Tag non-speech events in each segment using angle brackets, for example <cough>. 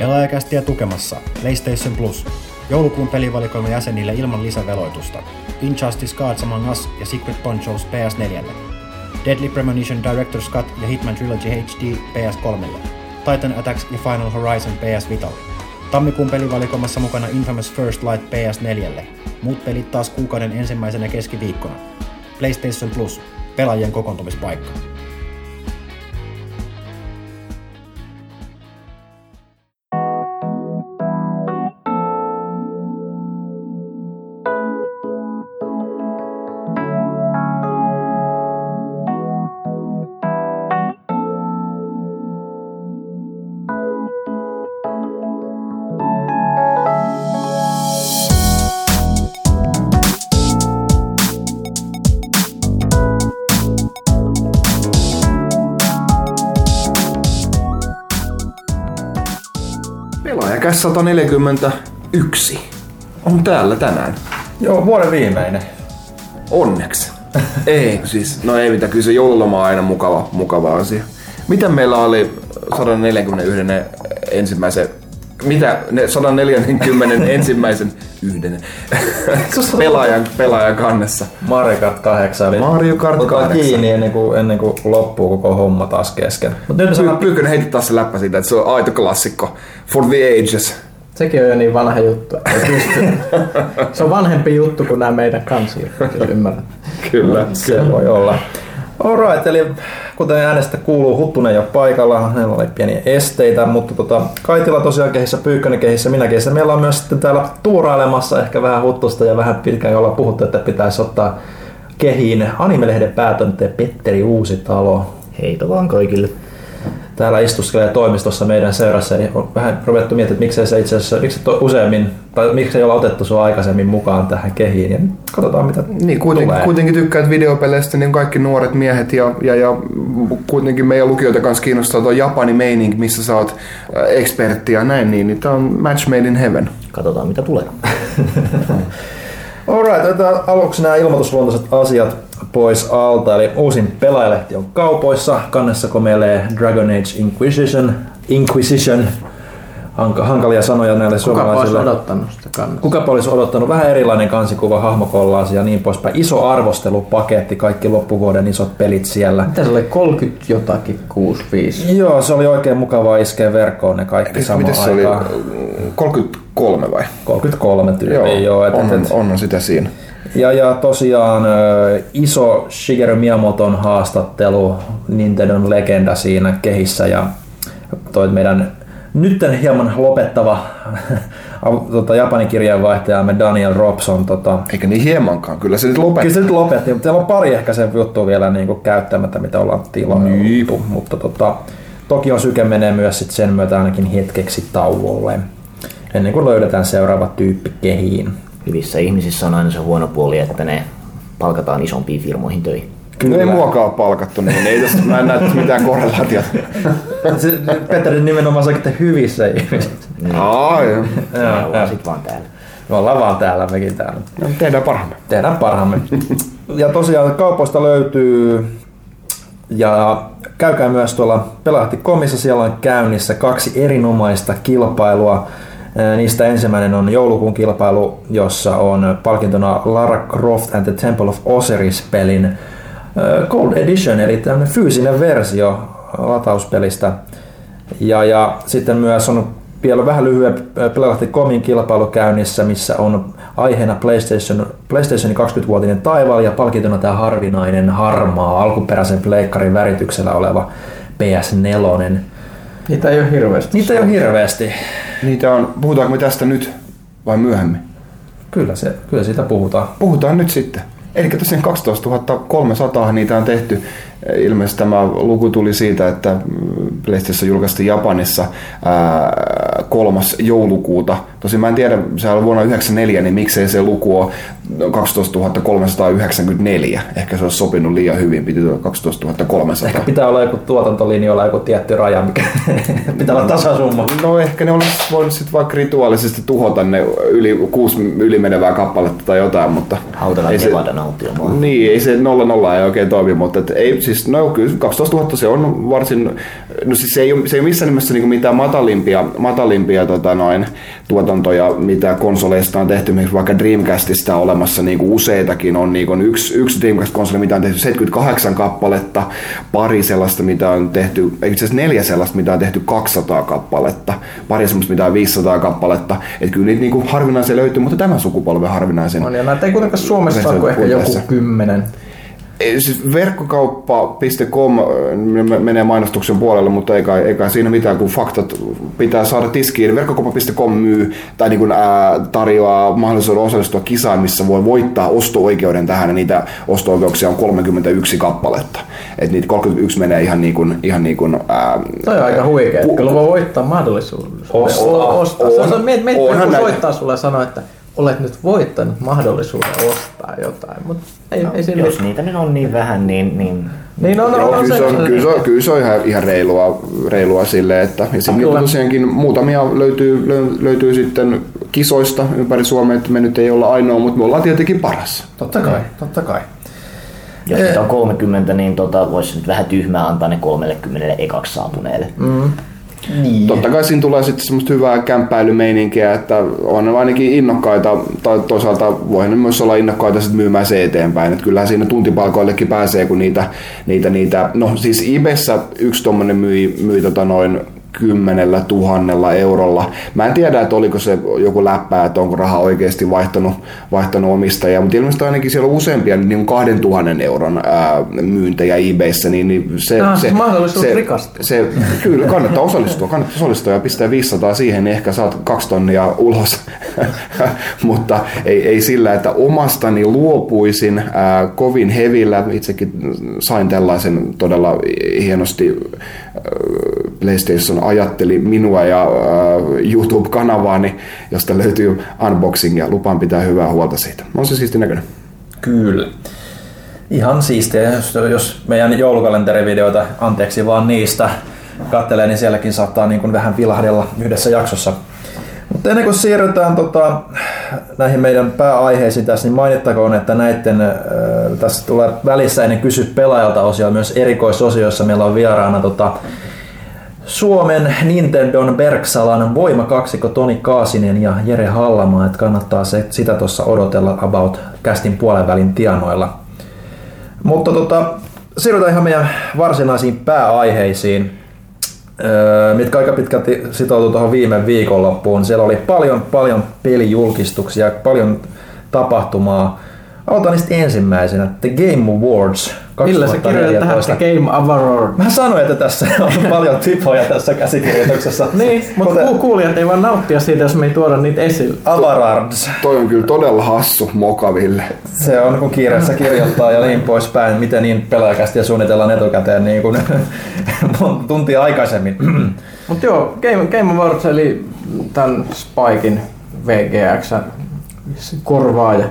Pelaajakästiä tukemassa PlayStation Plus. Joulukuun pelivalikoima jäsenille ilman lisäveloitusta. Injustice Gods Among Us ja Secret Ponchos PS4. Deadly Premonition Director's Cut ja Hitman Trilogy HD PS3. Titan Attacks ja Final Horizon PS Vita. Tammikuun pelivalikoimassa mukana Infamous First Light PS4. Muut pelit taas kuukauden ensimmäisenä keskiviikkona. PlayStation Plus. Pelaajien kokoontumispaikka. Pelaajakäs 141 on täällä tänään. Joo, vuoden viimeinen. Onneksi. ei, siis, no ei mitään, kyllä se joululoma on aina mukava, mukava asia. Mitä meillä oli 141 ensimmäisen mitä ne 140 <laughs> ensimmäisen yhden pelaajan, pelaajan kannessa? Mario Kart 8. Eli Mario Kart otetaan 8. kiinni ennen kuin, ennen kuin loppuu koko homma taas kesken. Mut nyt Py- Pyykkönen heitti taas se läppä siitä, että se on aito klassikko. For the ages. Sekin on jo niin vanha juttu. <laughs> Se on vanhempi juttu kuin nämä meidän kansi. Ymmärrän. Kyllä. se voi olla. Alright, eli kuten äänestä kuuluu, Huttunen jo paikalla, hänellä oli pieniä esteitä, mutta tota, Kaitila tosiaan kehissä, Pyykkönen kehissä, minä kehissä. Meillä on myös sitten täällä tuurailemassa ehkä vähän Huttusta ja vähän pitkään jolla puhuttu, että pitäisi ottaa kehiin animelehden päätönte Petteri Uusitalo. Heitä vaan kaikille. Täällä istuskelee toimistossa meidän seurassa ja on vähän ruvettu miettimään, että miksei se itse asiassa, miksi to, useammin, tai miksei olla otettu sua aikaisemmin mukaan tähän kehiin. Ja nyt katsotaan mitä Niin, kuitenkin, tulee. kuitenkin tykkäät videopeleistä, niin kaikki nuoret miehet ja, ja, ja kuitenkin meidän lukijoita kanssa kiinnostaa tuo Japani meining, missä sä oot äh, ekspertti ja näin, niin, niin tää on match made in heaven. Katsotaan mitä tulee. <laughs> Alright, otetaan aluksi nämä ilmoitusluontoiset asiat pois alta. Eli uusin pelaajalehti on kaupoissa. Kannessa komelee Dragon Age Inquisition. Inquisition. Hanka, hankalia sanoja näille Kuka olisi suomalaisille. odottanut sitä kannasta? Kukapa olisi odottanut vähän erilainen kansikuva, hahmokollaasi ja niin poispäin. Iso arvostelupaketti, kaikki loppuvuoden isot pelit siellä. Mitä se oli? 30 jotakin, 65. Joo, se oli oikein mukavaa iskeä verkkoon ne kaikki samaan Miten se oli? aikaan. 33 vai? 33 tyyliin, joo. et, on, et, et, on sitä siinä. Ja, ja tosiaan iso Shigeru Miyamoton haastattelu, Nintendon legenda siinä kehissä ja toi meidän nytten hieman lopettava <laughs> av- tota, Japanin kirjeenvaihtajamme Daniel Robson. Tota, Eikä niin hiemankaan, kyllä se nyt Kyllä lopetti. se nyt lopetti, mutta siellä on pari ehkä sen juttu vielä niin kuin käyttämättä, mitä ollaan tilattu. Mutta tota, Tokion syke menee myös sit sen myötä ainakin hetkeksi tauolle, ennen kuin löydetään seuraava tyyppi kehiin. Hyvissä ihmisissä on aina se huono puoli, että ne palkataan isompiin firmoihin töihin. Kyllä. Ei muakaan ole palkattu, niin ei tästä, mä en näe mitään korrelaatiota. <laughs> Se, Petteri nimenomaan sanoikin, että hyvissä ihmisissä. Aa, joo. Me ollaan sit vaan täällä. Me ollaan vaan täällä, mekin täällä. No, tehdään parhaamme. Tehdään parhaamme. Ja tosiaan kaupoista löytyy ja käykää myös tuolla Pelahti.comissa, siellä on käynnissä kaksi erinomaista kilpailua. Niistä ensimmäinen on joulukuun kilpailu, jossa on palkintona Lara Croft and the Temple of Osiris-pelin ää, Gold Edition, eli tämmöinen fyysinen versio latauspelistä. Ja, ja sitten myös on vielä vähän lyhyen Pelahti.comin kilpailu käynnissä, missä on aiheena PlayStation, PlayStation 20-vuotinen taivaalla ja palkintona tämä harvinainen harmaa alkuperäisen pleikkarin värityksellä oleva PS4. Niitä ei ole hirveästi. Niitä ei ole hirveästi. Niitä on, puhutaanko me tästä nyt vai myöhemmin? Kyllä, se, kyllä siitä puhutaan. Puhutaan nyt sitten. Eli tosiaan 12 300 niitä on tehty. Ilmeisesti tämä luku tuli siitä, että PlayStation julkaistiin Japanissa ää, kolmas joulukuuta. Tosin mä en tiedä, se oli vuonna 1994, niin miksei se luku ole 12 394. Ehkä se olisi sopinut liian hyvin, piti tulla 12 300. Ehkä pitää olla joku tuotantolinjoilla joku tietty raja, mikä <laughs> pitää olla tasasumma. No ehkä ne olisi voinut sitten vaikka rituaalisesti tuhota ne yli, kuusi ylimenevää kappaletta tai jotain, mutta... Hautala ei se- nautio Niin, ei se 0 0 ei oikein toimi, mutta et ei, siis no kyllä 12 000 se on varsin No siis se ei ole, se ei ole missään nimessä niinku mitään matalimpia, matalimpia tota noin, tuotantoja, mitä konsoleista on tehty. Esimerkiksi vaikka Dreamcastista on olemassa niinku useitakin. On niinku yksi, yksi Dreamcast-konsoli, mitä on tehty 78 kappaletta, pari sellaista, mitä on tehty, itse asiassa neljä sellaista, mitä on tehty 200 kappaletta, pari sellaista, mitä on 500 kappaletta. Että kyllä niitä niinku harvinaisia löytyy, mutta tämä sukupolven harvinaisen. On, ja näitä ei kuitenkaan Suomessa ole kuin ehkä joku kymmenen. Siis verkkokauppa.com äh, menee mainostuksen puolelle, mutta ei kai, ei kai siinä mitään, kun faktat pitää saada tiskiin. Verkkokauppa.com myy tai niin kuin, ää, tarjoaa mahdollisuuden osallistua kisaan, missä voi voittaa osto-oikeuden tähän, ja niitä osto-oikeuksia on 31 kappaletta. Et niitä 31 menee ihan niin kuin, ihan niin kuin ää, Toi on aika huikea. Ku- Kyllä voi voittaa mahdollisuuden. Ostaa. ostaa. Se on, On- miet, miet, onhan joku näin. soittaa sulle ja sanoo, että olet nyt voittanut mahdollisuuden ostaa jotain, mutta ei, ei sillä Jos niitä nyt on niin vähän, niin, niin Niin on, Joo, on, kyllä, se on, kyllä, se on, kyllä se on ihan, ihan reilua, reilua sille, että ja tosiaankin muutamia löytyy, löy- löytyy sitten kisoista ympäri Suomea, että me nyt ei olla ainoa, mutta me ollaan tietenkin paras. Totta kai, totta kai. jos niitä on 30, niin tota, voisi nyt vähän tyhmää antaa ne 30 ekaksi saapuneelle. Mm. Niin. Totta kai siinä tulee sitten semmoista hyvää kämppäilymeininkiä, että on ne ainakin innokkaita, tai toisaalta voi ne myös olla innokkaita sit myymään se eteenpäin. Että kyllähän siinä tuntipalkoillekin pääsee, kun niitä, niitä, niitä no siis Ibessä yksi tommonen myi, myi tota noin kymmenellä tuhannella eurolla. Mä en tiedä, että oliko se joku läppää, että onko raha oikeasti vaihtanut, vaihtanut omistajaa, mutta ilmeisesti ainakin siellä on useampia niin kuin 2000 euron ää, myyntejä eBayssä, niin, niin se, Ah, se, mahdollisuus se, rikastua. se, kyllä, kannattaa osallistua, kannattaa osallistua ja pistää 500 siihen, niin ehkä saat kaksi tonnia ulos. <laughs> Mutta ei, ei sillä, että omastani luopuisin ää, kovin hevillä. Itsekin sain tällaisen todella hienosti ää, PlayStation ajatteli minua ja ää, YouTube-kanavaani, josta löytyy unboxing ja lupaan pitää hyvää huolta siitä. On se siisti näköinen. Kyllä. Ihan siistiä, jos, meidän joulukalenterivideoita, anteeksi vaan niistä, kattelee, niin sielläkin saattaa niin kuin vähän vilahdella yhdessä jaksossa. Mutta ennen kuin siirrytään tota, näihin meidän pääaiheisiin tässä, niin mainittakoon, että näiden, äh, tässä tulee välissä ennen kysy pelaajalta osio myös erikoisosioissa. Meillä on vieraana tota, Suomen Nintendon Bergsalan voimakaksikko Toni Kaasinen ja Jere Hallamaa, että kannattaa se, sitä tuossa odotella about kästin puolen välin tienoilla. Mutta tota, siirrytään ihan meidän varsinaisiin pääaiheisiin, öö, mitkä aika pitkälti sitoutuu tuohon viime viikonloppuun. Siellä oli paljon, paljon pelijulkistuksia, paljon tapahtumaa. Aloitan niistä ensimmäisenä. The Game Awards Millä se kirjoitat tähän 2014. The Game Award? Mä sanoin, että tässä on <laughs> paljon tipoja tässä käsikirjoituksessa. Niin, mutta Kuten ku- kuulijat ei vaan nauttia siitä, jos me ei tuoda niitä esille. Avarards. Toi on kyllä todella hassu mokaville. Se on kun kiireessä kirjoittaa ja niin poispäin, miten niin pelaajakästiä suunnitellaan etukäteen niin kuin <laughs> tuntia aikaisemmin. <clears throat> Mutta joo, Game, Game Awards eli tämän Spikein VGX korvaaja.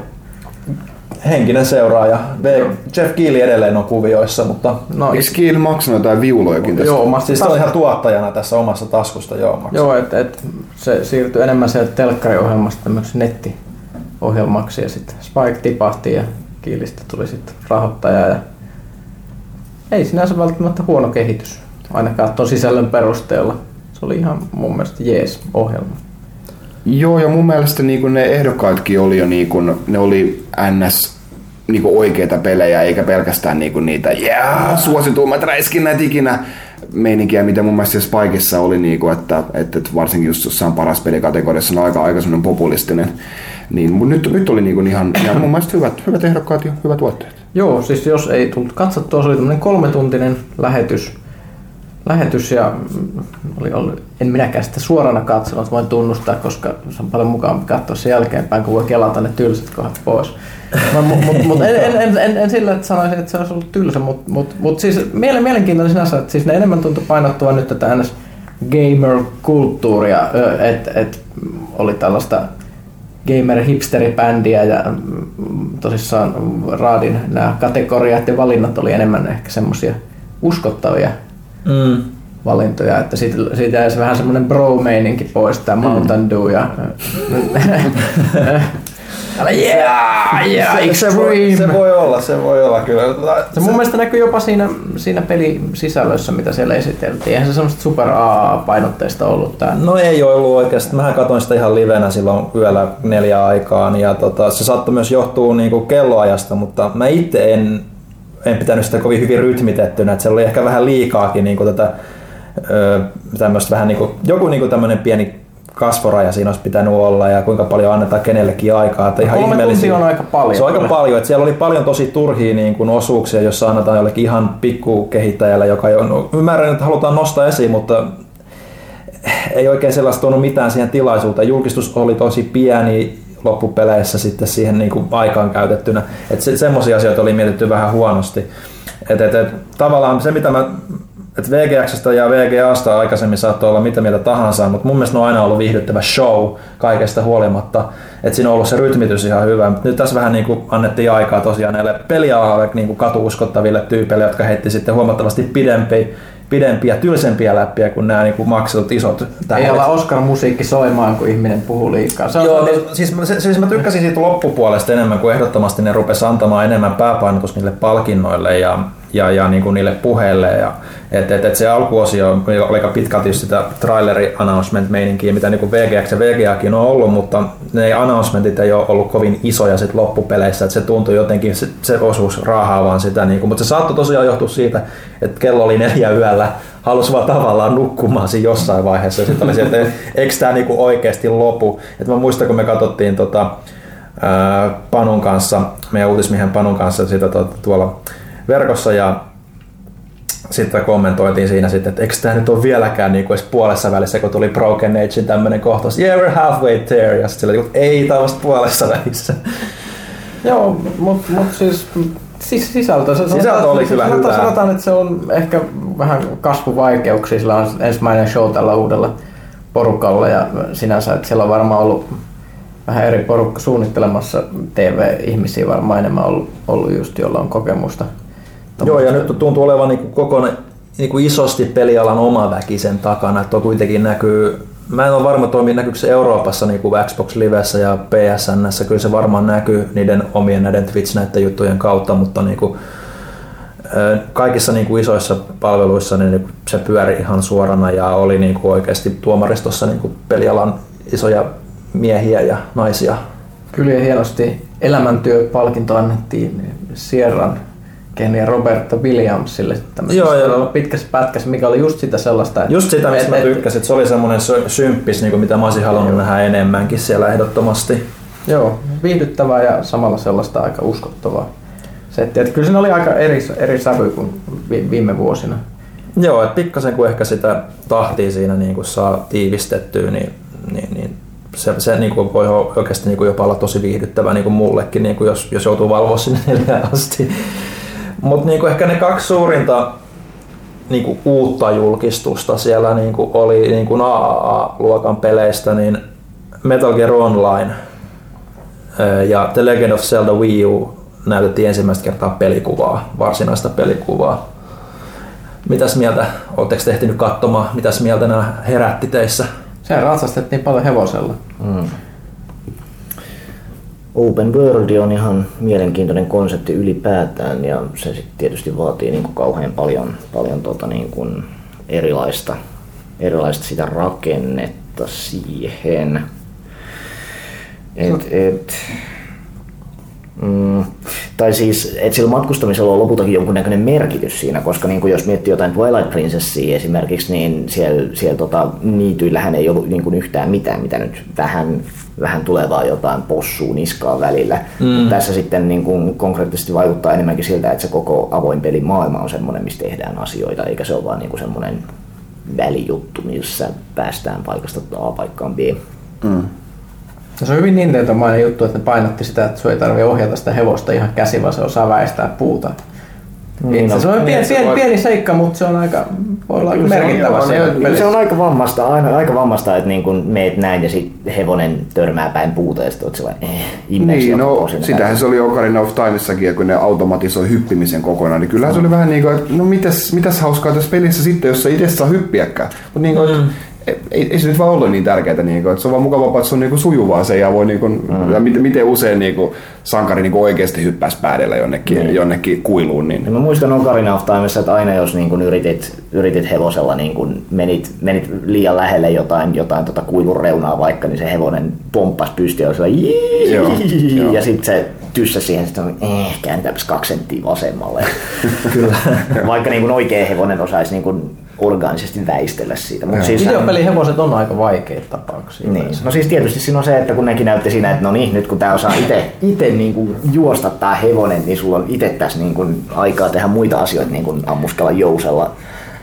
Henkinen seuraaja. Jeff Keighley edelleen on kuvioissa, mutta No, Eikö Kiel maksanut jotain viulojakin tästä? joo, omasta siis se on ihan tuottajana tässä omassa taskusta joo. maksaa. Joo, että et, se siirtyi enemmän sieltä telkkariohjelmasta tämmöiseksi nettiohjelmaksi ja sitten Spike tipahti ja Kiilistä tuli sitten rahoittaja ja ei sinänsä välttämättä huono kehitys, ainakaan tuon sisällön perusteella. Se oli ihan mun mielestä jees ohjelma. Joo, ja mun mielestä niin ne ehdokkaatkin oli jo niin kuin, ne oli ns niin oikeita pelejä, eikä pelkästään niin niitä yeah, suosituimmat räiskinnät ikinä meininkiä, mitä mun mielestä Spikeissa oli, niin kuin, että, että, varsinkin just jossain paras pelikategoriassa on aika, aika populistinen. Niin, mutta nyt, nyt oli niin kuin ihan, ihan mun mielestä hyvät, hyvät ehdokkaat ja hyvät tuotteet. Joo, siis jos ei tullut katsottua, se oli tämmöinen kolmetuntinen lähetys. Lähetys ja oli, oli, en minäkään sitä suorana katsonut, voin tunnustaa, koska se on paljon mukavampi katsoa sen jälkeenpäin, kun voi kelata ne tylsät kohdat pois. Mutta mut, mut, en, en, en, en, en, sillä, että sanoisin, että se olisi ollut tylsä, mutta mut, mut siis mielen, mielenkiintoinen sinänsä, että siis ne enemmän tuntui painottua nyt tätä ns. gamer-kulttuuria, että et oli tällaista gamer-hipsteribändiä ja mm, tosissaan Raadin nämä kategoriat ja valinnat oli enemmän ehkä semmoisia uskottavia Mm. valintoja, että siitä, siitä jäisi vähän semmoinen bro-meininki pois, tämä Mountain Dew ja Yeah, yeah, se, se, voi, se voi olla, se voi olla kyllä. Se mun mielestä näkyy jopa siinä, siinä pelisisällössä, mitä siellä esiteltiin. Eihän se semmoista super A-painotteista ollut tää. No ei ole ollut oikeasti. Mähän katsoin sitä ihan livenä silloin yöllä neljä aikaan ja tota, se saattoi myös johtua niinku kelloajasta, mutta mä itse en, en pitänyt sitä kovin hyvin rytmitettynä, että se oli ehkä vähän liikaakin niinku tätä tämmöistä vähän niinku, joku niinku tämmöinen pieni kasvoraja siinä olisi pitänyt olla ja kuinka paljon annetaan kenellekin aikaa. Että ihan Kolme tuntia on aika paljon. Se on aika paljon, että siellä oli paljon tosi turhia niin kuin osuuksia, jossa annetaan jollekin ihan pikkukehittäjälle, joka no, ymmärrän, että halutaan nostaa esiin, mutta ei oikein sellaista tuonut mitään siihen tilaisuuteen. Julkistus oli tosi pieni loppupeleissä sitten siihen niin kuin aikaan käytettynä. Että se, semmoisia asioita oli mietitty vähän huonosti. Et, et, et, tavallaan se, mitä mä että VGXstä ja VGAsta aikaisemmin saattoi olla mitä mieltä tahansa, mutta mun mielestä ne on aina ollut viihdyttävä show kaikesta huolimatta. Että siinä on ollut se rytmitys ihan hyvä. Mutta nyt tässä vähän niin kuin annettiin aikaa tosiaan näille pelialalle niin katuuskottaville tyypeille, jotka heitti sitten huomattavasti pidempi, pidempiä, tylsempiä läppiä kuin nämä niin kuin maksetut isot tähdet. Ei olla Oscar-musiikki soimaan, kun ihminen puhuu liikaa. Se on Joo, niin, siis, siis mä tykkäsin siitä loppupuolesta enemmän, kuin ehdottomasti ne rupesi antamaan enemmän pääpainotus niille palkinnoille ja ja, ja niin kuin niille puheille. Ja, et, et, et se alkuosio oli aika pitkälti sitä traileri announcement meininkiä, mitä niin kuin VGX ja VGAkin on ollut, mutta ne announcementit ei ole ollut kovin isoja sit loppupeleissä, että se tuntui jotenkin, se, se osuus raahaavan sitä, niin kuin, mutta se saattoi tosiaan johtua siitä, että kello oli neljä yöllä, halusi vaan tavallaan nukkumaan siinä jossain vaiheessa. Sitten oli se, että eikö tämä niinku oikeasti lopu. Et mä muistan, kun me katsottiin tota, Panun kanssa, meidän uutismiehen Panun kanssa sitä tuolla verkossa ja sitten kommentoitiin siinä sitten, että eikö tämä nyt ole vieläkään niin kuin edes puolessa välissä, kun tuli Broken Agein tämmöinen kohtaus, yeah we're halfway there, ja sitten sillä ei tämä vasta puolessa välissä. Joo, mutta mut siis, siis sisältö, se sisältö oli kyllä sanotaan, hyvä. Sanotaan, että se on ehkä vähän kasvuvaikeuksia, sillä on ensimmäinen show tällä uudella porukalla ja sinänsä, että siellä on varmaan ollut vähän eri porukka suunnittelemassa TV-ihmisiä varmaan enemmän ollut, ollut just, jolla on kokemusta Joo, ja nyt tuntuu olevan niin kuin kokonaan niin kuin isosti pelialan oma väki sen takana, että kuitenkin näkyy Mä en ole varma toimi näkyykö se Euroopassa niin kuin Xbox Livessä ja PSN, kyllä se varmaan näkyy niiden omien näiden Twitch näiden juttujen kautta, mutta niin kuin, kaikissa niin kuin isoissa palveluissa niin se pyöri ihan suorana ja oli niin kuin oikeasti tuomaristossa niin kuin pelialan isoja miehiä ja naisia. Kyllä hienosti elämäntyöpalkinto annettiin Sierran Kenny Roberta Williamsille joo, joo. pitkässä pätkässä, mikä oli just sitä sellaista. Että, just sitä, mistä et, mä tykkäsin, että se oli semmoinen symppis, niin kuin mitä mä olisin halunnut nähdä enemmänkin siellä ehdottomasti. Joo, viihdyttävää ja samalla sellaista aika uskottavaa settiä. Että kyllä siinä oli aika eri, eri sävy kuin viime vuosina. Joo, että pikkasen kun ehkä sitä tahtia siinä niin kuin saa tiivistettyä, niin, niin, niin se, se niin kuin voi oikeasti niin kuin jopa olla tosi viihdyttävää niin kuin mullekin, niin kuin jos, jos joutuu valvoa sinne neljään asti. Mutta niinku ehkä ne kaksi suurinta niinku uutta julkistusta siellä niinku oli niinku AAA-luokan peleistä, niin Metal Gear Online ja The Legend of Zelda Wii U näytettiin ensimmäistä kertaa pelikuvaa, varsinaista pelikuvaa. Mitäs mieltä, oletteko tehty katsomaan, mitäs mieltä nämä herätti teissä? Se ratsastettiin paljon hevosella. Mm. Open World on ihan mielenkiintoinen konsepti ylipäätään ja se sitten tietysti vaatii niin kuin kauhean paljon, paljon tota niin kuin erilaista, erilaista sitä rakennetta siihen. Et, et, Mm, tai siis, että sillä matkustamisella on lopultakin jonkunnäköinen merkitys siinä, koska niin kuin jos miettii jotain Twilight Princessia esimerkiksi, niin siellä, siellä tota, niityillähän ei ollut niin kuin yhtään mitään, mitä nyt vähän, vähän tulevaa jotain possuu niskaa välillä. Mm. Tässä sitten niin kuin konkreettisesti vaikuttaa enemmänkin siltä, että se koko avoin pelin maailma on semmoinen, missä tehdään asioita, eikä se ole vaan niin kuin semmoinen välijuttu, missä päästään paikasta A paikkaan B. Mm. No se on hyvin Nintendo-mainen juttu, että ne painotti sitä, että sinua ei tarvitse ohjata sitä hevosta ihan käsi, vaan se osaa väistää puuta. Niin, no, se on niin, pieni, pieni, pieni seikka, mutta se on aika, voi olla aika merkittävä se, on, se. on aika vammasta, aina, aika vammasta, että niin kun meet näin ja sitten hevonen törmää päin puuta ja sitten olet sellainen, eh, Niin, no sitähän se oli Ocarina of Timessakin, kun ne automatisoi hyppimisen kokonaan, niin kyllähän se oli vähän niin kuin, että no mitäs, mitäs hauskaa tässä pelissä sitten, jos sä itse saa hyppiäkään. Mutta niin kuin, mm ei, ei se nyt vaan ollut niin tärkeää, niin kuin, että se on vaan mukavaa, että se on niin kuin sujuvaa se ja voi niin kuin, mm. ja miten, miten usein niin kuin, sankari niin kuin oikeasti hyppäisi päädellä jonnekin, mm. jonnekin kuiluun. Niin. Ja mä muistan Ocarina of Timessa, että aina jos niin kuin yritit, yritit hevosella, niin kuin menit, menit liian lähelle jotain, jotain tota kuilun reunaa vaikka, niin se hevonen pomppasi pystyä ja, ja sitten se tyssä siihen, että eh, kääntäpäs kaksi senttiä vasemmalle. <laughs> Kyllä. Vaikka niin kuin oikea hevonen osaisi niin kuin orgaanisesti väistellä siitä. Mutta siis Videopelihevoset on aika vaikeita tapauksia. Niin. No siis tietysti siinä on se, että kun nekin näytti siinä, että no niin, nyt kun tämä osaa itse niin kuin juosta tämä hevonen, niin sulla on itse tässä niin kuin aikaa tehdä muita asioita, niin kuin ammuskella jousella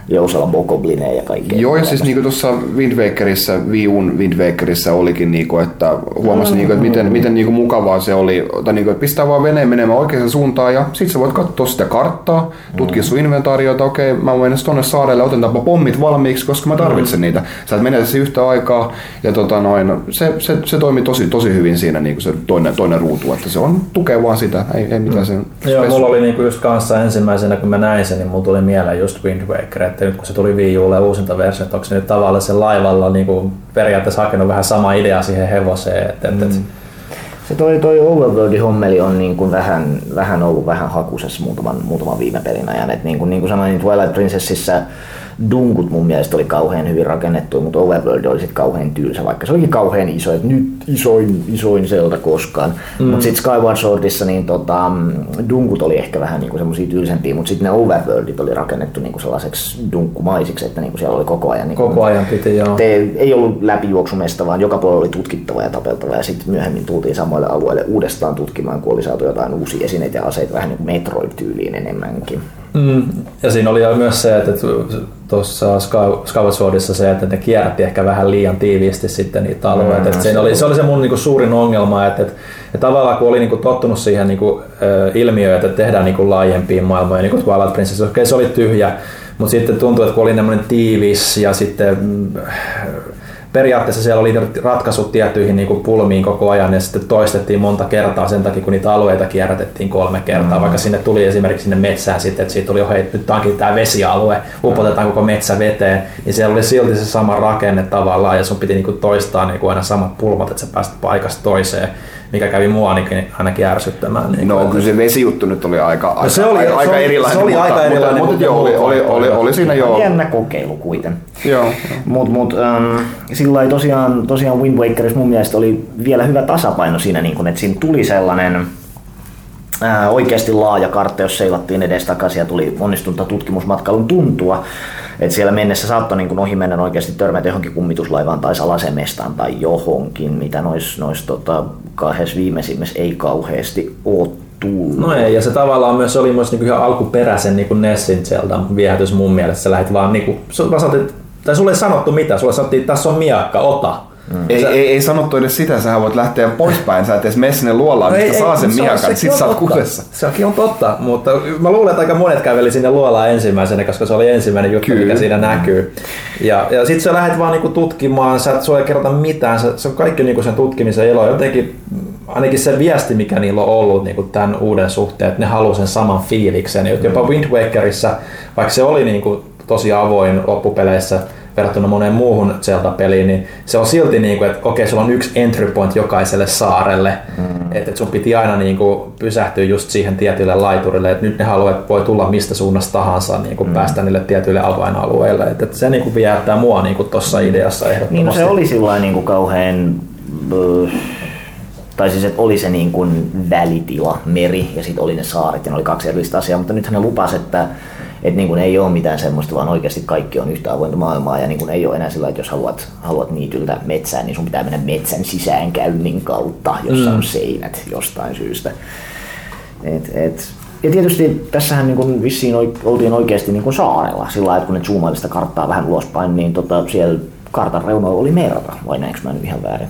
Jousella Bokoblineja ja kaikkea. Joo, ja siis niin tuossa Wind Wakerissa, Wii U'n Wind Wakerissa olikin, niin kuin, että huomasi, mm, niin kuin, että miten, miten niin kuin mukavaa se oli, tai niin kuin, että pistää vaan veneen menemään oikeaan suuntaan ja sitten sä voit katsoa sitä karttaa, tutkia sun inventaario, että okei, okay, mä menen tuonne saarelle, otetaanpa pommit valmiiksi, koska mä tarvitsen mm. niitä. Sä et mene tässä yhtä aikaa, ja tota noin, se, se, se toimi tosi, tosi hyvin siinä niin kuin se toinen, toinen ruutu, että se on tukee vaan sitä, ei, ei mitään sen Joo, mulla oli niin kuin just kanssa ensimmäisenä, kun mä näin sen, niin mulla tuli mieleen just Wind Waker, että nyt kun se tuli Wii Ulle uusinta versio, että onko se nyt tavallaan se laivalla niin kuin periaatteessa hakenut vähän sama idea siihen hevoseen. Että, mm. että, se toi, toi Overworldin hommeli on niin kuin vähän, vähän ollut vähän hakusessa muutaman, muutaman viime pelin ajan. Et niin kuin, niin kuin sanoin, Twilight Princessissä dunkut mun mielestä oli kauhean hyvin rakennettu, mutta Overworld oli sitten kauhean tylsä, vaikka se olikin kauhean iso, että nyt isoin, isoin selta koskaan. Mm. Mutta sitten Skyward Swordissa niin tota, dunkut oli ehkä vähän niinku semmoisia tylsempiä, mutta sitten ne Overworldit oli rakennettu niinku sellaiseksi dunkkumaisiksi, että niinku siellä oli koko ajan... Niinku, koko ajan piti, joo. Te, ei ollut läpijuoksumesta, vaan joka puolella oli tutkittava ja tapeltava ja sitten myöhemmin tultiin samoille alueille uudestaan tutkimaan, kun oli saatu jotain uusia esineitä ja aseita vähän niin kuin Metroid-tyyliin enemmänkin. Mm. Ja siinä oli myös se, että tuossa Skyward Swordissa se, että ne kierrätti ehkä vähän liian tiiviisti sitten niitä alueita. Mm, se, oli, se oli se mun niinku suurin ongelma, että, että, että tavallaan kun oli niinku tottunut siihen niinku, ilmiöön, että tehdään niinku laajempia maailmoja, niin kuin Twilight Princess, okei okay, se oli tyhjä, mutta sitten tuntui, että kun oli tämmöinen tiivis ja sitten mm, periaatteessa siellä oli ratkaisut tiettyihin niin kuin pulmiin koko ajan ja sitten toistettiin monta kertaa sen takia, kun niitä alueita kierrätettiin kolme kertaa, mm. vaikka sinne tuli esimerkiksi sinne metsään sitten, että siitä tuli jo, hei, nyt onkin tämä vesialue, upotetaan koko metsä veteen, niin siellä oli silti se sama rakenne tavallaan ja sun piti niin kuin toistaa niin kuin aina samat pulmat, että sä pääsit paikasta toiseen mikä kävi mua ainakin, ainakin ärsyttämään. Niin no kyllä se vesijuttu nyt oli aika, aika, no, se oli, aika, se oli, erilainen. Se oli mutta, aika erilainen. Mutta, mutta joo, oli, oli, oli, oli, siinä jo. Jännä kokeilu kuiten. Joo. Mutta mut, um, sillä tosiaan, tosiaan Wind Wakerissa mun mielestä oli vielä hyvä tasapaino siinä, niin kun, että siinä tuli sellainen ää, oikeasti laaja kartta, jos seilattiin edestakaisin ja tuli onnistunutta tutkimusmatkailun tuntua. Et siellä mennessä saattoi niin ohi mennä oikeasti törmätä johonkin kummituslaivaan tai salasemestaan tai johonkin, mitä noissa nois, tota, kahdessa viimeisimmässä ei kauheasti ole tullut. No ei, ja se tavallaan myös oli myös niinku ihan alkuperäisen niinku Nessin Zelda viehätys mun mielestä. Sä lähit vaan niinku, tai sulle ei sanottu mitään, sulle sanottiin, että tässä on miakka, ota. Mm. Ei, sä... ei, ei, sanottu edes sitä, sä voit lähteä poispäin, sä et edes mene sinne luolaan, no mistä ei, saa ei, sen miakan, sit sä oot kudessa. Sekin on totta, mutta mä luulen, että aika monet käveli sinne luolaan ensimmäisenä, koska se oli ensimmäinen juttu, Kyllä. mikä siinä näkyy. Ja, ja sit sä lähdet vaan niinku tutkimaan, sä et sulle kerrota mitään, se, se on kaikki niinku sen tutkimisen ilo. Jotenkin ainakin se viesti, mikä niillä on ollut niin kuin tämän uuden suhteen, että ne haluaa sen saman fiiliksen. Jopa Wind Wakerissa, vaikka se oli niin kuin tosi avoin loppupeleissä, verrattuna moneen muuhun Zelda-peliin, niin se on silti niin kuin, että okei, sulla on yksi entry point jokaiselle saarelle, mm. että, että sun piti aina niin kuin pysähtyä just siihen tietylle laiturille, että nyt ne haluaa, että voi tulla mistä suunnasta tahansa niin kuin mm. päästä niille tietyille avainalueille, että, että se niin kuin viehättää mua niin kuin tuossa ideassa ehdottomasti. Niin no se oli sillä niin kuin kauhean tai siis että oli se niin kuin välitila, meri ja sitten oli ne saaret ja ne oli kaksi erillistä asiaa, mutta nythän ne lupas, että että niin kuin ei ole mitään semmoista, vaan oikeasti kaikki on yhtä avointa maailmaa ja niin kuin ei ole enää sillä, että jos haluat, haluat niityltä metsään, niin sun pitää mennä metsän sisäänkäynnin kautta, jossa mm. on seinät jostain syystä. Et, et, ja tietysti tässähän niin kuin vissiin oltiin oikeasti niin kuin saarella sillä että kun ne zoomaili sitä karttaa vähän ulospäin, niin tota, siellä kartan reunoilla oli merta, vai näinkö mä nyt ihan väärin?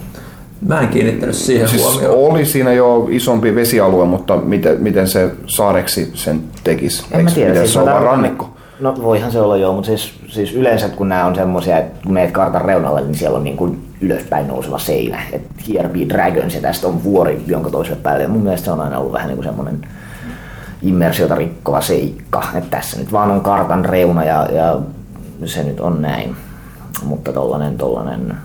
Mä en kiinnittänyt siihen siis huomioon. Oli siinä jo isompi vesialue, mutta miten, miten se saareksi sen tekisi? En mä tiedä. Siis se on rannikko? No voihan se olla joo, mutta siis, siis yleensä kun nämä on semmoisia, että kun meet kartan reunalle, niin siellä on niin kuin ylöspäin nouseva seinä. Että here be dragons ja tästä on vuori, jonka toiselle päälle. Ja mun mielestä se on aina ollut vähän niin kuin semmoinen immersiota rikkova seikka. Että tässä nyt vaan on kartan reuna ja, ja se nyt on näin. mutta tollanen, tollanen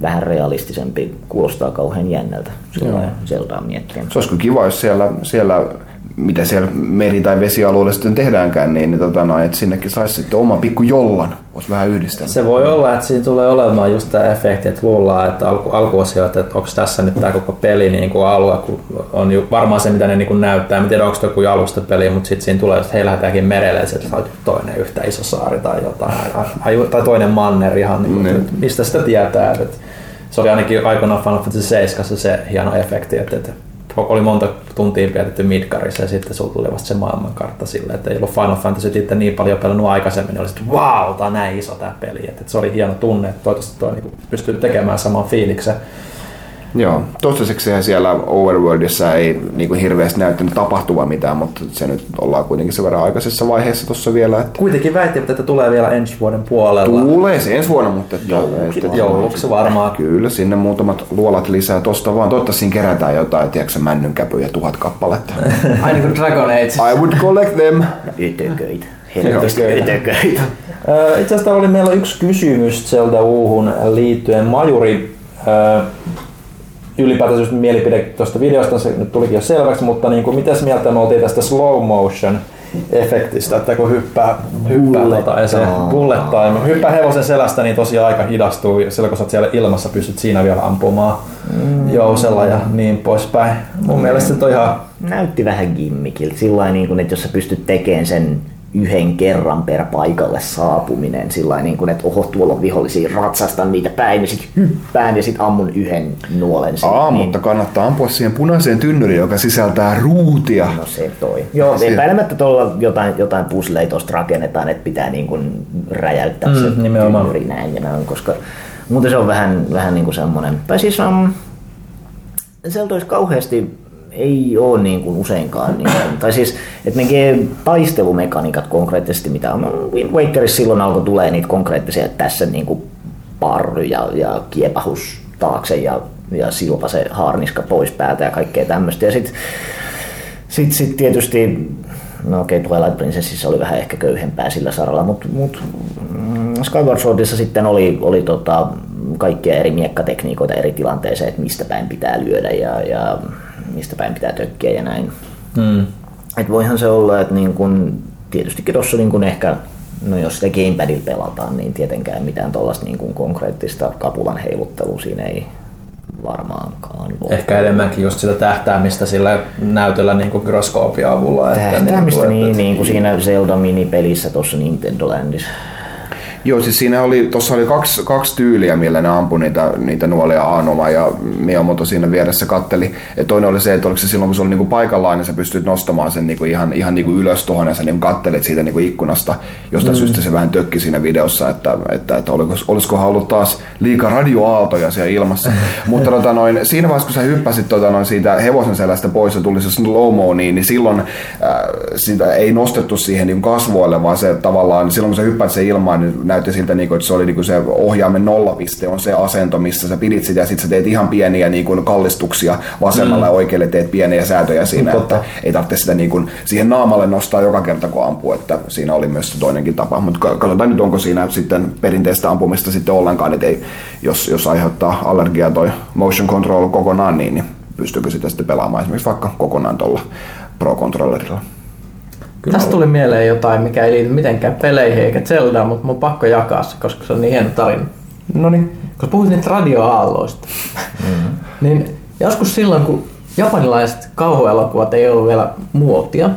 vähän realistisempi kuulostaa kauhean jännältä silloin Zeldaa miettien. Se olisi kyllä kiva, jos siellä, siellä mitä siellä meri- tai vesialueella sitten tehdäänkään, niin, niin tota, no, että sinnekin saisi sitten oma pikku jollan, voisi vähän yhdistellä. Se voi olla, että siinä tulee olemaan just tämä efekti, että luullaan, että alku, alkuosio, että onko tässä nyt tämä koko peli niin kuin alue, kun on ju, varmaan se, mitä ne niin kuin näyttää. En tiedä, onko se joku alustapeli, mutta sitten siinä tulee, että hei, lähdetäänkin merelle, ja sieltä saa toinen yhtä iso saari tai jotain, tai toinen manner ihan, niin kuin, mm. mistä sitä tietää. Että se oli ainakin aikoinaan Final Fantasy 7 se hieno efekti, että, että oli monta tuntia vietetty Midgarissa ja sitten sulla tuli vasta se maailmankartta silleen, että ei ollut Final Fantasy itse niin paljon pelannut aikaisemmin, niin oli sitten wow, tää on näin iso tää peli, että, että se oli hieno tunne, että toivottavasti toi niin pystyy tekemään saman fiiliksen Joo, toistaiseksi siellä Overworldissa ei niin kuin hirveästi näyttänyt tapahtuvan mitään, mutta se nyt ollaan kuitenkin sen verran aikaisessa vaiheessa tuossa vielä. Että... Kuitenkin väittivät, että tulee vielä ensi vuoden puolella. Tulee se ensi vuonna, mutta että, jouluksi, että, jouluksi varmaan. Kyllä, sinne muutamat luolat lisää tosta vaan. Toivottavasti siinä kerätään jotain, tiedätkö männynkäpyjä tuhat kappaletta. <laughs> Ai niin kuin Dragon Age. I would collect them. Ytököitä. Ytököitä. <laughs> <laughs> Itse asiassa oli meillä yksi kysymys Zelda Uuhun liittyen. Majuri ylipäätään just mielipide tuosta videosta, se nyt tulikin jo selväksi, mutta niin kuin, mitäs mieltä me oltiin tästä slow motion efektistä, että kun hyppää, hyppää tota, ja se bullet time, hyppää hevosen selästä, niin tosiaan aika hidastuu, silloin kun sä siellä ilmassa, pystyt siinä vielä ampumaan mm. jousella ja niin poispäin. Mun mm. mielestä se on ihan... Näytti vähän gimmikiltä, sillä niin kuin, että jos sä pystyt tekemään sen yhden kerran per paikalle saapuminen, sillä niin kuin, että oho, tuolla on vihollisia, ratsastan niitä päin ja sitten hyppään ja sitten ammun yhden nuolen. Sinne, Aa, niin... mutta kannattaa ampua siihen punaiseen tynnyriin, joka sisältää ruutia. No se toi. Joo, se... epäilemättä tuolla jotain, jotain pusleja tuosta rakennetaan, että pitää niin kuin räjäyttää mm, se nimenomaan. tynnyri näin ja näin, koska muuten se on vähän, vähän niin kuin semmoinen, tai siis um, se olisi kauheasti ei ole niin kuin useinkaan. Niin kuin, tai siis, että ne taistelumekaniikat konkreettisesti, mitä on Wind Wakerissa silloin alkoi tulee niitä konkreettisia, että tässä niin kuin parry ja, ja kiepahus taakse ja, ja silpa se haarniska pois päältä ja kaikkea tämmöistä. Ja sitten sit, sit tietysti no okei, okay, Twilight Princessissa oli vähän ehkä köyhempää sillä saralla, mutta mut, mm, Skyward Swordissa sitten oli, oli tota, kaikkia eri miekkatekniikoita eri tilanteeseen, että mistä päin pitää lyödä ja, ja mistä päin pitää tökkiä ja näin. Mm. Et voihan se olla, että niin kun, tietystikin tuossa niin ehkä No jos sitä gamepadilla pelataan, niin tietenkään mitään tuollaista niin konkreettista kapulan heiluttelua siinä ei varmaankaan voi. Ehkä enemmänkin just sitä tähtäämistä sillä näytöllä niin kuin gyroskoopin avulla. Tähtäämistä niin, niin, niin kuin siinä Zelda minipelissä tuossa Nintendo Landissa. Joo, siis siinä oli, tuossa oli kaksi, kaksi tyyliä, millä ne ampui niitä, niitä nuolia Aanoma ja Miyamoto siinä vieressä katteli. Et toinen oli se, että oliko se silloin, kun se oli niinku paikallaan, niin sä pystyt nostamaan sen niinku ihan, ihan niinku ylös tuohon ja sä niinku kattelit siitä niinku ikkunasta. Jostain mm. syystä se vähän tökki siinä videossa, että, että, että oliko, olisikohan ollut taas liika radioaaltoja siellä ilmassa. <laughs> Mutta tota noin, siinä vaiheessa, kun sä hyppäsit tota noin siitä hevosen selästä pois ja tuli se slow niin, niin silloin äh, sitä ei nostettu siihen niin kasvoille, vaan se tavallaan, silloin kun sä hyppäät sen ilmaan, niin näytti siltä, niin kuin, että se oli niin kuin se ohjaimen nollapiste on se asento, missä sä pidit sitä ja sitten sä teet ihan pieniä niin kuin kallistuksia vasemmalle mm. ja oikealle teet pieniä säätöjä siinä, Totta. että ei tarvitse sitä niin kuin siihen naamalle nostaa joka kerta kun ampuu, että siinä oli myös toinenkin tapa, mutta katsotaan nyt onko siinä sitten perinteistä ampumista sitten ollenkaan, että ei, jos, jos aiheuttaa allergiaa toi motion control kokonaan, niin, niin pystyykö sitä sitten pelaamaan esimerkiksi vaikka kokonaan tuolla Pro-controllerilla. Kyllä Tästä tuli mieleen jotain, mikä ei liity mitenkään peleihin eikä Zeldaan, mutta mun pakko jakaa se, koska se on niin hieno tarina. No niin. Koska puhuit niitä radioaalloista, mm-hmm. <laughs> niin joskus silloin, kun japanilaiset kauhuelokuvat ei ollut vielä muotia,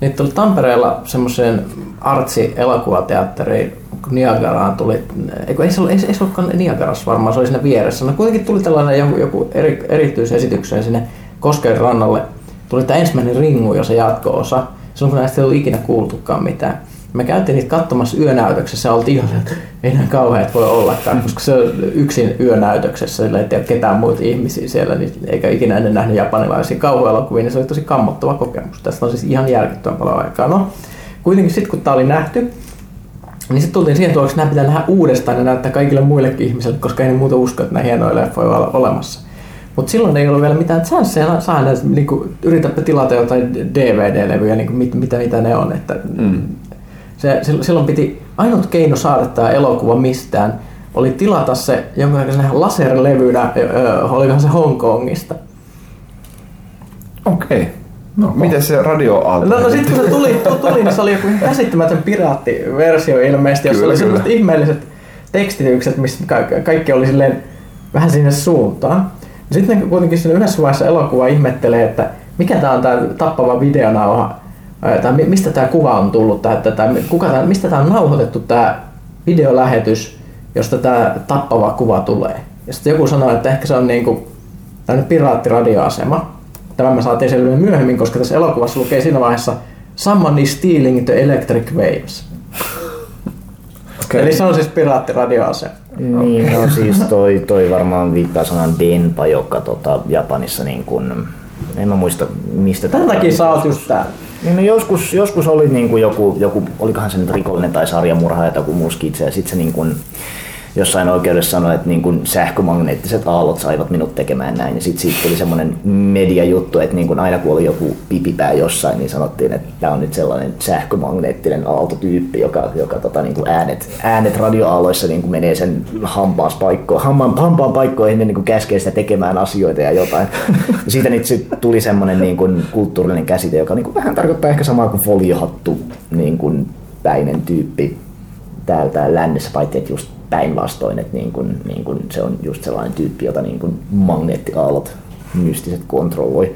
niin tuli Tampereella semmoiseen artsi-elokuvateatteriin, kun Niagaraan tuli, eikö, ei se, ollut, ei, ei se ollutkaan Niagarassa varmaan, se oli siinä vieressä. No kuitenkin tuli tällainen joku, joku eri, erityisesitykseen sinne Kosken rannalle. Tuli tämä ensimmäinen ringu ja se jatko-osa silloin kun näistä ei ollut ikinä kuultukaan mitään. Me käytiin niitä katsomassa yönäytöksessä oltiin ihan, että ei näin kauheat voi ollakaan, koska se on yksin yönäytöksessä, sillä ei tiedä ketään muita ihmisiä siellä, niin eikä ikinä ennen nähnyt japanilaisia kauhuelokuvia, niin se oli tosi kammottava kokemus. Tästä on siis ihan järkyttävän paljon aikaa. No, kuitenkin sitten kun tämä oli nähty, niin sitten tultiin siihen tuoksi, että nämä pitää nähdä uudestaan ja näyttää kaikille muillekin ihmisille, koska ei ne muuta usko, että nämä hienoja leffoja olla olemassa. Mutta silloin ei ollut vielä mitään chanceja saada, niin kuin, yritäpä tilata jotain DVD-levyjä, niin kuin, mit, mitä, mitä ne on. Että, mm. se, silloin piti ainut keino saada tämä elokuva mistään oli tilata se jonkinlaisena laserlevynä, öö, olikohan se Hongkongista. Okei. Okay. No, miten se radioaalto? No, no sitten kun se tuli, tuli, niin se oli joku käsittämätön piraattiversio ilmeisesti, jossa Kyllä, oli sellaiset ihmeelliset tekstitykset, missä ka- kaikki oli silleen vähän sinne suuntaan. Sitten ne kuitenkin siinä yhdessä vaiheessa elokuva ihmettelee, että mikä tämä on tämä tappava videonauha, tai mi- mistä tämä kuva on tullut, tai, tai, kuka tää, mistä tämä on nauhoitettu tämä videolähetys, josta tämä tappava kuva tulee. Ja sitten joku sanoi, että ehkä se on niinku tämmöinen piraattiradioasema. Tämä me saatiin selville myöhemmin, koska tässä elokuvassa lukee siinä vaiheessa Someone is stealing the electric waves. Okei. Eli se on siis piraattiradioasema. Niin, no siis toi, toi varmaan viittaa sanan denpa, joka tota, Japanissa niin kun, en mä muista mistä. Tämän takia sä oot just täällä. Niin, no joskus, joskus oli niin kuin joku, joku, olikohan se nyt rikollinen tai sarjamurha tai joku muu skitse, ja sitten se niin kuin, jossain oikeudessa sanoi, että niin kuin sähkömagneettiset aallot saivat minut tekemään näin. Ja sitten siitä tuli semmoinen mediajuttu, että niin kuin aina kun oli joku pipipää jossain, niin sanottiin, että tämä on nyt sellainen sähkömagneettinen aaltotyyppi, joka, joka tota, niin kuin äänet, äänet radioaalloissa niin kuin menee sen hampaan, hampaan paikkoihin ja niin kuin käskee sitä tekemään asioita ja jotain. Ja siitä nyt sit tuli semmoinen niin kuin kulttuurinen käsite, joka niin kuin vähän tarkoittaa ehkä samaa kuin foliohattu niin kuin päinen tyyppi täältä lännessä, paitsi että just päinvastoin, että niin kun, niin kun se on just sellainen tyyppi, jota niin kun magneettiaallot mystiset kontrolloi.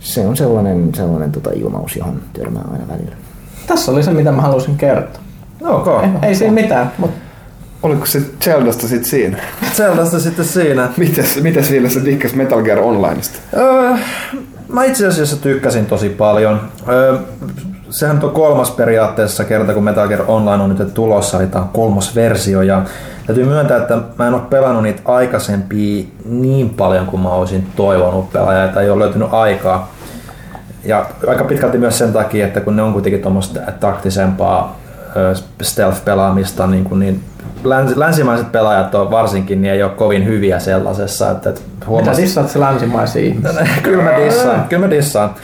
Se on sellainen, sellainen tota ilmaus, johon törmää aina välillä. Tässä oli se, mitä mä halusin kertoa. Ok. Ei, ei siinä mitään, mutta Oliko se Zeldasta sit siinä? <laughs> Zeldasta sitten siinä. Mites, mites vielä sä dikkas Metal Gear Onlineista? Öö, mä itse asiassa tykkäsin tosi paljon. Öö, sehän on kolmas periaatteessa kerta, kun Metal Gear Online on nyt tulossa, eli tää on kolmas versio. Ja täytyy myöntää, että mä en ole pelannut niitä aikaisempia niin paljon kuin mä olisin toivonut pelaaja, että ei ole löytynyt aikaa. Ja aika pitkälti myös sen takia, että kun ne on kuitenkin tuommoista taktisempaa stealth-pelaamista, niin, kuin niin läns, länsimaiset pelaajat on varsinkin, niin ei ole kovin hyviä sellaisessa. Että, että mitä huomasin- dissaat se länsimaisia ihmisiä? <laughs> kyllä mä dissaan, kyllä mä dissaan.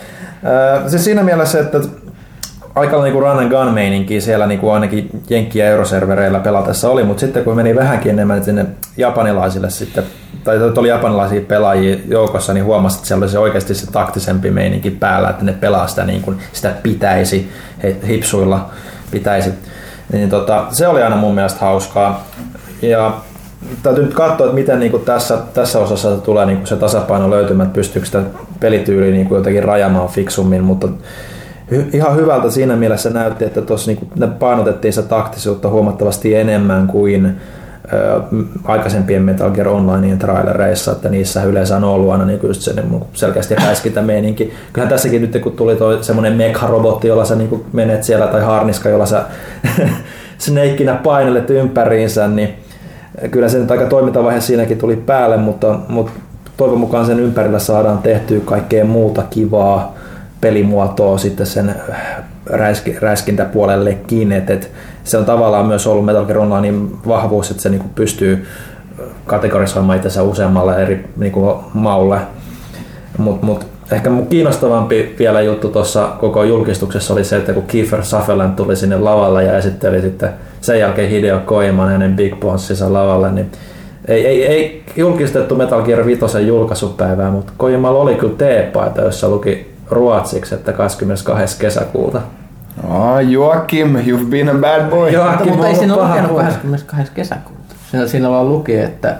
Öö, siis siinä mielessä, että aika niinku run and gun meininki siellä niinku ainakin Jenkki- ja Euroservereillä pelatessa oli, mutta sitten kun meni vähänkin enemmän sinne japanilaisille sitten, tai oli japanilaisia pelaajia joukossa, niin huomasi, että siellä oli se oikeasti se taktisempi meininki päällä, että ne pelaa sitä niin kuin sitä pitäisi, he, hipsuilla pitäisi. Niin tota, se oli aina mun mielestä hauskaa. Ja täytyy nyt katsoa, että miten niin kuin tässä, tässä osassa tulee niin kuin se tasapaino löytymään, että pystyykö sitä pelityyliä niin kuin jotenkin rajamaan fiksummin, mutta ihan hyvältä siinä mielessä näytti, että tuossa niin ne painotettiin sitä taktisuutta huomattavasti enemmän kuin ö, aikaisempien Metal Gear Onlinein trailereissa, että niissä yleensä on ollut aina niin just se niin selkeästi räiskintämeininki. Kyllähän tässäkin nyt kun tuli toi semmoinen mekha-robotti, jolla sä niin menet siellä, tai harniska, jolla sä <laughs> snakeina painelet ympäriinsä, niin kyllä se nyt aika toimintavaihe siinäkin tuli päälle, mutta, mutta toivon mukaan sen ympärillä saadaan tehtyä kaikkea muuta kivaa pelimuotoa sitten sen räiski, räiskintäpuolellekin, että et se on tavallaan myös ollut Metal Gear Onlinein vahvuus, että se niinku pystyy kategorisoimaan itsensä useammalle eri niinku maulle, mutta mut, ehkä mun kiinnostavampi vielä juttu tuossa koko julkistuksessa oli se, että kun Kiefer Sutherland tuli sinne lavalle ja esitteli sitten sen jälkeen Hideo Koiman hänen Big Bonsinsa lavalle, niin ei, ei, ei julkistettu Metal Gear 5 julkaisupäivää, mutta Koimalla oli kyllä teepaita, jossa luki ruotsiksi, että 22. kesäkuuta. Ah, Joakim, you've been a bad boy. Joo. Mutta, ei on siinä lukenut poika. 22. kesäkuuta. Siinä, siinä vaan luki, että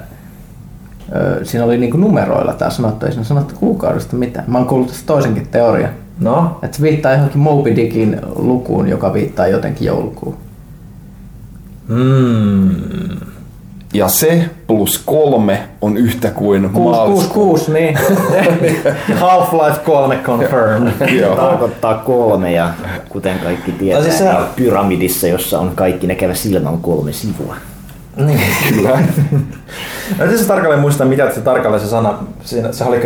ö, siinä oli niinku numeroilla tämä sanottu, ei siinä sanottu kuukaudesta mitään. Mä oon kuullut tästä toisenkin teorian. No, Että se viittaa johonkin Moby Dickin lukuun, joka viittaa jotenkin joulukuun. mm. Ja se plus kolme on yhtä kuin 666, niin. <laughs> Half-Life 3 confirmed. Joo. Tarkoittaa kolme ja kuten kaikki tietää, No siis se- niin pyramidissa, jossa on kaikki näkevä silmä, on kolme sivua. Niin. Kyllä. Mä en siis tarkalleen muista, mitä se tarkalleen se sana, siinä, se oli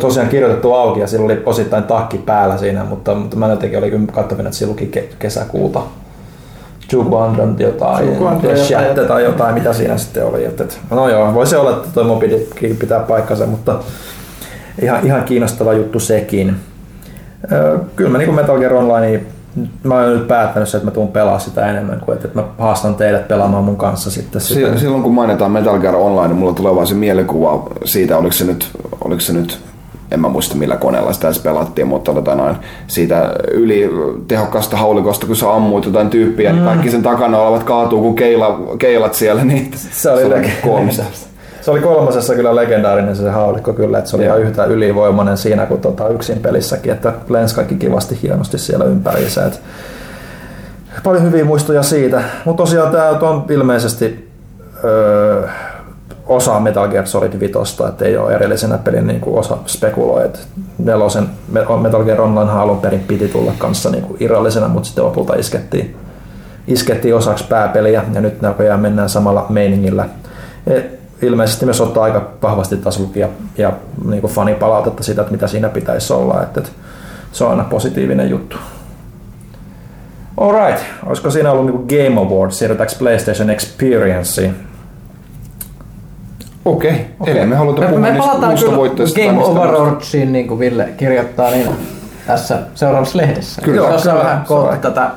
tosiaan kirjoitettu auki ja sillä oli osittain takki päällä siinä, mutta, mutta mä jotenkin olin kyllä katsovin, että siinä luki ke- kesäkuuta. Juguandon jotain, jotain. tai jotain, mitä siinä sitten oli. Että, että, no joo, voisi olla, että toi Moby Dick pitää paikkansa, mutta ihan, ihan kiinnostava juttu sekin. Ö, Kyllä mä niin kuin Metal Gear Online mä oon nyt päättänyt sen, että mä tuun pelaa sitä enemmän kuin että mä haastan teidät pelaamaan mun kanssa sitten sitä. Silloin kun mainitaan Metal Gear Online, niin mulla tulee vaan se mielikuva siitä, oliko se nyt, oliko se nyt en mä muista millä koneella sitä edes pelattiin, mutta tota noin, siitä yli tehokkaasta haulikosta, kun sä ammuit jotain tyyppiä, niin mm. niin kaikki sen takana olevat kaatuu kuin keila, keilat siellä, niin se oli, se oli koomista. Se oli kolmosessa kyllä legendaarinen se haulikko kyllä, että se oli ihan yhtä ylivoimainen siinä kuin tota yksin pelissäkin, että lens kaikki kivasti hienosti siellä ympäriinsä. Et paljon hyviä muistoja siitä, mutta tosiaan tämä on ilmeisesti öö, osa Metal Gear Solid 5, että ei ole erillisenä pelin niin kuin osa spekuloi, että nelosen Metal Gear Online alun perin piti tulla kanssa niin kuin irrallisena, mutta sitten lopulta iskettiin, iskettiin osaksi pääpeliä ja nyt näköjään mennään samalla meiningillä. Et ilmeisesti myös ottaa aika vahvasti taas lukia ja niin kuin fanipalautetta siitä, että mitä siinä pitäisi olla, että, että se on aina positiivinen juttu. Alright, olisiko siinä ollut niin Game Awards, siirrytäänkö PlayStation Experienceen? Okei, okay. okay. eli me halutaan puhua me, me palataan kyllä Game Overwatchiin, niin kuin Ville kirjoittaa niin tässä seuraavassa lehdessä. Kyllä, se on vähän kohta tätä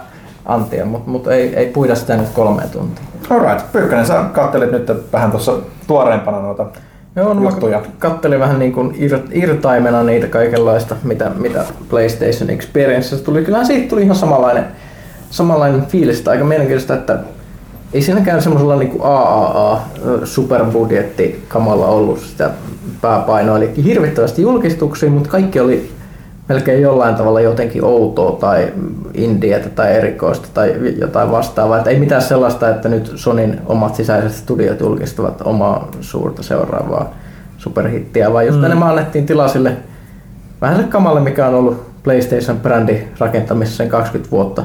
antia, mutta mut ei, ei puida sitä nyt kolmeen tuntia. Alright, Pyykkönen, sä kattelit nyt vähän tuossa tuoreempana noita Joo, no juttuja. kattelin vähän niin kuin ir, irtaimena niitä kaikenlaista, mitä, mitä PlayStation Experience tuli. Kyllä siitä tuli ihan samanlainen, samanlainen fiilis, aika mielenkiintoista, että ei siinäkään semmoisella niin AAA superbudjetti kamalla ollut sitä pääpainoa, eli hirvittävästi julkistuksia, mutta kaikki oli melkein jollain tavalla jotenkin outoa tai indietä tai erikoista tai jotain vastaavaa. Että ei mitään sellaista, että nyt Sonin omat sisäiset studiot julkistavat omaa suurta seuraavaa superhittiä, vaan just mm. enemmän annettiin tilaa sille vähän se kamalle, mikä on ollut PlayStation-brändi rakentamisessa sen 20 vuotta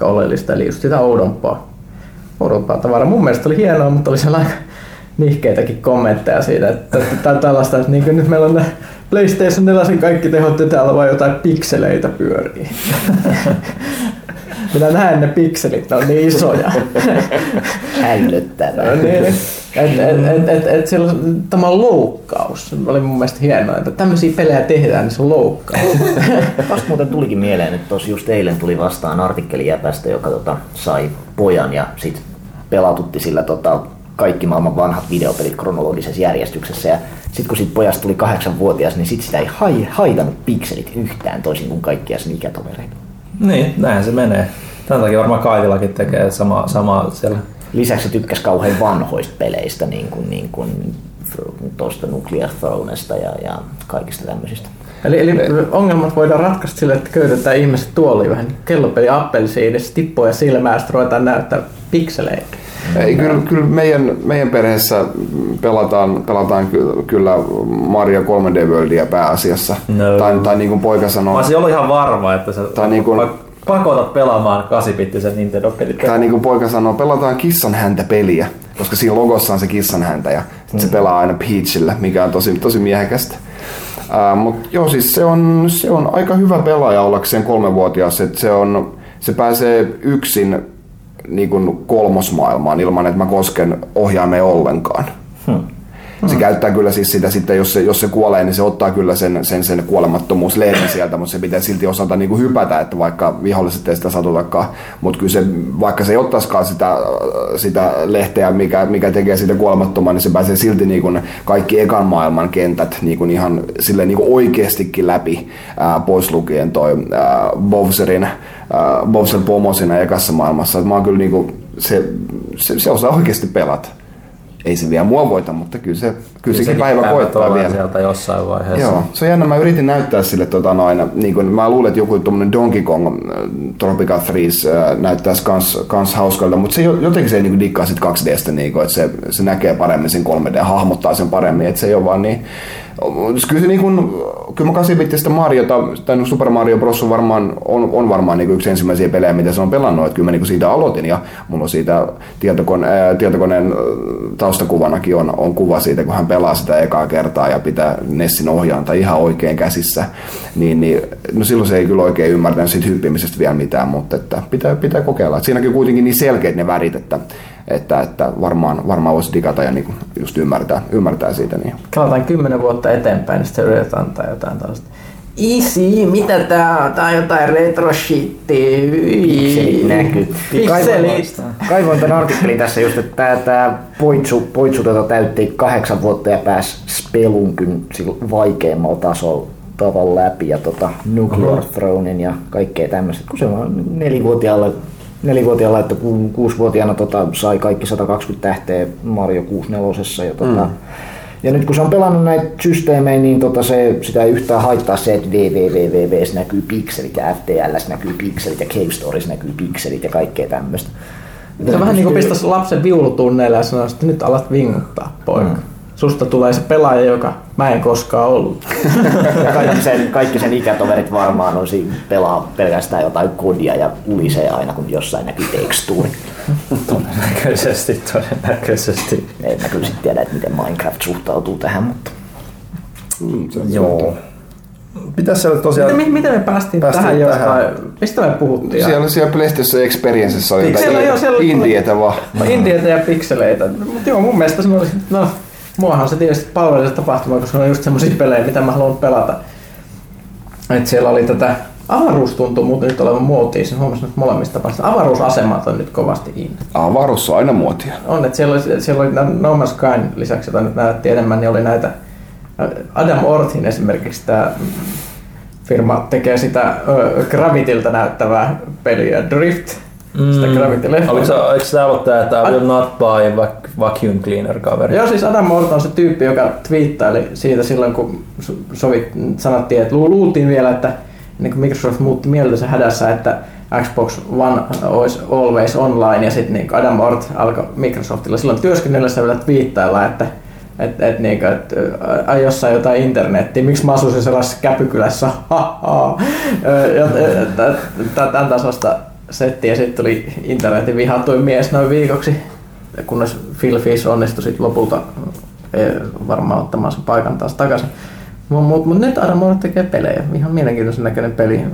oleellista, eli just sitä oudompaa, oudompaa tavaraa. Mun mielestä oli hienoa, mutta oli sellainen nihkeitäkin kommentteja siitä, että, että tällaista, että niin nyt meillä on PlayStation 4 kaikki tehot ja täällä vaan jotain pikseleitä pyörii. <laughs> Minä näen ne pikselit, ne on niin isoja. <laughs> Hälyttävää. No niin, et, et, et, et, et on, tämä on loukkaus. Se oli mun mielestä hienoa, että tämmöisiä pelejä tehdään, niin se on loukkaus. <laughs> Vasta muuten tulikin mieleen, että tuossa just eilen tuli vastaan artikkeli jäpästä, joka tota, sai pojan ja sitten pelatutti sillä tota, kaikki maailman vanhat videopelit kronologisessa järjestyksessä. Ja sitten kun siitä pojasta tuli kahdeksanvuotias, niin sit sitä ei hai, haitannut pikselit yhtään toisin kuin kaikkia sen ikätovereita. Niin, näinhän se menee. Tämän takia varmaan Kaitilakin tekee sama, sama siellä. Lisäksi se tykkäsi kauhean vanhoista peleistä, niin kuin, niin kuin tuosta Nuclear Thronesta ja, ja kaikista tämmöisistä. Eli, eli ongelmat voidaan ratkaista sillä, että köytetään ihmiset tuoliin vähän kellopeli appelsiinissa, tippoja silmää, ja ruvetaan näyttää pikseleitä. Ei, kyllä, kyllä meidän, meidän perheessä pelataan, pelataan kyllä Mario 3D Worldia pääasiassa. No. Tai, tai niin kuin poika sanoo... Mä olisin ollut ihan varma, että sä tai niin kuin, pakotat pelaamaan 8-bittisen Nintendo-pelit. Tai niin kuin poika sanoo, pelataan kissan häntä peliä, koska siinä logossa on se kissan häntä ja mm. se pelaa aina Peachillä, mikä on tosi, tosi miehekästä. Uh, Mutta joo, siis se on, se on aika hyvä pelaaja ollakseen kolmevuotias, että se, on, se pääsee yksin niin kolmosmaailmaan ilman, että mä kosken ohjaimeen ollenkaan. Hmm. Se hmm. käyttää kyllä siis sitä sitten, jos se, jos se kuolee, niin se ottaa kyllä sen, sen, sen kuolemattomuuslehden sieltä, mutta se pitää silti osata niin kuin hypätä, että vaikka viholliset ei sitä satutakaan. Mutta kyllä se, vaikka se ei ottaisikaan sitä, sitä lehteä, mikä, mikä tekee sitä kuolemattoman, niin se pääsee silti niin kuin kaikki ekan maailman kentät niin kuin ihan sille niin kuin oikeastikin läpi, ää, pois lukien toi ää, Bowserin Bowser Pomo siinä ekassa maailmassa. Et mä oon kyllä niinku, se, se, se osaa oikeasti pelata. Ei se vielä mua voita, mutta kyllä se kyllä sekin päivä koittaa vielä. sieltä jossain vaiheessa. Joo, se on jännä. Mä yritin näyttää sille, tota, noin, niin kun, mä luulen, että joku tuommoinen Donkey Kong äh, Tropical Freeze äh, näyttäisi kans, kans hauskalta, mutta se jotenkin se ei niin dikkaa sit 2Dstä, niin kun, että se, se näkee paremmin sen 3D, hahmottaa sen paremmin, että se ei ole vaan niin Kyllä, niin kuin, kyllä mä 8 Mariota, tai no Super Mario Bros. on varmaan, on, on varmaan niin yksi ensimmäisiä pelejä, mitä se on pelannut. Että kyllä mä niin siitä aloitin ja mulla on siitä tietokone, ää, tietokoneen taustakuvanakin on, on kuva siitä, kun hän pelaa sitä ekaa kertaa ja pitää Nessin ohjaanta ihan oikein käsissä. Niin, niin, no silloin se ei kyllä oikein ymmärtänyt siitä hyppimisestä vielä mitään, mutta että pitää, pitää kokeilla. Että siinäkin kuitenkin niin selkeät ne värit, että että, että varmaan, varmaan voisi digata ja niin just ymmärtää, ymmärtää siitä. Niin. Katsotaan kymmenen vuotta eteenpäin, niin sitten yritetään antaa jotain tällaista Isi, mitä tää on? Tää on jotain retro. Pikselit. Kaivoin tämän artikkelin tässä just, että tää, tää Poitsu, Poitsu tota täytti kahdeksan vuotta ja pääsi Spelunkin sillä vaikeimmalla tasolla tavalla läpi ja tota Nuclear Thronein ja kaikkea tämmöistä. Kun se on nelivuotiaalla nelivuotiaalla, että ku- kuusivuotiaana tota, sai kaikki 120 tähteä Mario 64 ja tota, mm. Ja nyt kun se on pelannut näitä systeemejä, niin tota se, sitä ei yhtään haittaa se, että www näkyy pikselit ja FTLS näkyy pikselit ja Cave Stories näkyy pikselit ja kaikkea tämmöistä. Se on vähän niin kuin pistäisi lapsen viulutunneille ja sanoisi, että nyt alat vinguttaa, poika. Mm. Susta tulee se pelaaja, joka mä en koskaan ollut. <laughs> Ja kaikki sen, kaikki sen ikätoverit varmaan on siinä pelaa pelkästään jotain kodia ja ulisee aina, kun jossain näkyy tekstuuri. Todennäköisesti, todennäköisesti. En mä kyllä sitten tiedä, että miten Minecraft suhtautuu tähän, mutta Joo. Pitäisi siellä tosiaan... Miten, miten me päästiin, Päästiin tähän, tähän. jostain? Mistä me puhuttiin? Siellä, siellä PlayStation Experiencessa oli Siellä- jotain indietä vaan. Indieitä ja pikseleitä. Mutta joo, mun mielestä se olisi, no, muahan se tietysti palvelee tapahtuma, koska ne on just semmoisia pelejä, mitä mä haluan pelata. Et siellä oli tätä avaruus tuntuu muuten nyt olevan muotiin, sen huomasin nyt molemmista tapauksista. Avaruusasemat on nyt kovasti in. Avaruus on aina muotia. On, että siellä oli, siellä oli No Man's Skyn lisäksi, jota nyt näytti enemmän, niin oli näitä Adam Orthin esimerkiksi tämä firma tekee sitä ö, Gravitilta näyttävää peliä Drift. Sitä Gravity leffa. Oliko se, eikö tämä ollut tämä, että I will not buy vac- vacuum cleaner kaveri? Joo, siis Adam Orton on se tyyppi, joka twiittaili siitä silloin, kun so- sovit, sanottiin, että lu- luultiin vielä, että niin kuin Microsoft muutti mieltänsä hädässä, että Xbox One olisi always online, ja sitten niin Adam Ort alkoi Microsoftilla silloin työskennellessä vielä twiittailla, että että et, niinku, et, ä, ai jossain jotain internettiä, miksi mä asuisin sellaisessa käpykylässä, ha, ha. Tämän tasosta settiä, ja sitten tuli internetin vihatuin mies noin viikoksi, kunnes Phil Fish onnistui sit lopulta eh, varmaan ottamaan sen paikan taas takaisin. Mutta mut, mut nyt Moore tekee pelejä, ihan mielenkiintoisen näköinen peli.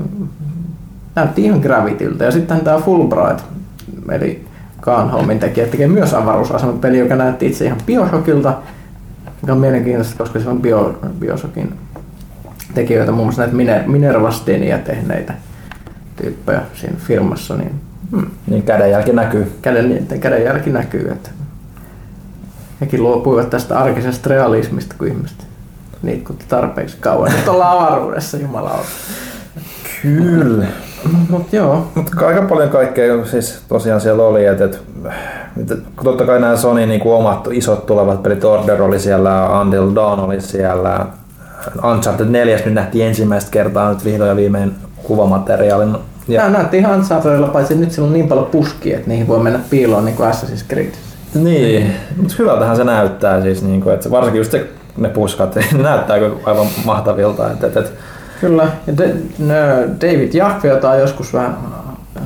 Näytti ihan Gravityltä. Ja sitten tämä Fulbright, eli Gone tekijä, tekee myös avaruusaseman peli, joka näytti itse ihan Bioshockilta, mikä on mielenkiintoista, koska se on Bio, Bioshockin tekijöitä, muun muassa näitä Miner- Minerva Stenia tehneitä tyyppejä siinä firmassa, niin hmm, Niin kädenjälki näkyy. käden, kädenjälki näkyy, että hekin luopuivat tästä arkisesta realismista, kun ihmiset liikkutti tarpeeksi kauan. Nyt ollaan avaruudessa, jumalauta. Kyllä. Mutta joo, Mutta aika paljon kaikkea siis tosiaan siellä oli, että, että, että totta kai nämä Sony niin kuin omat isot tulevat pelit, Order oli siellä, Until Dawn oli siellä, Uncharted 4 nyt nähtiin ensimmäistä kertaa nyt vihdoin ja viimein kuvamateriaalin. ja. Nämä näytti ihan Unchartedilla, paitsi nyt sillä on niin paljon puskia, että niihin voi mennä piiloon niin kuin Assassin's Creed. niin, mutta hyvältähän se näyttää siis, niin kuin, että varsinkin just se, ne puskat, <laughs> ne näyttää aivan mahtavilta. Että, että, Kyllä, ja de, no, David Jaffe, jota on joskus vähän äh,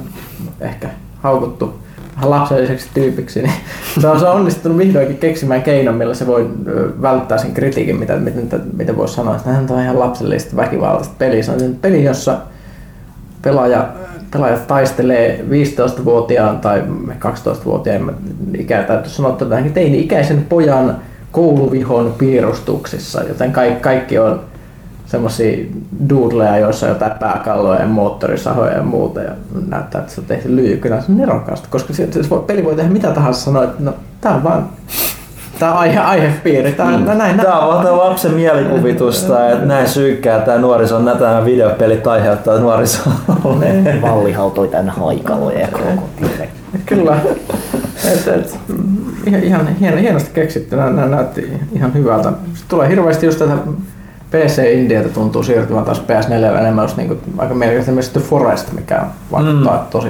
ehkä haukuttu lapselliseksi tyypiksi, niin se on, se on onnistunut vihdoinkin keksimään keinon, millä se voi välttää sen kritiikin, mitä, miten, miten voisi sanoa, että hän on ihan lapsellista väkivaltaista peliä. Se on peli, jossa pelaaja, pelaaja taistelee 15-vuotiaan tai 12-vuotiaan ikää, täytyy sanoa, että teini-ikäisen pojan kouluvihon piirustuksissa, joten kaikki, kaikki on semmoisia doodleja, joissa on jotain pääkalloja ja moottorisahoja ja muuta ja näyttää, että se on tehty lyijykynä. Nerokasta, koska se, se voi, peli voi tehdä mitä tahansa sanoa, että no tää on vaan tää on aihe, aihepiiri, tää on mm. näin, Tämä on vaan lapsen mielikuvitusta, että näin syykkää tämä nuorison nämä videopelit aiheuttaa nuorisolle. Valli hautoi tänne haikaloja ja krokotiileja. Kyllä. Et, et, ihan, ihan hien, hienosti keksitty, nämä, nämä näytti ihan hyvältä. Sitten tulee hirveästi just tätä PC-indietä tuntuu siirtyvän taas PS4 enemmän just niinku, aika mielenkiintoista myös The Forest, mikä vaikuttaa mm. tosi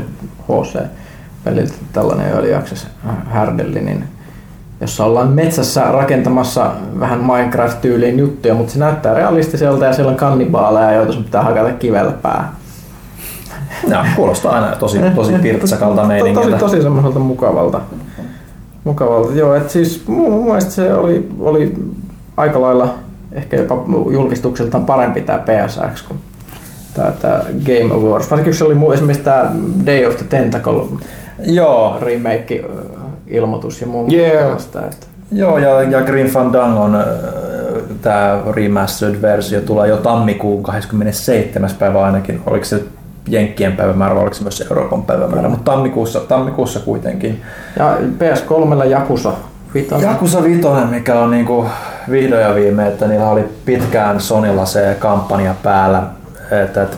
HC-peliltä tällainen early access härdelli, niin jossa ollaan metsässä rakentamassa vähän Minecraft-tyyliin juttuja, mutta se näyttää realistiselta ja siellä on kannibaaleja, joita sun pitää hakata kivellä päähän. Ja, kuulostaa aina tosi, tosi pirtsakalta To- Tosi, meiningiltä. tosi semmoiselta mukavalta. mukavalta. Joo, et siis mun mielestä se oli, oli aika lailla ehkä jopa julkistukseltaan parempi tämä PSX kuin tämä, tämä Game Awards. Varsinkin se oli muu- esimerkiksi tämä Day of the Tentacle Joo, remake ilmoitus ja muu Yeah. Että Joo, ja, ja Green Fandangon äh, tämä remastered versio tulee jo tammikuun 27. päivä ainakin. Oliko se Jenkkien päivämäärä vai oliko se myös Euroopan päivämäärä, mutta tammikuussa, tammikuussa kuitenkin. Ja PS3 Jakusa Vitoinen. Jakusa Vitoinen, mikä on niinku vihdoin ja viime, että niillä oli pitkään Sonilla se kampanja päällä, että, että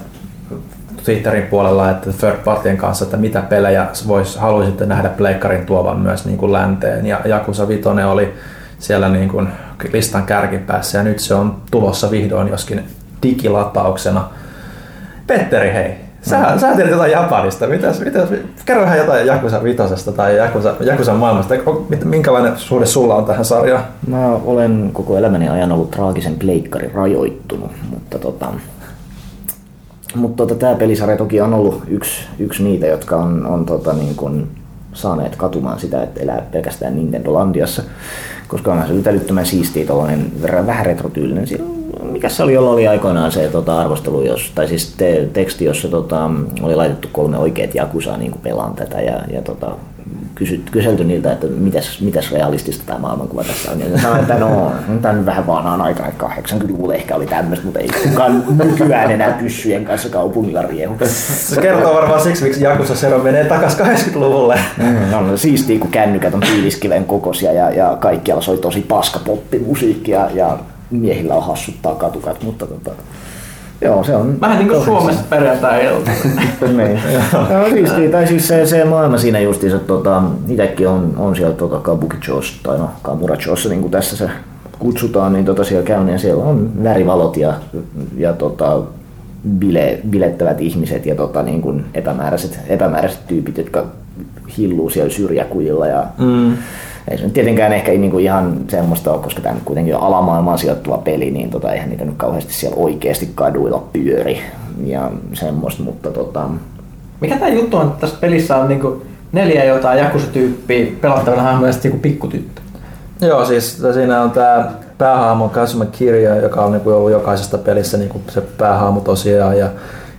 Twitterin puolella, että third partien kanssa, että mitä pelejä vois, haluaisitte nähdä pleikkarin tuovan myös niin kuin länteen. Ja Jakusa Vitoinen oli siellä niin kuin listan kärkipäässä ja nyt se on tulossa vihdoin joskin digilatauksena. Petteri, hei, Sä, mm. sä tiedät jotain Japanista. Mitäs, mitäs, kerro vähän jotain Jakusa vitosesta tai Jakusa, Jakusan maailmasta. Minkälainen suhde sulla on tähän sarjaan? Mä olen koko elämäni ajan ollut traagisen pleikkarin rajoittunut, mutta tota, mutta tota, tämä pelisarja toki on ollut yksi, yksi niitä, jotka on, on tota, niin kun saaneet katumaan sitä, että elää pelkästään Nintendo-landiassa, koska onhan se nyt älyttömän siistiä tuollainen vähän retrotyylinen. Mikä se oli, jolla oli aikoinaan se tota, arvostelu, jos, tai siis te, teksti, jossa tota, oli laitettu kolme oikeat jakusaa niin pelaan tätä ja, ja tota, kysyt, kyselty niiltä, että mitäs, mitäs realistista tämä maailmankuva tässä on. Ja ne sanoi, että no, tämä on vähän vanhaan aikaan, että 80-luvulla ehkä oli tämmöistä, mutta ei kukaan nykyään enää pyssyjen kanssa kaupungilla riehu. Se kertoo varmaan siksi, miksi Jakusa Sero menee takaisin 80-luvulle. Mm, no, no, siistiä, kun kännykät on tiiliskiven kokoisia ja, ja kaikkialla soi tosi paska poppimusiikkia ja miehillä on hassut takatukat, mutta tota, Joo, se on... Vähän niin kuin Suomessa perjantai-ilta. <laughs> niin. Joo, siistiä. Tai siis se, se maailma siinä justiinsa, tota, itsekin on, on siellä tota Kabuki Joss, tai no Kamura Joss, niin kuin tässä se kutsutaan, niin tota siellä käyn, ja siellä on värivalot ja, ja tota, bile, bilettävät ihmiset ja tota, niin kuin epämääräiset, epämääräiset tyypit, jotka hilluu siellä syrjäkujilla ja mm ei se nyt tietenkään ehkä niin kuin ihan semmoista ole, koska tämä nyt kuitenkin on alamaailmaan sijoittuva peli, niin tota, eihän niitä nyt kauheasti siellä oikeasti kaduilla pyöri ja semmoista, mutta tota... Mikä tämä juttu on, että tässä pelissä on niinku neljä jotain jakusatyyppiä pelattavana hahmoja ja sitten pikkutyttö? Joo, siis siinä on tämä päähahmo Kazuma Kirja, joka on niinku ollut jokaisesta pelissä niinku se päähahmo tosiaan. Ja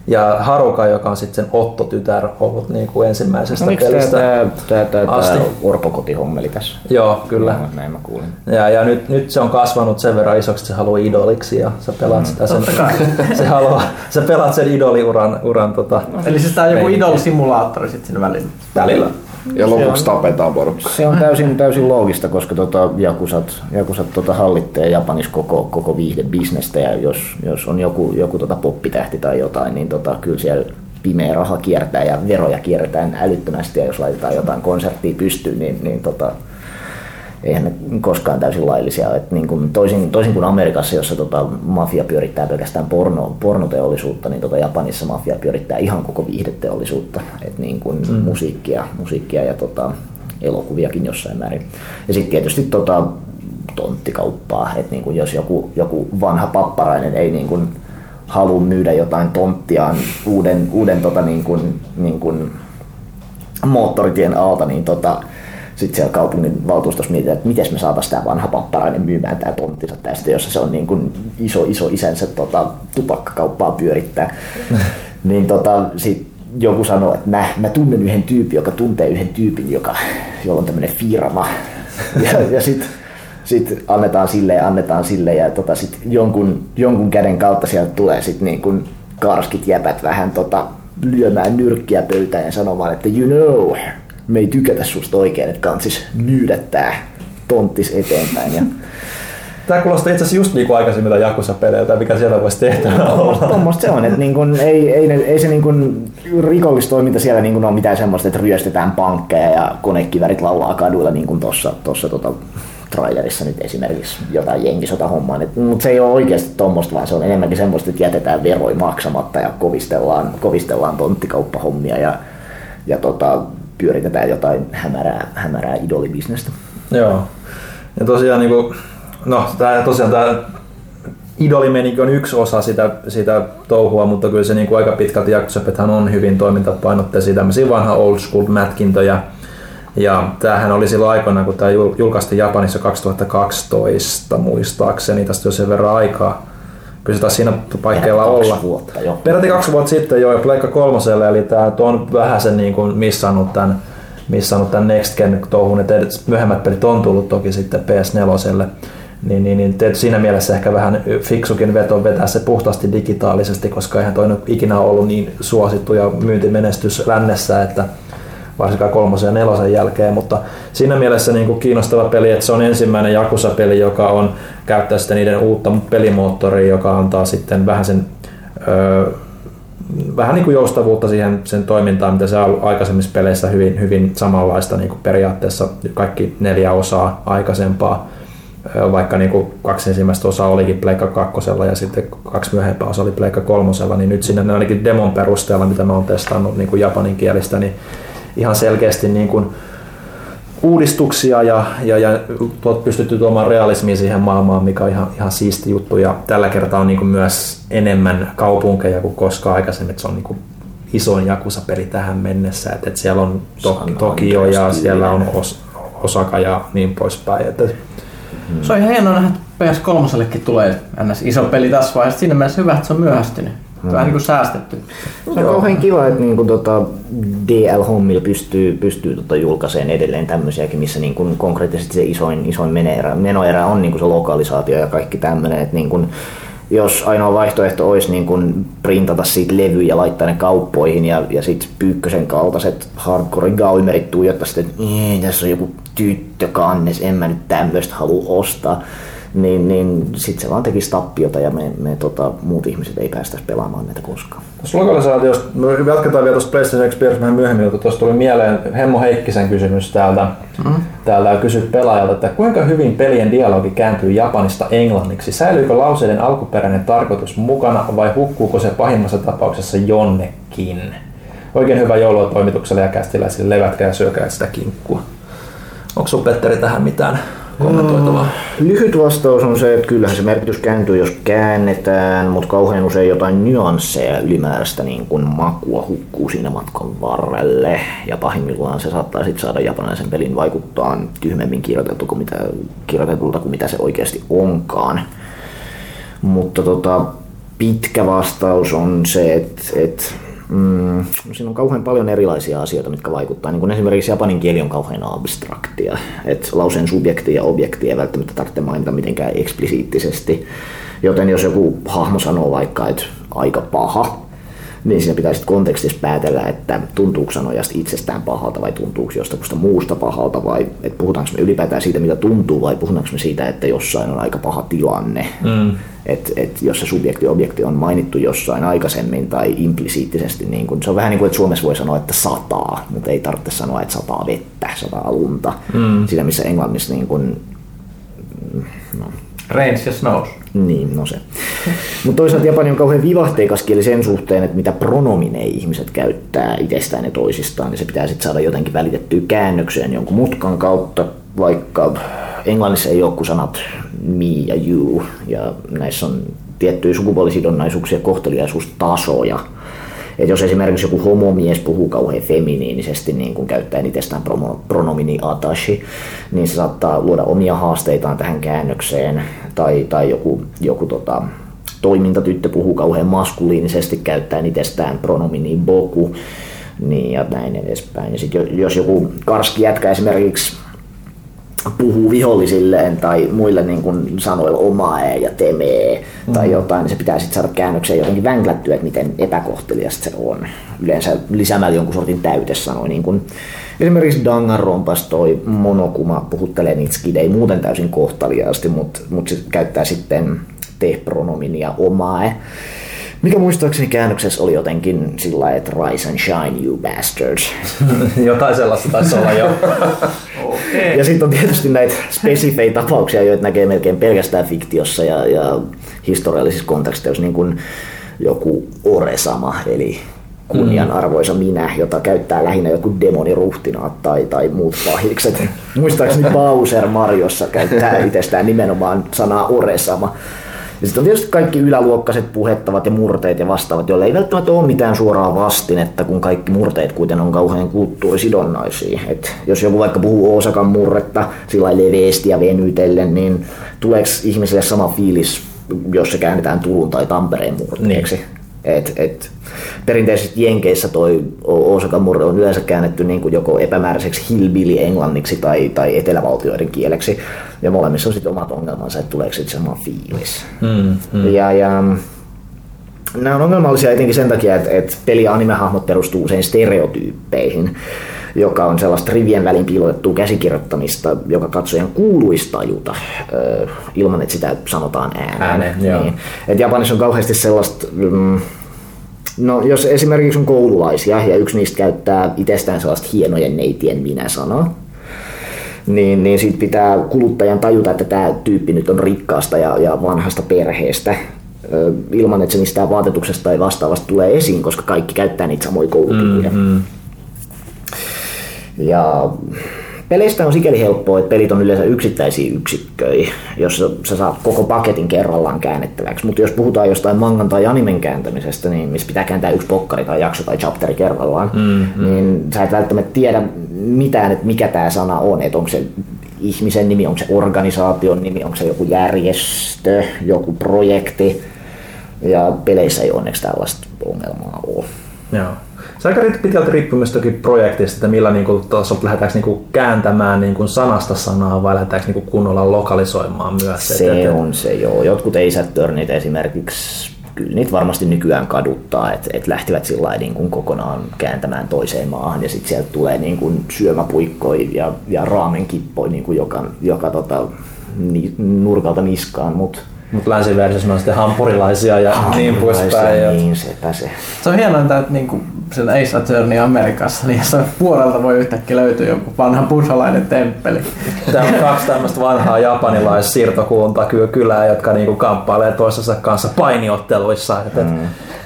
ja Haruka, joka on sitten sen Otto-tytär ollut niin kuin ensimmäisestä no, pelistä tämä, tämä, tämä, tämä orpokotihommeli tässä? Joo, kyllä. No, näin mä kuulin. Ja, ja nyt, nyt, se on kasvanut sen verran isoksi, että se haluaa idoliksi ja sä pelaat mm, sitä sen, <laughs> se haluaa, sä pelaat sen idoliuran uran, tota, no, Eli siis tää on joku idol-simulaattori sitten siinä välillä? Välillä. Ja lopuksi tapetaan porukka. Se on täysin, täysin loogista, koska tota, Jakusat, Jakusat tota, hallittee Japanissa koko, koko viihdebisnestä ja jos, jos on joku, joku tota, poppitähti tai jotain, niin tota, kyllä siellä pimeä raha kiertää ja veroja kierretään älyttömästi ja jos laitetaan jotain konserttia pystyyn, niin, niin tota, eihän ne koskaan täysin laillisia. Et niin kuin toisin, toisin kuin Amerikassa, jossa tota, mafia pyörittää pelkästään porno, pornoteollisuutta, niin tota Japanissa mafia pyörittää ihan koko viihdeteollisuutta. Et niin kuin mm. musiikkia, musiikkia ja tota, elokuviakin jossain määrin. Ja sitten tietysti tota, tonttikauppaa, että niin kuin jos joku, joku vanha papparainen ei niin kuin halua myydä jotain tonttiaan uuden, uuden tota, niin kuin, niin kuin moottoritien alta, niin tota, sitten siellä kaupungin valtuustossa mietitään, että miten me saataisiin tämä vanha papparainen myymään tämä tonttinsa tästä, jossa se on niin kuin iso, iso isänsä tota, tupakkakauppaa pyörittää. <laughs> niin tota, sit joku sanoo, että mä, mä tunnen yhden tyypin, joka tuntee yhden tyypin, joka, jolla on tämmöinen firma. ja, ja sitten sit annetaan sille ja annetaan sille ja tota, sit jonkun, jonkun käden kautta sieltä tulee sit niin kuin karskit jäpät vähän tota, lyömään nyrkkiä pöytään ja sanomaan, että you know, me ei tykätä susta oikein, että kansis myydä tää tonttis eteenpäin. Ja <laughs> Tämä kuulostaa itse asiassa just niin kuin aikaisemmin jakussa peleiltä, mikä siellä voisi tehdä olla. Tuommoista se on, että niin kuin, ei, ei, ei, se niin kuin rikollistoiminta siellä niin kuin ole mitään semmoista, että ryöstetään pankkeja ja konekivärit laulaa kaduilla niin kuin tuossa tossa, tota, trailerissa nyt esimerkiksi jotain jengisota-hommaa. Mutta se ei ole oikeasti tuommoista, vaan se on enemmänkin semmoista, että jätetään veroja maksamatta ja kovistellaan, kovistellaan tonttikauppahommia ja, ja tota, pyöritetään jotain hämärää, hämärää idolibisnestä. Joo. Ja tosiaan, niin kuin, no, tää, tosiaan tämä idolimenikki on yksi osa sitä, sitä touhua, mutta kyllä se niin kuin aika pitkälti Jakusepethän on hyvin toimintapainotteisia tämmöisiä vanha old school mätkintöjä. Ja tämähän oli silloin aikoina, kun tämä julkaistiin Japanissa 2012 muistaakseni, tästä jo sen verran aikaa kyllä se taisi siinä paikkeilla olla. Vuotta, jo. Peräti kaksi vuotta sitten jo, Pleikka kolmoselle, eli tämä on vähän sen niin kuin missannut tämän, missannut tämän Next Gen touhun, että myöhemmät pelit on tullut toki sitten PS4. Niin, niin, niin siinä mielessä ehkä vähän fiksukin veto vetää se puhtaasti digitaalisesti, koska eihän toi nyt ikinä ollut niin suosittu ja myyntimenestys lännessä, että varsinkaan kolmosen ja nelosen jälkeen, mutta siinä mielessä niin kuin kiinnostava peli, että se on ensimmäinen Jakusa-peli, joka on käyttää sitten niiden uutta pelimoottoria, joka antaa sitten vähän sen öö, vähän niin kuin joustavuutta siihen sen toimintaan, mitä se on aikaisemmissa peleissä hyvin, hyvin samanlaista niin kuin periaatteessa kaikki neljä osaa aikaisempaa. Vaikka niin kuin kaksi ensimmäistä osaa olikin Pleikka kakkosella ja sitten kaksi myöhempää osa oli Pleikka kolmosella, niin nyt sinne ainakin demon perusteella, mitä mä oon testannut niin kuin japanin kielistä, niin ihan selkeästi niin kuin uudistuksia ja, ja, ja tuot pystytty tuomaan realismia siihen maailmaan, mikä on ihan, ihan siisti juttu. Ja tällä kertaa on niin kuin myös enemmän kaupunkeja kuin koskaan aikaisemmin. Että se on niin kuin isoin Jakusa-peli tähän mennessä. Että, että siellä on to- Tokio ja siellä on Os- Osaka ja niin poispäin. Että... Se on ihan hienoa nähdä, että PS3 tulee ns. iso peli tässä vaiheessa. Siinä mielessä hyvä, että se on myöhästynyt. Mm. Vähän niin kuin säästetty. Se on kauhean kiva, että niin kuin, tota, DL-hommilla pystyy, pystyy tota, julkaiseen edelleen tämmöisiäkin, missä niin kuin, konkreettisesti se isoin, isoin menoerä, menoerä on niin kuin se lokalisaatio ja kaikki tämmöinen. Että, niin kuin, jos ainoa vaihtoehto olisi niin kuin printata siitä levyjä ja laittaa ne kauppoihin ja, ja sitten Pyykkösen kaltaiset hardcore gaumerit tuijottaa sitten, että tässä on joku tyttökannes, en mä nyt tämmöistä halua ostaa niin, niin sitten se vaan tekisi tappiota ja me, me tota, muut ihmiset ei päästäisi pelaamaan näitä koskaan. Tuossa lokalisaatiosta, me jatketaan vielä tuosta PlayStation Experience vähän myöhemmin, mutta tuossa tuli mieleen Hemmo Heikkisen kysymys täältä. Mm. Täältä kysyt pelaajalta, että kuinka hyvin pelien dialogi kääntyy japanista englanniksi? Säilyykö lauseiden alkuperäinen tarkoitus mukana vai hukkuuko se pahimmassa tapauksessa jonnekin? Oikein hyvä joulua toimitukselle ja kästiläisille, levätkää ja syökää sitä kinkkua. Onko sun Petteri tähän mitään kommentoitavaa? Mm, lyhyt vastaus on se, että kyllähän se merkitys kääntyy, jos käännetään, mutta kauhean usein jotain nyansseja ylimääräistä niin kuin makua hukkuu siinä matkan varrelle. Ja pahimmillaan se saattaa sitten saada japanilaisen pelin vaikuttaa tyhmemmin kirjoitettu kuin mitä, kirjoitetulta kuin mitä se oikeasti onkaan. Mutta tota, pitkä vastaus on se, että, että Mm, siinä on kauhean paljon erilaisia asioita, mitkä vaikuttaa. Niin kuin esimerkiksi japanin kieli on kauhean abstraktia. Että lauseen subjekti ja objekti ei välttämättä tarvitse mainita mitenkään eksplisiittisesti. Joten jos joku hahmo sanoo vaikka, että aika paha, niin siinä pitää sitten kontekstissa päätellä, että tuntuuko sanojasta itsestään pahalta vai tuntuuko jostakusta muusta pahalta vai että puhutaanko me ylipäätään siitä, mitä tuntuu vai puhutaanko me siitä, että jossain on aika paha tilanne. Mm. Että et jos se subjekti-objekti on mainittu jossain aikaisemmin tai implisiittisesti, niin kun, se on vähän niin kuin, että Suomessa voi sanoa, että sataa, mutta ei tarvitse sanoa, että sataa vettä, sataa lunta. Mm. Siinä missä Englannissa niin kun, no, Rains ja Snows. Niin, no se. Mutta toisaalta Japani on kauhean vivahteikas kieli sen suhteen, että mitä pronomineja ihmiset käyttää itsestään ja toisistaan, niin se pitää sitten saada jotenkin välitettyä käännökseen jonkun mutkan kautta, vaikka Englannissa ei ole kuin sanat me ja you, ja näissä on tiettyjä sukupuolisidonnaisuuksia, kohteliaisuustasoja. Et jos esimerkiksi joku homomies puhuu kauhean feminiinisesti niin kun käyttäen itsestään pronomini atashi, niin se saattaa luoda omia haasteitaan tähän käännökseen. Tai, tai joku, joku tota, toimintatyttö puhuu kauhean maskuliinisesti käyttäen itsestään pronomini boku, niin ja näin edespäin. Ja sit jos joku karski jätkä esimerkiksi puhuu vihollisilleen tai muille niin kuin sanoilla omaa ja temee mm. tai jotain, niin se pitää sitten saada käännökseen jotenkin vänklättyä, että miten epäkohteliasta se on. Yleensä lisäämällä jonkun sortin täytesanoja, niin kuin esimerkiksi Danganronpas toi monokuma puhuttelee niitä skidei muuten täysin kohteliaasti, mutta, mutta se käyttää sitten te-pronominia omaa mikä muistaakseni käännöksessä oli jotenkin sillä että rise and shine you bastards. <laughs> Jotain sellaista taisi olla jo. <laughs> okay. Ja sitten on tietysti näitä spesifejä tapauksia, joita näkee melkein pelkästään fiktiossa ja, ja historiallisissa konteksteissa, niin kuin joku Oresama, eli kunnianarvoisa minä, jota käyttää lähinnä joku demoniruhtinaat tai, tai muut pahikset. Muistaakseni Bowser Mariossa käyttää itsestään nimenomaan sanaa Oresama. Ja sitten on tietysti kaikki yläluokkaiset puhettavat ja murteet ja vastaavat, joille ei välttämättä ole mitään suoraa vastinetta, kun kaikki murteet kuitenkin on kauhean kulttuurisidonnaisia. Et jos joku vaikka puhuu Osakan murretta sillä leveästi ja venytellen, niin tuleeko ihmiselle sama fiilis, jos se käännetään Turun tai Tampereen murteeksi? Niin. Et, et, perinteisesti Jenkeissä toi Osaka Murre on yleensä käännetty niin kuin joko epämääräiseksi hillbilly englanniksi tai, tai etelävaltioiden kieleksi. Ja molemmissa on sitten omat ongelmansa, että tuleeko sitten sama fiilis. Mm, mm. Ja, ja nämä on ongelmallisia etenkin sen takia, että, että peli- ja animehahmot perustuu usein stereotyyppeihin joka on sellaista rivien välin piilotettua käsikirjoittamista, joka katsojan kuuluisi tajuta ilman, että sitä sanotaan ääneen. Ääne, niin. Et Japanissa on kauheasti sellaista, mm, no jos esimerkiksi on koululaisia ja yksi niistä käyttää itsestään sellaista hienojen neitien minä-sanaa, niin, niin siitä pitää kuluttajan tajuta, että tämä tyyppi nyt on rikkaasta ja, ja vanhasta perheestä, ilman, että se mistään vaatetuksesta tai vastaavasta tulee esiin, koska kaikki käyttää niitä samoja koulukirjoja. Mm-hmm. Ja peleistä on sikäli helppoa, että pelit on yleensä yksittäisiä yksikköjä, jos sä saat koko paketin kerrallaan käännettäväksi. Mutta jos puhutaan jostain mangan tai animen kääntämisestä, niin missä pitää kääntää yksi pokkari tai jakso tai chapteri kerrallaan, mm, mm. niin sä et välttämättä tiedä mitään, että mikä tämä sana on, että onko se ihmisen nimi, onko se organisaation nimi, onko se joku järjestö, joku projekti. Ja peleissä ei onneksi tällaista ongelmaa ole. Joo. Se aika pitkälti riippuu myös toki projektista, että millä niin kuin, lähdetäänkö niin kääntämään niin kuin sanasta sanaa vai lähdetäänkö niin kuin kunnolla lokalisoimaan myös. Se että, on se joo. Jotkut ASAT-turnit esimerkiksi kyllä niitä varmasti nykyään kaduttaa, että, että lähtivät sillä niin kuin kokonaan kääntämään toiseen maahan ja sitten sieltä tulee niin kuin syömäpuikkoi ja, ja raamenkippoi niin kuin joka, joka tota, ni, nurkalta niskaan, mutta mutta länsiversiossa on sitten hampurilaisia ja niin poispäin. Niin, sepä se. Se on hienoa, että niinku sen Ace Attorney Amerikassa, niin jossain puolelta voi yhtäkkiä löytyä joku vanha buddhalainen temppeli. Tämä on kaksi tämmöistä vanhaa japanilais-siirtokuntaa kylää, jotka niinku kamppailee toisensa kanssa painiotteluissa. Että mm.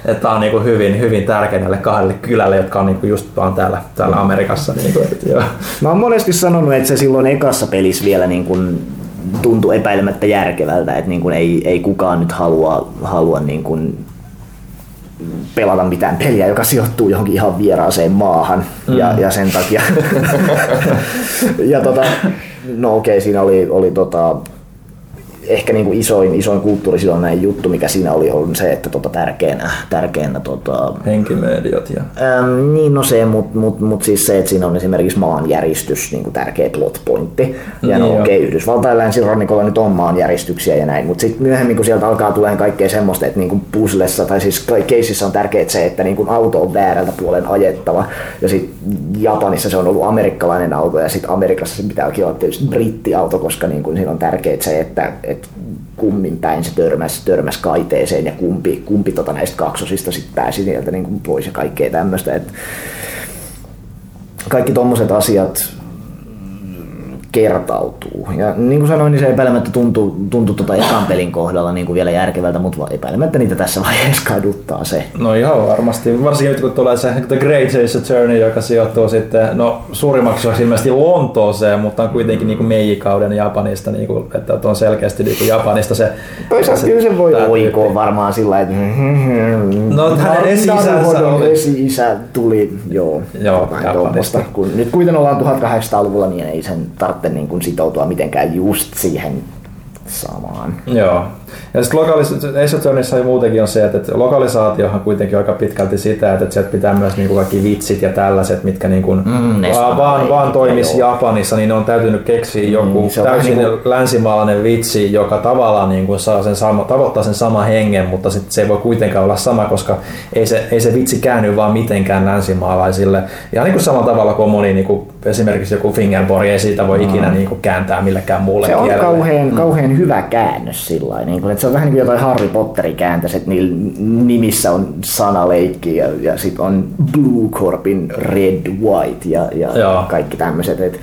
että tämä on niinku hyvin, hyvin tärkeä näille kahdelle kylälle, jotka on niinku just vaan täällä, täällä Amerikassa. Niinku, että, joo. Mä oon monesti sanonut, että se silloin ekassa pelissä vielä niin kuin tuntui epäilemättä järkevältä, että niin kuin ei, ei kukaan nyt halua, halua niin kuin pelata mitään peliä, joka sijoittuu johonkin ihan vieraaseen maahan. Mm. Ja, ja sen takia... <laughs> <laughs> ja tota, no okei, okay, siinä oli, oli tota, ehkä niin kuin isoin, isoin kulttuurisidonnainen juttu, mikä siinä oli, on se, että tota tärkeänä, tärkeänä tota, henkimediat ja... Äm, niin no se, mutta mut, mut siis se, että siinä on esimerkiksi maanjäristys niin kuin tärkeä plot pointti. Ja niin no okei, okay, Yhdysvaltain länsirannikolla nyt on maanjäristyksiä ja näin, mutta sitten myöhemmin kun sieltä alkaa tulee kaikkea semmoista, että niin kuin puzzlessa tai siis keisissä on tärkeää se, että niin kuin auto on väärältä puolen ajettava ja sitten Japanissa se on ollut amerikkalainen auto ja sitten Amerikassa se pitääkin olla tietysti brittiauto, koska niin kuin siinä on tärkeää se, että, että kummin päin se törmäsi, törmäsi kaiteeseen ja kumpi, kumpi tota näistä kaksosista sitten pääsi sieltä niin kuin pois ja kaikkea tämmöistä. kaikki tuommoiset asiat kertautuu. Ja niin kuin sanoin, niin se epäilemättä tuntuu, tuntuu tuota ekan pelin kohdalla niin kuin vielä järkevältä, mutta epäilemättä niitä tässä vaiheessa kaduttaa se. No ihan varmasti. Varsinkin nyt kun tulee se The Great Ace Attorney, joka sijoittuu sitten, no suurimmaksi osaksi ilmeisesti Lontooseen, mutta on kuitenkin niin kuin Meiji-kauden Japanista, niin kuin, että on selkeästi niin kuin Japanista se... Toisaalta kyllä se voi oikoa varmaan sillä että no, hänen esi-isänsä oli... esi-isä tuli, joo, joo Japanista. Kun nyt kuitenkin ollaan 1800-luvulla, niin ei sen tarvitse niin kuin sitoutua mitenkään just siihen samaan. Joo. Ja sitten lokalis- Ace muutenkin on se, että lokalisaatiohan kuitenkin aika pitkälti sitä, että sieltä pitää myös niinku kaikki vitsit ja tällaiset, mitkä niinku mm, vaan, vaan, vaan toimisi Japanissa, niin ne on täytynyt keksiä mm, joku mm, täysin niinku... länsimaalainen vitsi, joka tavallaan niinku saa sen sama, tavoittaa sen sama hengen, mutta sit se ei voi kuitenkaan olla sama, koska ei se, ei se vitsi käänny vaan mitenkään länsimaalaisille. Ja niin kuin samalla tavalla kuin moni niinku, esimerkiksi joku fingerboard ei siitä voi mm. ikinä niinku kääntää millekään muulle Se kielelle. on kauhean, kauhean hyvä käännös sillä niin kuin, että se on vähän niin kuin jotain Harry Potterin kääntäisi, että niillä nimissä on sanaleikki ja, ja sitten on Blue Corpin Red, White ja, ja kaikki tämmöiset. Että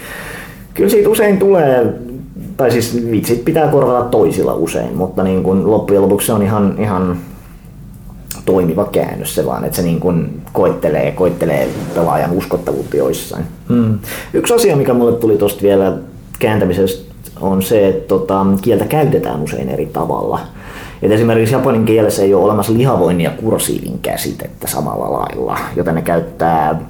kyllä siitä usein tulee, tai siis vitsit pitää korvata toisilla usein, mutta niin kuin loppujen lopuksi se on ihan, ihan toimiva käännös se vaan, että se niin kuin koittelee, koittelee pelaajan uskottavuutta joissain. Hmm. Yksi asia, mikä mulle tuli tuosta vielä kääntämisestä on se, että tota, kieltä käytetään usein eri tavalla. Et esimerkiksi japanin kielessä ei ole olemassa lihavoinnin ja kursiivin käsitettä samalla lailla, joten ne käyttää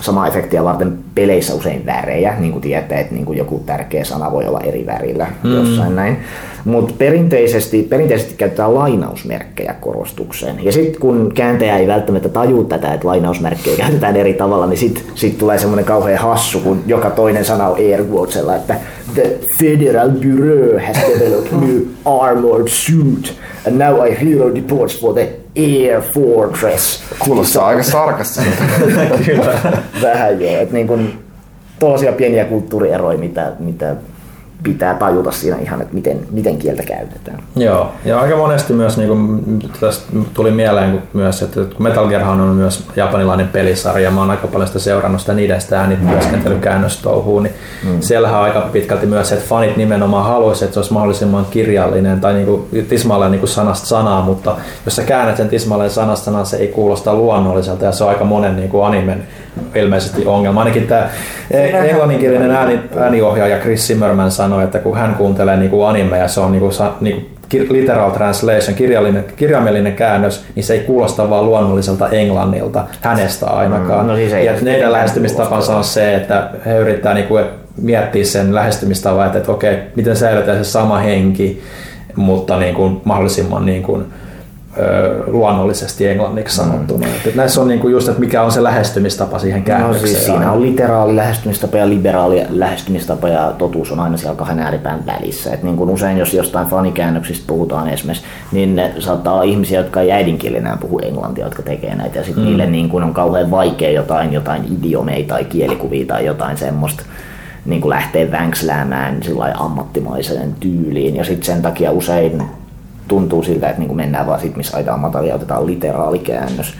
samaa efektiä varten peleissä usein värejä, niin kuin tietää, että niin kuin joku tärkeä sana voi olla eri värillä mm. jossain näin. Mutta perinteisesti, perinteisesti käytetään lainausmerkkejä korostukseen. Ja sitten kun kääntäjä ei välttämättä taju tätä, että lainausmerkkejä käytetään eri tavalla, niin sitten sit tulee semmoinen kauhean hassu, kun joka toinen sana on air quotesella, että The Federal Bureau has developed <laughs> new armored suit and now I hero reports for the Air Fortress. Kuulostaa aika sarkastiselta. <laughs> Vähän joo. Että niin kun, tuollaisia pieniä kulttuurieroja, mitä, mitä pitää tajuta siinä ihan, että miten, miten kieltä käytetään. Joo, ja aika monesti myös niin kuin, tästä tuli mieleen myös, että kun Metal Gear on myös japanilainen pelisarja, mä oon aika paljon sitä seurannut sitä niiden sitä äänityöskentelykäännöstouhua, niin mm. siellähän on aika pitkälti myös, että fanit nimenomaan haluaisivat, että se olisi mahdollisimman kirjallinen tai niin kuin, tismalleen niin kuin sanasta sanaa, mutta jos sä käännät sen tismalleen sanasta sanaa, se ei kuulosta luonnolliselta ja se on aika monen niin kuin animen ilmeisesti ongelma. Ainakin tämä englanninkielinen ääni, ääniohjaaja Chris Zimmerman sanoi, että kun hän kuuntelee niin kuin animeja, se on niin kuin, niin kuin literal translation, kirjallinen, kirjaimellinen käännös, niin se ei kuulosta vaan luonnolliselta englannilta, hänestä ainakaan. Mm, no siis ja heidän lähestymistapansa on se, että he yrittää niin kuin miettiä sen lähestymistavan, että, että okei, miten säilytään se sama henki, mutta niin kuin mahdollisimman niin kuin, luonnollisesti englanniksi sanottuna. Mm. Että näissä on niinku just, että mikä on se lähestymistapa siihen käännökseen. No, siis siinä on literaali lähestymistapa ja liberaali lähestymistapa ja totuus on aina siellä kahden ääripään välissä. Et niin kuin usein jos jostain fanikäännöksistä puhutaan esimerkiksi, niin ne saattaa olla ihmisiä, jotka ei äidinkielenään puhu englantia, jotka tekee näitä ja sitten mm. niille niin kuin on kauhean vaikea jotain, jotain idiomeita tai kielikuvia tai jotain semmoista niin kuin lähtee vänksläämään ammattimaiseen tyyliin ja sitten sen takia usein tuntuu siltä, että niin mennään vaan sit, missä aidaan matalia, otetaan literaalikäännös.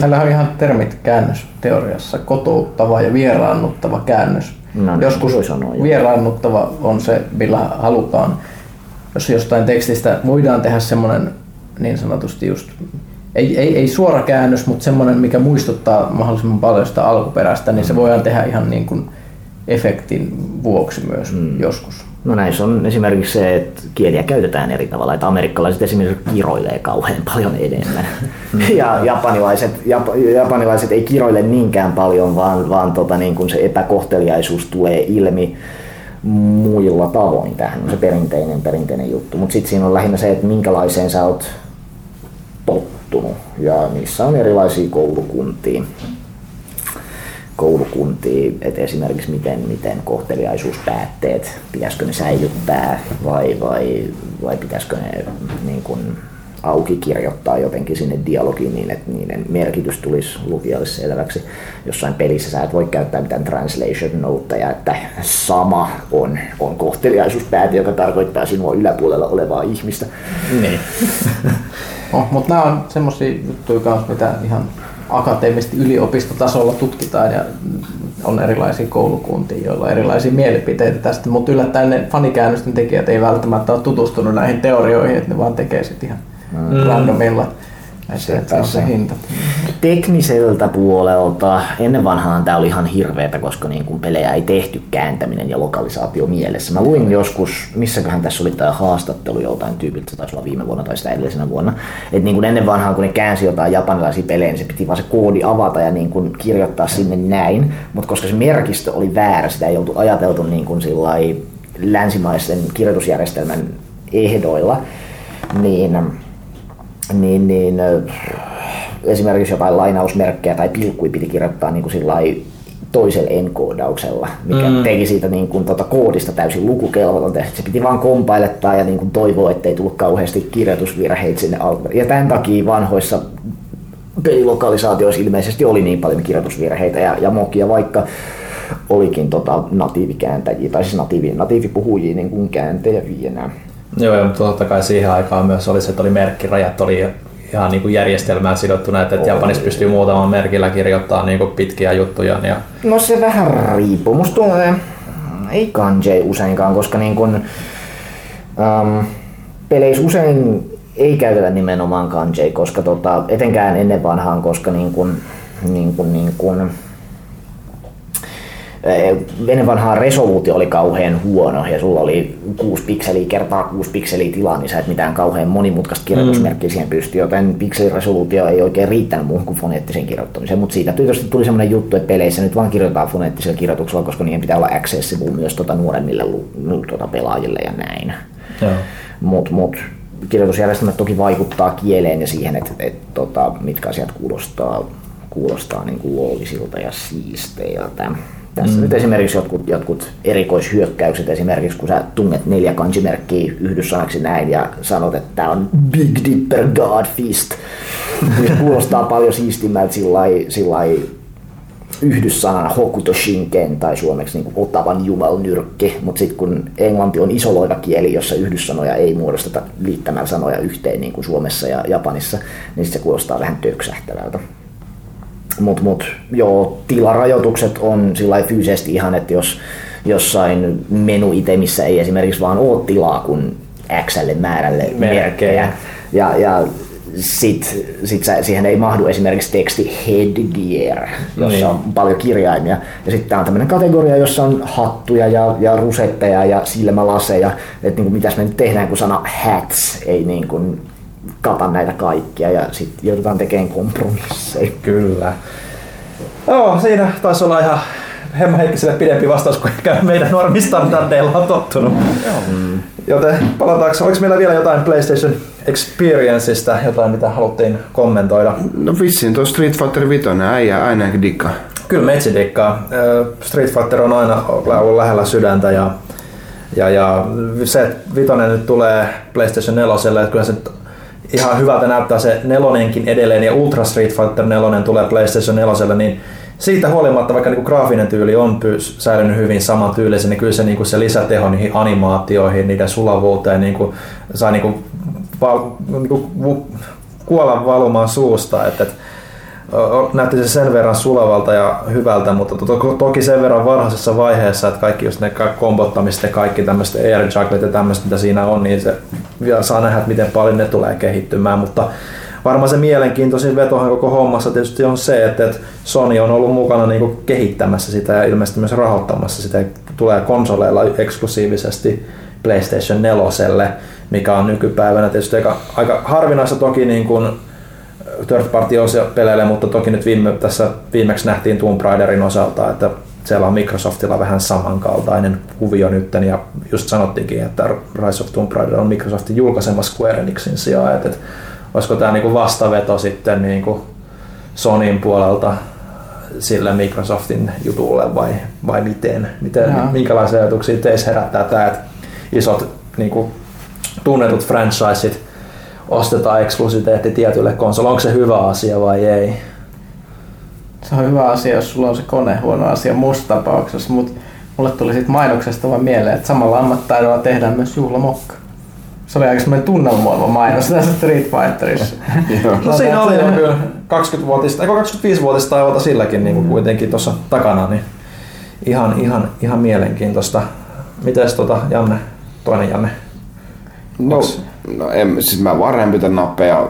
Näillä on ihan termit käännösteoriassa, kotouttava ja vieraannuttava käännös. No, niin, Joskus sanoa, vieraannuttava on se, millä halutaan, jos jostain tekstistä voidaan tehdä semmoinen niin sanotusti just, ei, ei, ei suora käännös, mutta semmoinen, mikä muistuttaa mahdollisimman paljon sitä alkuperäistä, niin se mm. voidaan tehdä ihan niin kuin efektin vuoksi myös mm. joskus. No näissä on esimerkiksi se, että kieliä käytetään eri tavalla, että amerikkalaiset esimerkiksi kiroilee kauhean paljon enemmän. Mm. Ja japanilaiset, jap, japanilaiset ei kiroile niinkään paljon, vaan, vaan tota, niin kun se epäkohteliaisuus tulee ilmi muilla tavoin. Tähän on se perinteinen, perinteinen juttu. Mutta sitten siinä on lähinnä se, että minkälaiseen sä oot tottunut. Ja niissä on erilaisia koulukuntia koulukuntiin, että esimerkiksi miten, miten kohteliaisuuspäätteet, pitäisikö ne säilyttää vai, vai, vai pitäisikö ne niin kuin auki kirjoittaa jotenkin sinne dialogiin niin, että niiden merkitys tulisi lukijalle selväksi. Jossain pelissä sä et voi käyttää mitään translation noteja, että sama on, on kohteliaisuuspääte, joka tarkoittaa sinua yläpuolella olevaa ihmistä. Niin. <laughs> oh, mutta nämä on semmoisia juttuja kanssa, mitä ihan akateemisesti yliopistotasolla tutkitaan ja on erilaisia koulukuntia, joilla on erilaisia mielipiteitä tästä, mutta yllättäen ne fanikäännösten tekijät ei välttämättä ole tutustunut näihin teorioihin, että ne vaan tekee sitten ihan mm. randomilla se, että on se hinta. Tekniseltä puolelta. Ennen vanhaan tämä oli ihan hirveätä, koska niin kun pelejä ei tehty kääntäminen ja lokalisaatio mielessä. Mä luin joskus, missäköhän tässä oli tämä haastattelu joltain tyypiltä, se taisi olla viime vuonna tai sitä edellisenä vuonna, että niin kun ennen vanhaan kun ne käänsi jotain japanilaisia pelejä, niin se piti vaan se koodi avata ja niin kun kirjoittaa sinne näin, mutta koska se merkistö oli väärä, sitä ei oltu ajateltu niin kun länsimaisen kirjoitusjärjestelmän ehdoilla, niin niin, niin esimerkiksi jotain lainausmerkkejä tai pilkkui piti kirjoittaa niin kuin toisella enkoodauksella, mikä mm. teki siitä niin kuin, tota, koodista täysin lukukelvotonta. Se piti vaan kompailettaa ja niin kuin, toivoa, ettei tullut kauheasti kirjoitusvirheitä sinne alkuun. Ja tämän takia vanhoissa pelilokalisaatioissa ilmeisesti oli niin paljon kirjoitusvirheitä ja, ja mokia, vaikka olikin tota, natiivikääntäjiä, tai siis natiivi, natiivipuhujia niin kuin kääntäjäviä Joo, mutta totta kai siihen aikaan myös oli se, että oli merkkirajat oli ihan niin kuin järjestelmään sidottuna, että Oli. Japanissa pystyy muutaman merkillä kirjoittamaan niin kuin pitkiä juttuja. Ja... No se vähän riippuu. Musta tulee, ei kanjei useinkaan, koska niin kuin, um, peleissä usein ei käytetä nimenomaan kanjei, koska tota, etenkään ennen vanhaan, koska niin kuin, niin kuin, niin kuin, ennen vanhaa resoluutio oli kauhean huono ja sulla oli 6 pikseliä kertaa 6 pikseliä tilaa, niin sä et mitään kauhean monimutkaista kirjoitusmerkkiä mm. siihen pysty, joten pikseliresoluutio ei oikein riittänyt muuhun kuin foneettiseen kirjoittamiseen, mutta siitä tietysti tuli sellainen juttu, että peleissä nyt vaan kirjoitetaan foneettisella kirjoituksella, koska niiden pitää olla accessible myös tuota nuoremmille tuota pelaajille ja näin. Mutta mut, kirjoitusjärjestelmät toki vaikuttaa kieleen ja siihen, että et, tota, mitkä asiat kuulostaa, kuulostaa niin kuin loogisilta ja siisteiltä. Tässä mm. nyt esimerkiksi jotkut, jotkut erikoishyökkäykset, esimerkiksi kun sä tunnet neljä kansimerkkiä yhdyssanaksi näin ja sanot, että tämä on Big Dipper God Fist, niin kuulostaa <laughs> paljon siistimmältä sillä yhdyssanana Hokuto Shinken tai suomeksi niin Otavan jumalnyrkki, mutta sitten kun englanti on isoloiva kieli, jossa yhdyssanoja ei muodosteta liittämällä sanoja yhteen niin kuin Suomessa ja Japanissa, niin se kuulostaa vähän töksähtävältä. Mutta mut, joo, tilarajoitukset on sillä fyysisesti ihan, että jos jossain menu-itemissä ei esimerkiksi vaan ole tilaa kuin Xlle määrälle merkkejä, ja, ja sit, sit sä, siihen ei mahdu esimerkiksi teksti headgear, jossa niin. on paljon kirjaimia. Ja sitten tää on tämmöinen kategoria, jossa on hattuja ja, ja rusetteja ja silmälaseja. Että niin mitäs me nyt tehdään, kun sana hats ei niin kuin kata näitä kaikkia ja sitten joudutaan tekemään kompromisseja. Kyllä. Joo, siinä taisi olla ihan Hemma Heikkiselle pidempi vastaus kuin meidän normistandardeilla on tottunut. Mm. Joten palataanko, oliko meillä vielä jotain PlayStation Experienceista, jotain mitä haluttiin kommentoida? No vissiin tuo Street Fighter 5 äijä aina dikkaa. Kyllä metsi dikkaa. Street Fighter on aina ollut lähellä sydäntä ja, ja, ja se, että Vitoinen nyt tulee PlayStation 4, että kyllä se ihan hyvältä näyttää se nelonenkin edelleen ja Ultra Street Fighter 4 tulee PlayStation 4, niin siitä huolimatta, vaikka niin graafinen tyyli on pyys, säilynyt hyvin saman tyylisen, niin kyllä se, niin kuin se lisäteho niihin animaatioihin, niiden sulavuuteen niin kuin, sai niin kuin, val, niin kuin, kuolla valumaan suusta. Että, että näytti se sen verran sulavalta ja hyvältä, mutta to, to, toki sen verran varhaisessa vaiheessa, että kaikki just ne kombottamista ja kaikki tämmöiset air jugglet ja tämmöistä, mitä siinä on, niin se vielä saa nähdä, että miten paljon ne tulee kehittymään, mutta varmaan se mielenkiintoisin vetohan koko hommassa tietysti on se, että, Sony on ollut mukana niin kehittämässä sitä ja ilmeisesti myös rahoittamassa sitä. Tulee konsoleilla eksklusiivisesti PlayStation 4, mikä on nykypäivänä tietysti aika, aika harvinaista toki niin kuin third party peleille, mutta toki nyt viime, tässä viimeksi nähtiin Tomb Raiderin osalta, että siellä on Microsoftilla vähän samankaltainen kuvio nyt, ja just sanottiinkin, että Rise of Tomb Raider on Microsoftin julkaisema Square Enixin sijaan, että, että olisiko tämä niinku vastaveto sitten niinku Sonin puolelta sille Microsoftin jutulle vai, vai miten, miten minkälaisia ajatuksia teissä herättää tämä, että isot niinku, tunnetut franchiseit ostetaan eksklusiteetti tietylle konsolille. Onko se hyvä asia vai ei? Se on hyvä asia, jos sulla on se kone huono asia musta tapauksessa, mutta mulle tuli siitä mainoksesta vaan mieleen, että samalla ammattitaidolla tehdään myös juhlamokka. Se oli aika semmoinen tunnelmoiva mainos tässä Street Fighterissa. <laughs> no siinä oli jo kyllä 20-vuotista, 25-vuotista taivalta silläkin niin kuin kuitenkin tuossa takana, niin ihan, ihan, ihan mielenkiintoista. Mites tota, Janne, toinen Janne? No, no en, siis mä vaan rämpytän nappeja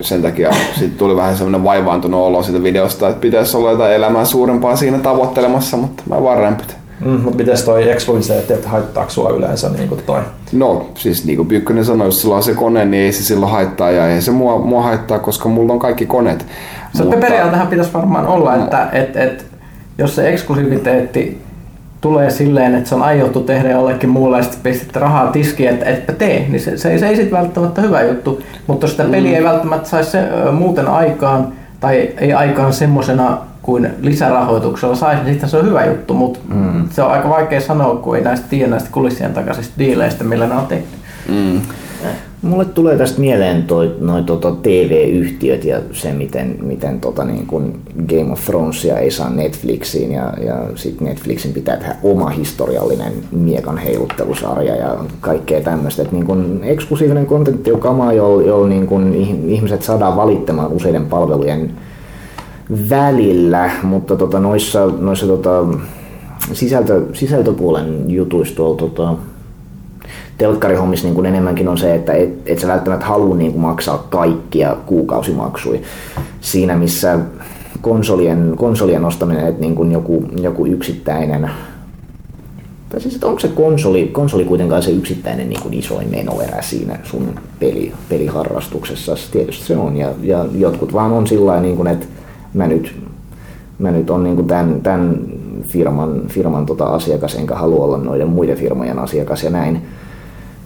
sen takia sitten tuli vähän semmoinen vaivaantunut olo siitä videosta, että pitäisi olla jotain elämää suurempaa siinä tavoittelemassa, mutta mä vaan rämpytän. Mm, mutta miten toi eksklusiviteetti, että haittaako sua yleensä niin kuin toi? No siis niin kuin Pyykkönen sanoi, jos sulla on se kone, niin ei se silloin haittaa ja ei se mua, mua haittaa, koska mulla on kaikki koneet. Se mutta... periaatteessa pitäisi varmaan olla, että et, et, jos se eksklusiviteetti tulee silleen, että se on aiottu tehdä jollekin muulle ja sitten pistit rahaa tiskiin, että etpä tee, niin se, se, se ei sitten välttämättä hyvä juttu. Mutta sitä peliä mm. ei välttämättä saisi se, muuten aikaan tai ei aikaan semmoisena kuin lisärahoituksella saisi, niin sitten se on hyvä juttu, mutta mm. se on aika vaikea sanoa, kun ei näistä tiedä näistä kulissien takaisista diileistä, millä ne on tehty. Mm. Mulle tulee tästä mieleen toi, noi tota TV-yhtiöt ja se, miten, miten tota niin kun Game of Thronesia ei saa Netflixiin ja, ja sitten Netflixin pitää tehdä oma historiallinen miekan heiluttelusarja ja kaikkea tämmöistä. Niin kun eksklusiivinen kontentti on kama, jolla, jolla niin kun ihmiset saadaan valittamaan useiden palvelujen välillä, mutta tota, noissa, noissa tota, sisältö, sisältöpuolen jutuissa tuolla tota, telkkarihommissa niin kuin enemmänkin on se, että et, et sä välttämättä halua niin kuin maksaa kaikkia kuukausimaksuja. Siinä missä konsolien, konsolien ostaminen, että niin kuin joku, joku yksittäinen tai siis, että onko se konsoli, konsoli kuitenkaan se yksittäinen niin kuin isoin menoerä siinä sun peli, peliharrastuksessa? Tietysti se on, ja, ja jotkut vaan on sillä niin kuin, että mä nyt, mä nyt on niin kuin tämän, tämän firman, firman tota asiakas, enkä halua olla noiden muiden firmojen asiakas ja näin.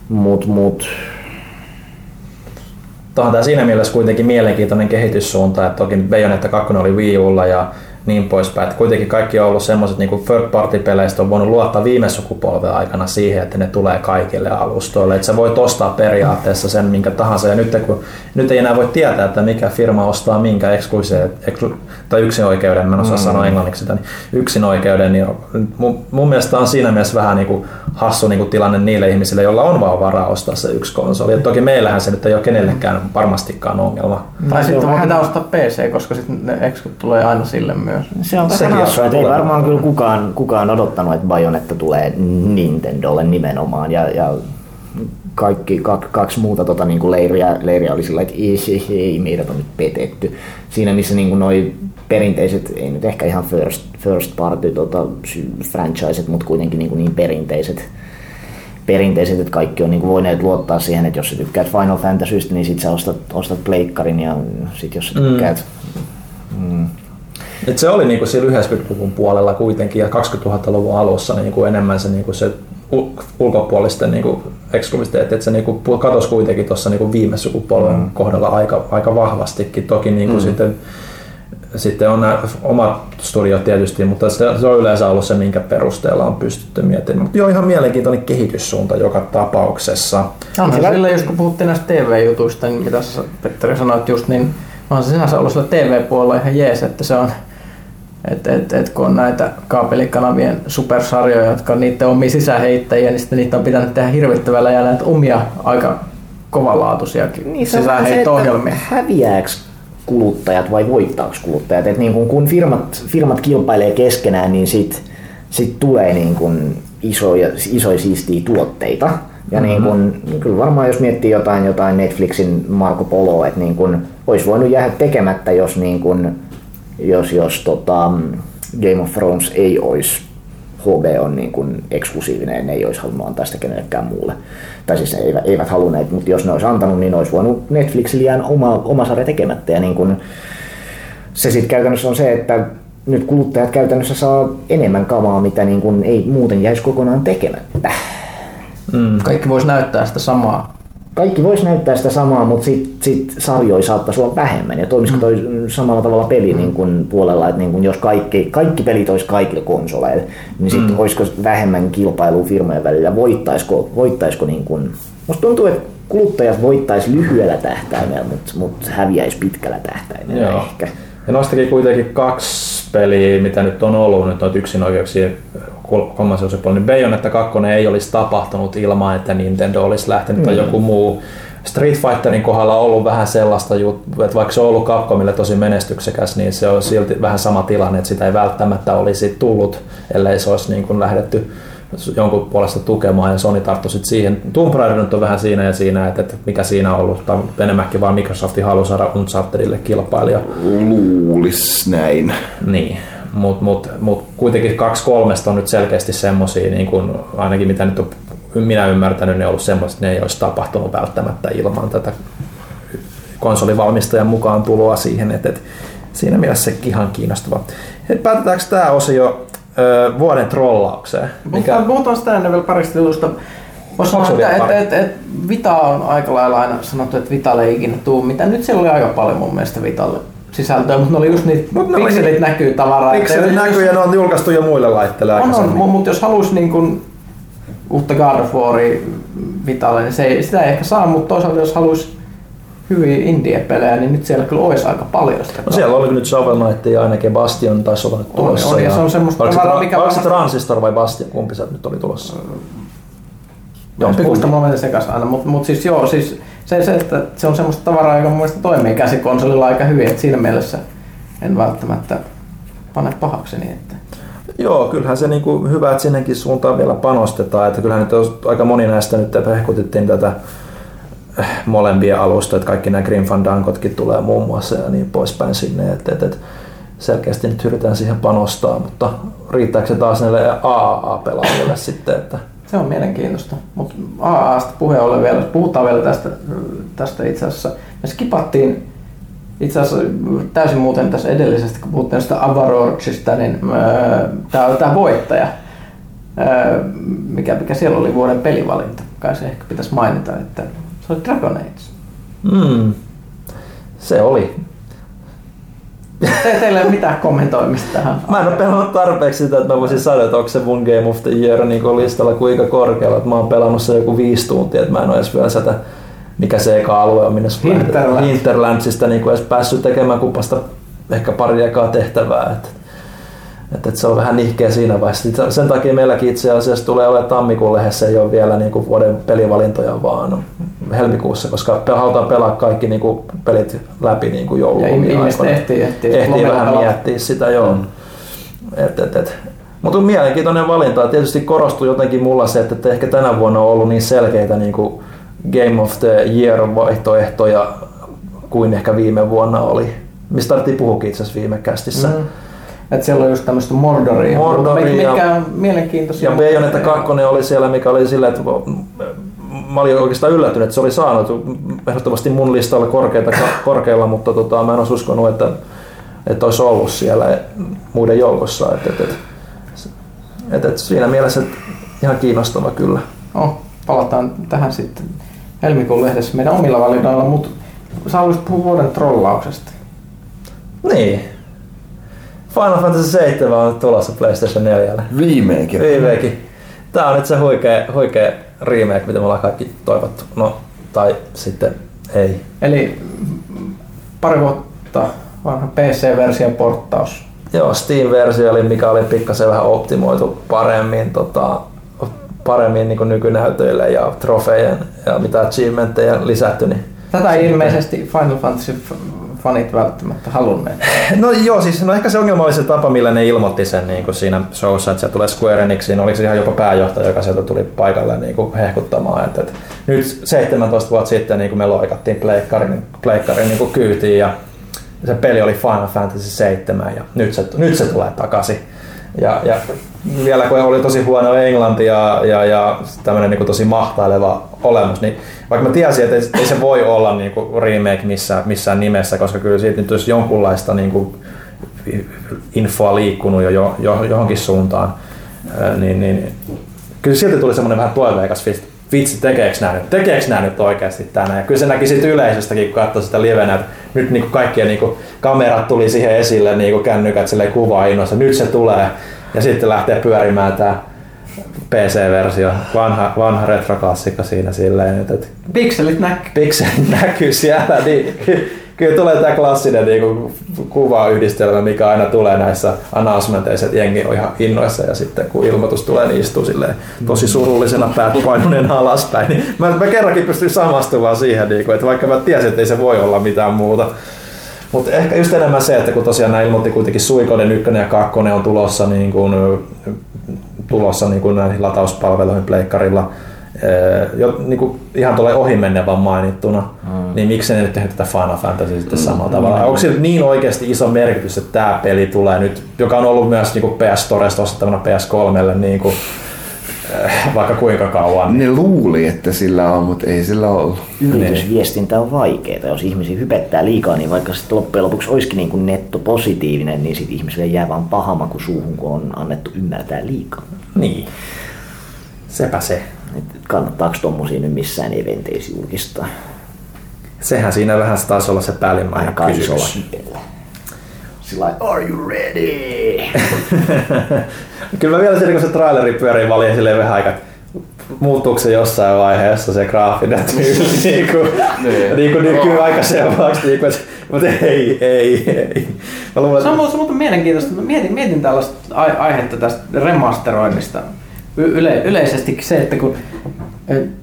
Mut, mut, Tämä on siinä mielessä kuitenkin mielenkiintoinen kehityssuunta, että toki Bayonetta 2 oli Wii Ulla ja niin poispäin. Että kuitenkin kaikki on ollut semmoiset niin third party peleistä on voinut luottaa viime sukupolven aikana siihen, että ne tulee kaikille alustoille. Että sä voit ostaa periaatteessa sen minkä tahansa. Ja nyt, kun, nyt ei enää voi tietää, että mikä firma ostaa minkä eksklusiivisen tai yksin oikeuden, mä en osaa mm. sanoa englanniksi sitä, niin yksin oikeuden, niin mun, mun mielestä on siinä mielessä vähän niin kuin hassu niin kuin tilanne niille ihmisille, joilla on vaan varaa ostaa se yksi konsoli. Et toki meillähän se nyt ei ole kenellekään varmastikaan ongelma. Tai sitten vähän pitää ostaa PC, koska sitten ne ekskut tulee aina sille myös. Se on vähän hassua, että ei varmaan kyllä kukaan, kukaan odottanut, että Bayonetta tulee Nintendolle nimenomaan. Ja, ja kaikki, kaksi, kaksi muuta tota, niin kuin leiriä, leiriä oli sillä, että ei, ei, ei, meidät on nyt petetty. Siinä missä niin kuin noi perinteiset, ei nyt ehkä ihan first, first party tota, franchiset, mutta kuitenkin niin, kuin niin perinteiset, perinteiset, että kaikki on niin kuin voineet luottaa siihen, että jos sä tykkäät Final Fantasystä, niin sit sä ostat, ostat pleikkarin ja sit jos sä mm. tykkäät mm. Et se oli niinku siellä 90-luvun puolella kuitenkin ja 2000-luvun alussa niinku enemmän se, niinku se ulkopuolisten niinku eksklusiviteetti, että se niinku katosi kuitenkin tuossa niinku viime sukupolven mm. kohdalla aika, aika vahvastikin. Toki niinku mm. sitten, sitten on nämä omat studiot tietysti, mutta se, se on yleensä ollut se, minkä perusteella on pystytty miettimään. Mutta joo, ihan mielenkiintoinen kehityssuunta joka tapauksessa. On se sillä, jos kun puhuttiin näistä TV-jutuista, niin mitä sä Petteri sanoit just, niin on se sinänsä ollut sillä TV-puolella ihan jees, että se on et, et, et kun on näitä kaapelikanavien supersarjoja, jotka on niiden omia sisäheittäjiä, niin sitten niitä on pitänyt tehdä hirvittävällä ja näitä omia aika kovalaatuisia niin, sisäheitto-ohjelmia. Häviääkö kuluttajat vai voittaako kuluttajat? Et niin kun, kun firmat, firmat kilpailee keskenään, niin sit, sit tulee niin kun isoja, isoja siistiä tuotteita. Ja mm-hmm. niin kun, kyllä varmaan jos miettii jotain, jotain Netflixin Marco Polo, että niin kun, olisi voinut jäädä tekemättä, jos niin kun, jos, jos tota, Game of Thrones ei olisi HB on niin kuin eksklusiivinen, ne ei olisi halunnut antaa sitä kenellekään muulle. Tai siis eivät, eivät halunneet, mutta jos ne olisi antanut, niin olisi voinut Netflixille jäädä oma, oma sarja tekemättä. Ja niin kuin, se sitten käytännössä on se, että nyt kuluttajat käytännössä saa enemmän kamaa, mitä niin kuin ei muuten jäisi kokonaan tekemättä. Mm. Kaikki voisi näyttää sitä samaa kaikki voisi näyttää sitä samaa, mutta sitten sit sarjoja saattaisi olla vähemmän. Ja toimisiko toi samalla tavalla peli niin kuin puolella, että niin kuin jos kaikki, kaikki pelit olisi kaikille konsoleille, niin sitten mm. olisiko vähemmän kilpailua firmojen välillä? Voittaisiko, voittaisiko niin kuin, musta tuntuu, että kuluttajat voittaisi lyhyellä tähtäimellä, mutta, mutta häviäisi pitkällä tähtäimellä Joo. ehkä. Ja nostakin kuitenkin kaksi peliä, mitä nyt on ollut, nyt on yksin oikeuksia kolmas osapuoli, niin Bayonetta 2 ei olisi tapahtunut ilman, että Nintendo olisi lähtenyt mm. tai joku muu. Street Fighterin kohdalla on ollut vähän sellaista juttua, että vaikka se on ollut Capcomille tosi menestyksekäs, niin se on silti vähän sama tilanne, että sitä ei välttämättä olisi tullut, ellei se olisi niin kuin lähdetty jonkun puolesta tukemaan ja Sony tarttui sitten siihen. Tomb Raider on vähän siinä ja siinä, että, että mikä siinä on ollut, tai enemmänkin vaan Microsoftin halu saada Unchartedille kilpailija. Luulis näin. Niin, mutta mut, mut kuitenkin kaksi kolmesta on nyt selkeästi semmosia, niin kun ainakin mitä nyt on minä ymmärtänyt, ne on ollut semmoista, että ne ei olisi tapahtunut välttämättä ilman tätä konsolivalmistajan mukaan tuloa siihen, että, että siinä mielessä se ihan kiinnostava. Et päätetäänkö tämä osio ö, vuoden trollaukseen? Mikä... Puhutaan sitä ennen vielä parista jutusta. Voisi sanoa, että et, et, et Vita on aika lailla aina sanottu, että Vitalle ei ikinä tuu mitä. Nyt siellä oli aika paljon mun mielestä Vitalle sisältöä, mutta ne oli just niitä Mut pikselit oli, näkyy tavaraa. Pikselit näkyy ja ne on julkaistu jo muille laitteille on, on, mutta jos haluaisi niin kun, uutta God of Waria Vitalle, niin se ei, sitä ei ehkä saa, mutta toisaalta jos haluaisi hyviä indie-pelejä, niin nyt siellä kyllä olisi aika paljon sitä. No siellä oli nyt Shovel Knight ja ainakin Bastion taisi olla nyt tulossa. On, on, ja, se on semmoista oliko tavaraa, mikä... Oliko se Transistor vai Bastion, kumpi se nyt oli tulossa? Joo, pikusta mä menen sekaisin aina, mutta mut siis joo, siis se, se, että se on semmoista tavaraa, joka mielestä toimii käsikonsolilla aika hyvin, että siinä mielessä en välttämättä pane pahaksi niin, että Joo, kyllähän se niin kuin hyvä, että sinnekin suuntaan vielä panostetaan. Että kyllähän nyt on aika moni näistä nyt hehkutettiin tätä eh, molempia alusta, että kaikki nämä Grim Fandankotkin tulee muun muassa ja niin poispäin sinne. Että, että, että selkeästi nyt yritetään siihen panostaa, mutta riittääkö se taas näille AAA-pelaajille sitten, että Se on mielenkiintoista. Mutta AAsta puheen ollen vielä, puhutaan vielä tästä, tästä itse asiassa. Me skipattiin itse asiassa täysin muuten tässä edellisestä, kun puhuttiin sitä Avarorchista, niin tämä tämä voittaja, öö, mikä, mikä siellä oli vuoden pelivalinta, kai se ehkä pitäisi mainita, että se oli Dragon Age. mm, se oli. Te, teillä ei ole mitään kommentoimista tähän. Mä en ole pelannut tarpeeksi sitä, että mä voisin sanoa, että onko se mun Game of the Year niin listalla kuinka korkealla. Että mä oon pelannut se joku viisi tuntia, että mä en ole edes vielä sitä, mikä se eka alue on, minne Hinterland. Hinterlandsista niin edes päässyt tekemään kupasta ehkä pari ekaa tehtävää. Että, että, että se on vähän nihkeä siinä vaiheessa. Sit Sen takia meilläkin itse asiassa tulee olemaan tammikuun lehdessä ei ole vielä niin kuin vuoden pelivalintoja, vaan helmikuussa, koska halutaan pelaa kaikki niin kuin pelit läpi niin kuin Ja joululomien ihmiset ehtii, ehtii, ehtii vähän pelata. miettiä sitä, joo. Mm. Et, et, et. Mutta mielenkiintoinen valinta. Tietysti korostuu jotenkin mulla se, että, että ehkä tänä vuonna on ollut niin selkeitä niin kuin Game of the Year vaihtoehtoja kuin ehkä viime vuonna oli. Mistä tarvittiin puhukin itse asiassa viime kästissä. Mm. Mm. Et siellä on just tämmöistä Mordoria, Mordoria. mikä on mielenkiintoisia. Ja Bayonetta 2 oli siellä, mikä oli sillä, että mä olin oikeastaan yllättynyt, että se oli saanut ehdottomasti mun listalla korkeita, <coughs> korkealla, mutta tota, mä en olisi uskonut, että, että olisi ollut siellä muiden joukossa. Et, et, et, et, et siinä mielessä että ihan kiinnostava kyllä. No, palataan tähän sitten helmikuun lehdessä meidän omilla valinnoilla, mutta sä haluaisit puhua vuoden trollauksesta. Niin. Final Fantasy 7 on tulossa PlayStation 4. Viimeinkin. Viimeinkin. Tää on nyt se huikea, huikea remake, mitä me ollaan kaikki toivottu. No, tai sitten ei. Eli pari vuotta vanha PC-version porttaus. Joo, Steam-versio oli, mikä oli pikkasen vähän optimoitu paremmin, tota, paremmin niin nykynäytöille ja trofejen ja mitä achievementteja lisätty. Niin Tätä ei ilmeisesti Final Fantasy fanit välttämättä halunneet. <laughs> No joo, siis no ehkä se ongelma oli se tapa, millä ne ilmoitti sen niin kuin siinä showssa, että se tulee Square Enixiin. Oliko se ihan jopa pääjohtaja, joka sieltä tuli paikalle niin kuin hehkuttamaan. Että, että nyt 17 vuotta sitten niin kuin me loikattiin pleikkarin, pleikkarin niin kyytiin ja se peli oli Final Fantasy 7 ja nyt se, nyt se tulee takaisin. Ja, ja vielä kun oli tosi huono englanti ja, ja, ja tämmöinen niin tosi mahtaileva olemus, niin vaikka mä tiesin, että ei, ei se voi olla niin kuin remake missään, missään nimessä, koska kyllä siitä nyt olisi jonkunlaista niin kuin infoa liikkunut jo, jo, jo johonkin suuntaan, niin, niin kyllä silti tuli semmoinen vähän toiveikas fiilis, vitsi, tekeekö nämä nyt, tekeekö nämä nyt oikeasti tänään. Ja kyllä se näki siitä yleisöstäkin, kun katsoi sitä livenä, että nyt niin kaikkien niin kamerat tuli siihen esille, niin kännykät silleen kuvaa innossa, nyt se tulee. Ja sitten lähtee pyörimään tämä PC-versio, vanha, vanha retroklassikko siinä silleen, että Pikselit näkyy. pikselit näkyy siellä, niin kyllä tulee tämä klassinen niin kuvayhdistelmä, mikä aina tulee näissä announcementeissa, että jengi on ihan innoissa ja sitten kun ilmoitus tulee, niin istuu silleen tosi surullisena päät painuneena alaspäin. Niin mä, mä kerrankin pystyin samastumaan siihen, niin kuin, että vaikka mä tiesin, että ei se voi olla mitään muuta. Mutta ehkä just enemmän se, että kun tosiaan nämä ilmoitti kuitenkin Suikoden 1 ja 2 on tulossa, niin kuin, tulossa niin kuin näihin latauspalveluihin pleikkarilla, jo, niin kuin ihan tulee ohimennen vaan mainittuna, mm. niin miksi ne nyt tehdä tätä Final Fantasy sitten samalla tavalla? Onko sillä niin oikeasti iso merkitys, että tämä peli tulee nyt, joka on ollut myös niin kuin PS Storesta ostettavana PS3, niin kuin, äh, vaikka kuinka kauan. Ne luuli, että sillä on, mutta ei sillä ollut. Yritysviestintä on vaikeaa. Jos ihmisiä hypettää liikaa, niin vaikka sitten loppujen lopuksi olisikin niin kuin netto positiivinen, niin sitten ihmisille jää vaan paha maku suuhun, kun on annettu ymmärtää liikaa. Niin. Sepä se. Et kannattaako tommosia nyt missään eventeissä julkistaa? Sehän siinä vähän taisi olla se päällimmäinen kysymys. isolla. Sillä are you ready? <laughs> Kyllä mä vielä siinä, kun se traileri pyörii valien silleen vähän aikaa, että muuttuuko se jossain vaiheessa se graafinen <laughs> tyyli niin kuin, niin kuin nykyy aika selväksi, niin kuin, että, mutta ei, ei, ei. Mä luulen, Se on, että, muuten mielenkiintoista. Mä mietin, mietin tällaista ai- aihetta tästä remasteroinnista. Yle, yleisesti se, että kun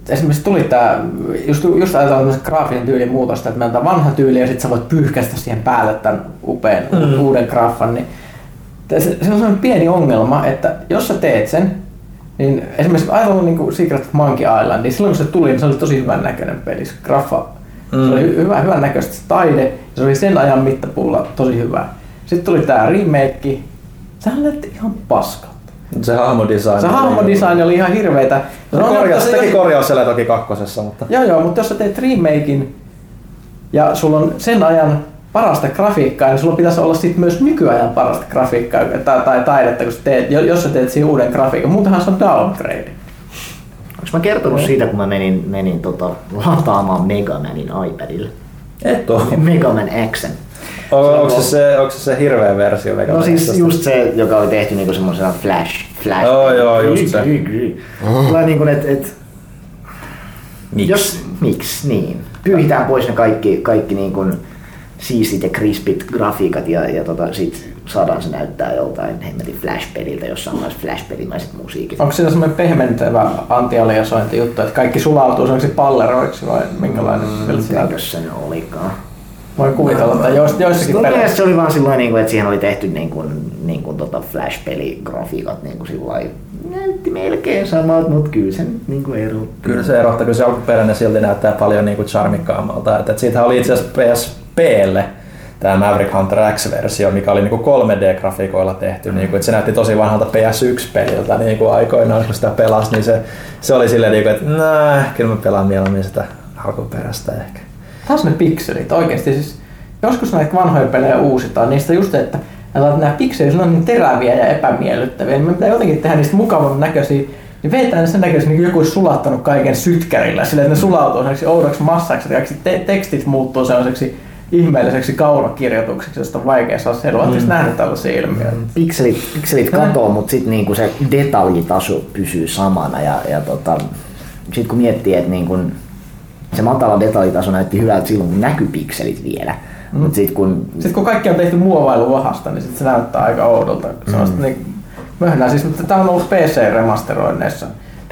esimerkiksi tuli tämä, just, just ajatellaan tämmöisen graafinen tyylin muutosta, että meillä on vanha tyyli ja sitten sä voit pyyhkäistä siihen päälle tämän upean mm. uuden graffan, niin se, se on sellainen pieni ongelma, että jos sä teet sen, niin esimerkiksi ajatellaan niin kuin Secret Monkey Island, niin silloin kun se tuli, niin se oli tosi hyvän näköinen peli. Se graffa, mm. se oli hyvä, hyvän näköistä se taide, ja se oli sen ajan mittapuulla tosi hyvä. Sitten tuli tää remake. Sehän näytti ihan paskalta. Se hahmodesign. Se hahmodesign oli ihan hirveitä. Se No, korjaus, teki jos- korjauselle toki kakkosessa, mutta... Joo joo, mutta jos sä teet remakein ja sulla on sen ajan parasta grafiikkaa, niin sulla pitäisi olla sit myös nykyajan parasta grafiikkaa tai, tai taidetta, kun sä teet, jo- jos sä teet siihen uuden grafiikan. Muutenhan se on downgrade. Onko mä kertonut siitä, kun mä menin, menin tota, lataamaan Megamanin iPadille? Et oo. Megaman Xen. O- Onko se, se, onko se se hirveä versio? Mega No siis just se, joka oli tehty niinku semmoisena flash, flash. Joo, joo, just se. Tulee niinku, et, et Miksi? Jos, miksi, niin. Pyyhitään pois ne kaikki, kaikki niin kuin siistit ja krispit grafiikat ja, ja tota, sit saadaan se näyttää joltain hemmetin Flash-peliltä, jossa on myös Flash-pelimaiset musiikit. Onko siinä semmoinen pehmentävä antialiasointi juttu, että kaikki sulautuu semmoiksi palleroiksi vai minkälainen mm, se nyt olikaan? Voi kuvitella, että jois- joissakin Mun mielestä se oli vaan sillä niin että siihen oli tehty niin kuin, niin kuin tota Flash-peligrafiikat niin kuin sillä näytti melkein samalta, mutta kyllä se niin kuin erotti. Kyllä se erottaa, kyllä se alkuperäinen silti näyttää paljon niin kuin charmikkaammalta. Et, et siitähän oli itse asiassa PSPlle tämä Maverick Hunter X-versio, mikä oli niin kuin 3D-grafiikoilla tehty. Niin kuin, että se näytti tosi vanhalta PS1-peliltä niin kuin aikoinaan, kun sitä pelasi, niin se, se oli silleen, niin kuin, että nää, kyllä mä pelaan mieluummin sitä alkuperäistä ehkä. Taas ne pikselit oikeesti siis. Joskus näitä vanhoja pelejä uusitaan, niistä just, että nämä pikselit on niin teräviä ja epämiellyttäviä, niin me pitää jotenkin tehdä niistä mukavan näköisiä, niin vetää ne sen näköisiä, niin joku olisi sulattanut kaiken sytkärillä, sillä että ne sulautuu sellaiseksi oudoksi massaksi, ja kaikki te- tekstit muuttuu sellaiseksi ihmeelliseksi kaunokirjoitukseksi, josta on vaikea saada selvää. Oletteko nähnyt tällaisia ilmiöitä? Pikselit, pikselit katoo, mutta sitten niinku se detaljitaso pysyy samana. Ja, ja tota, sitten kun miettii, että niinku, se matala detaljitaso näytti hyvältä silloin, kun näkyi pikselit vielä. Mm. Mutta sitten kun Sitten kun kaikki on tehty muovailuvahasta, niin sit se näyttää aika oudolta. Mm. niin, möhnää. Siis, mutta tämä on ollut PC-remasteroinneissa,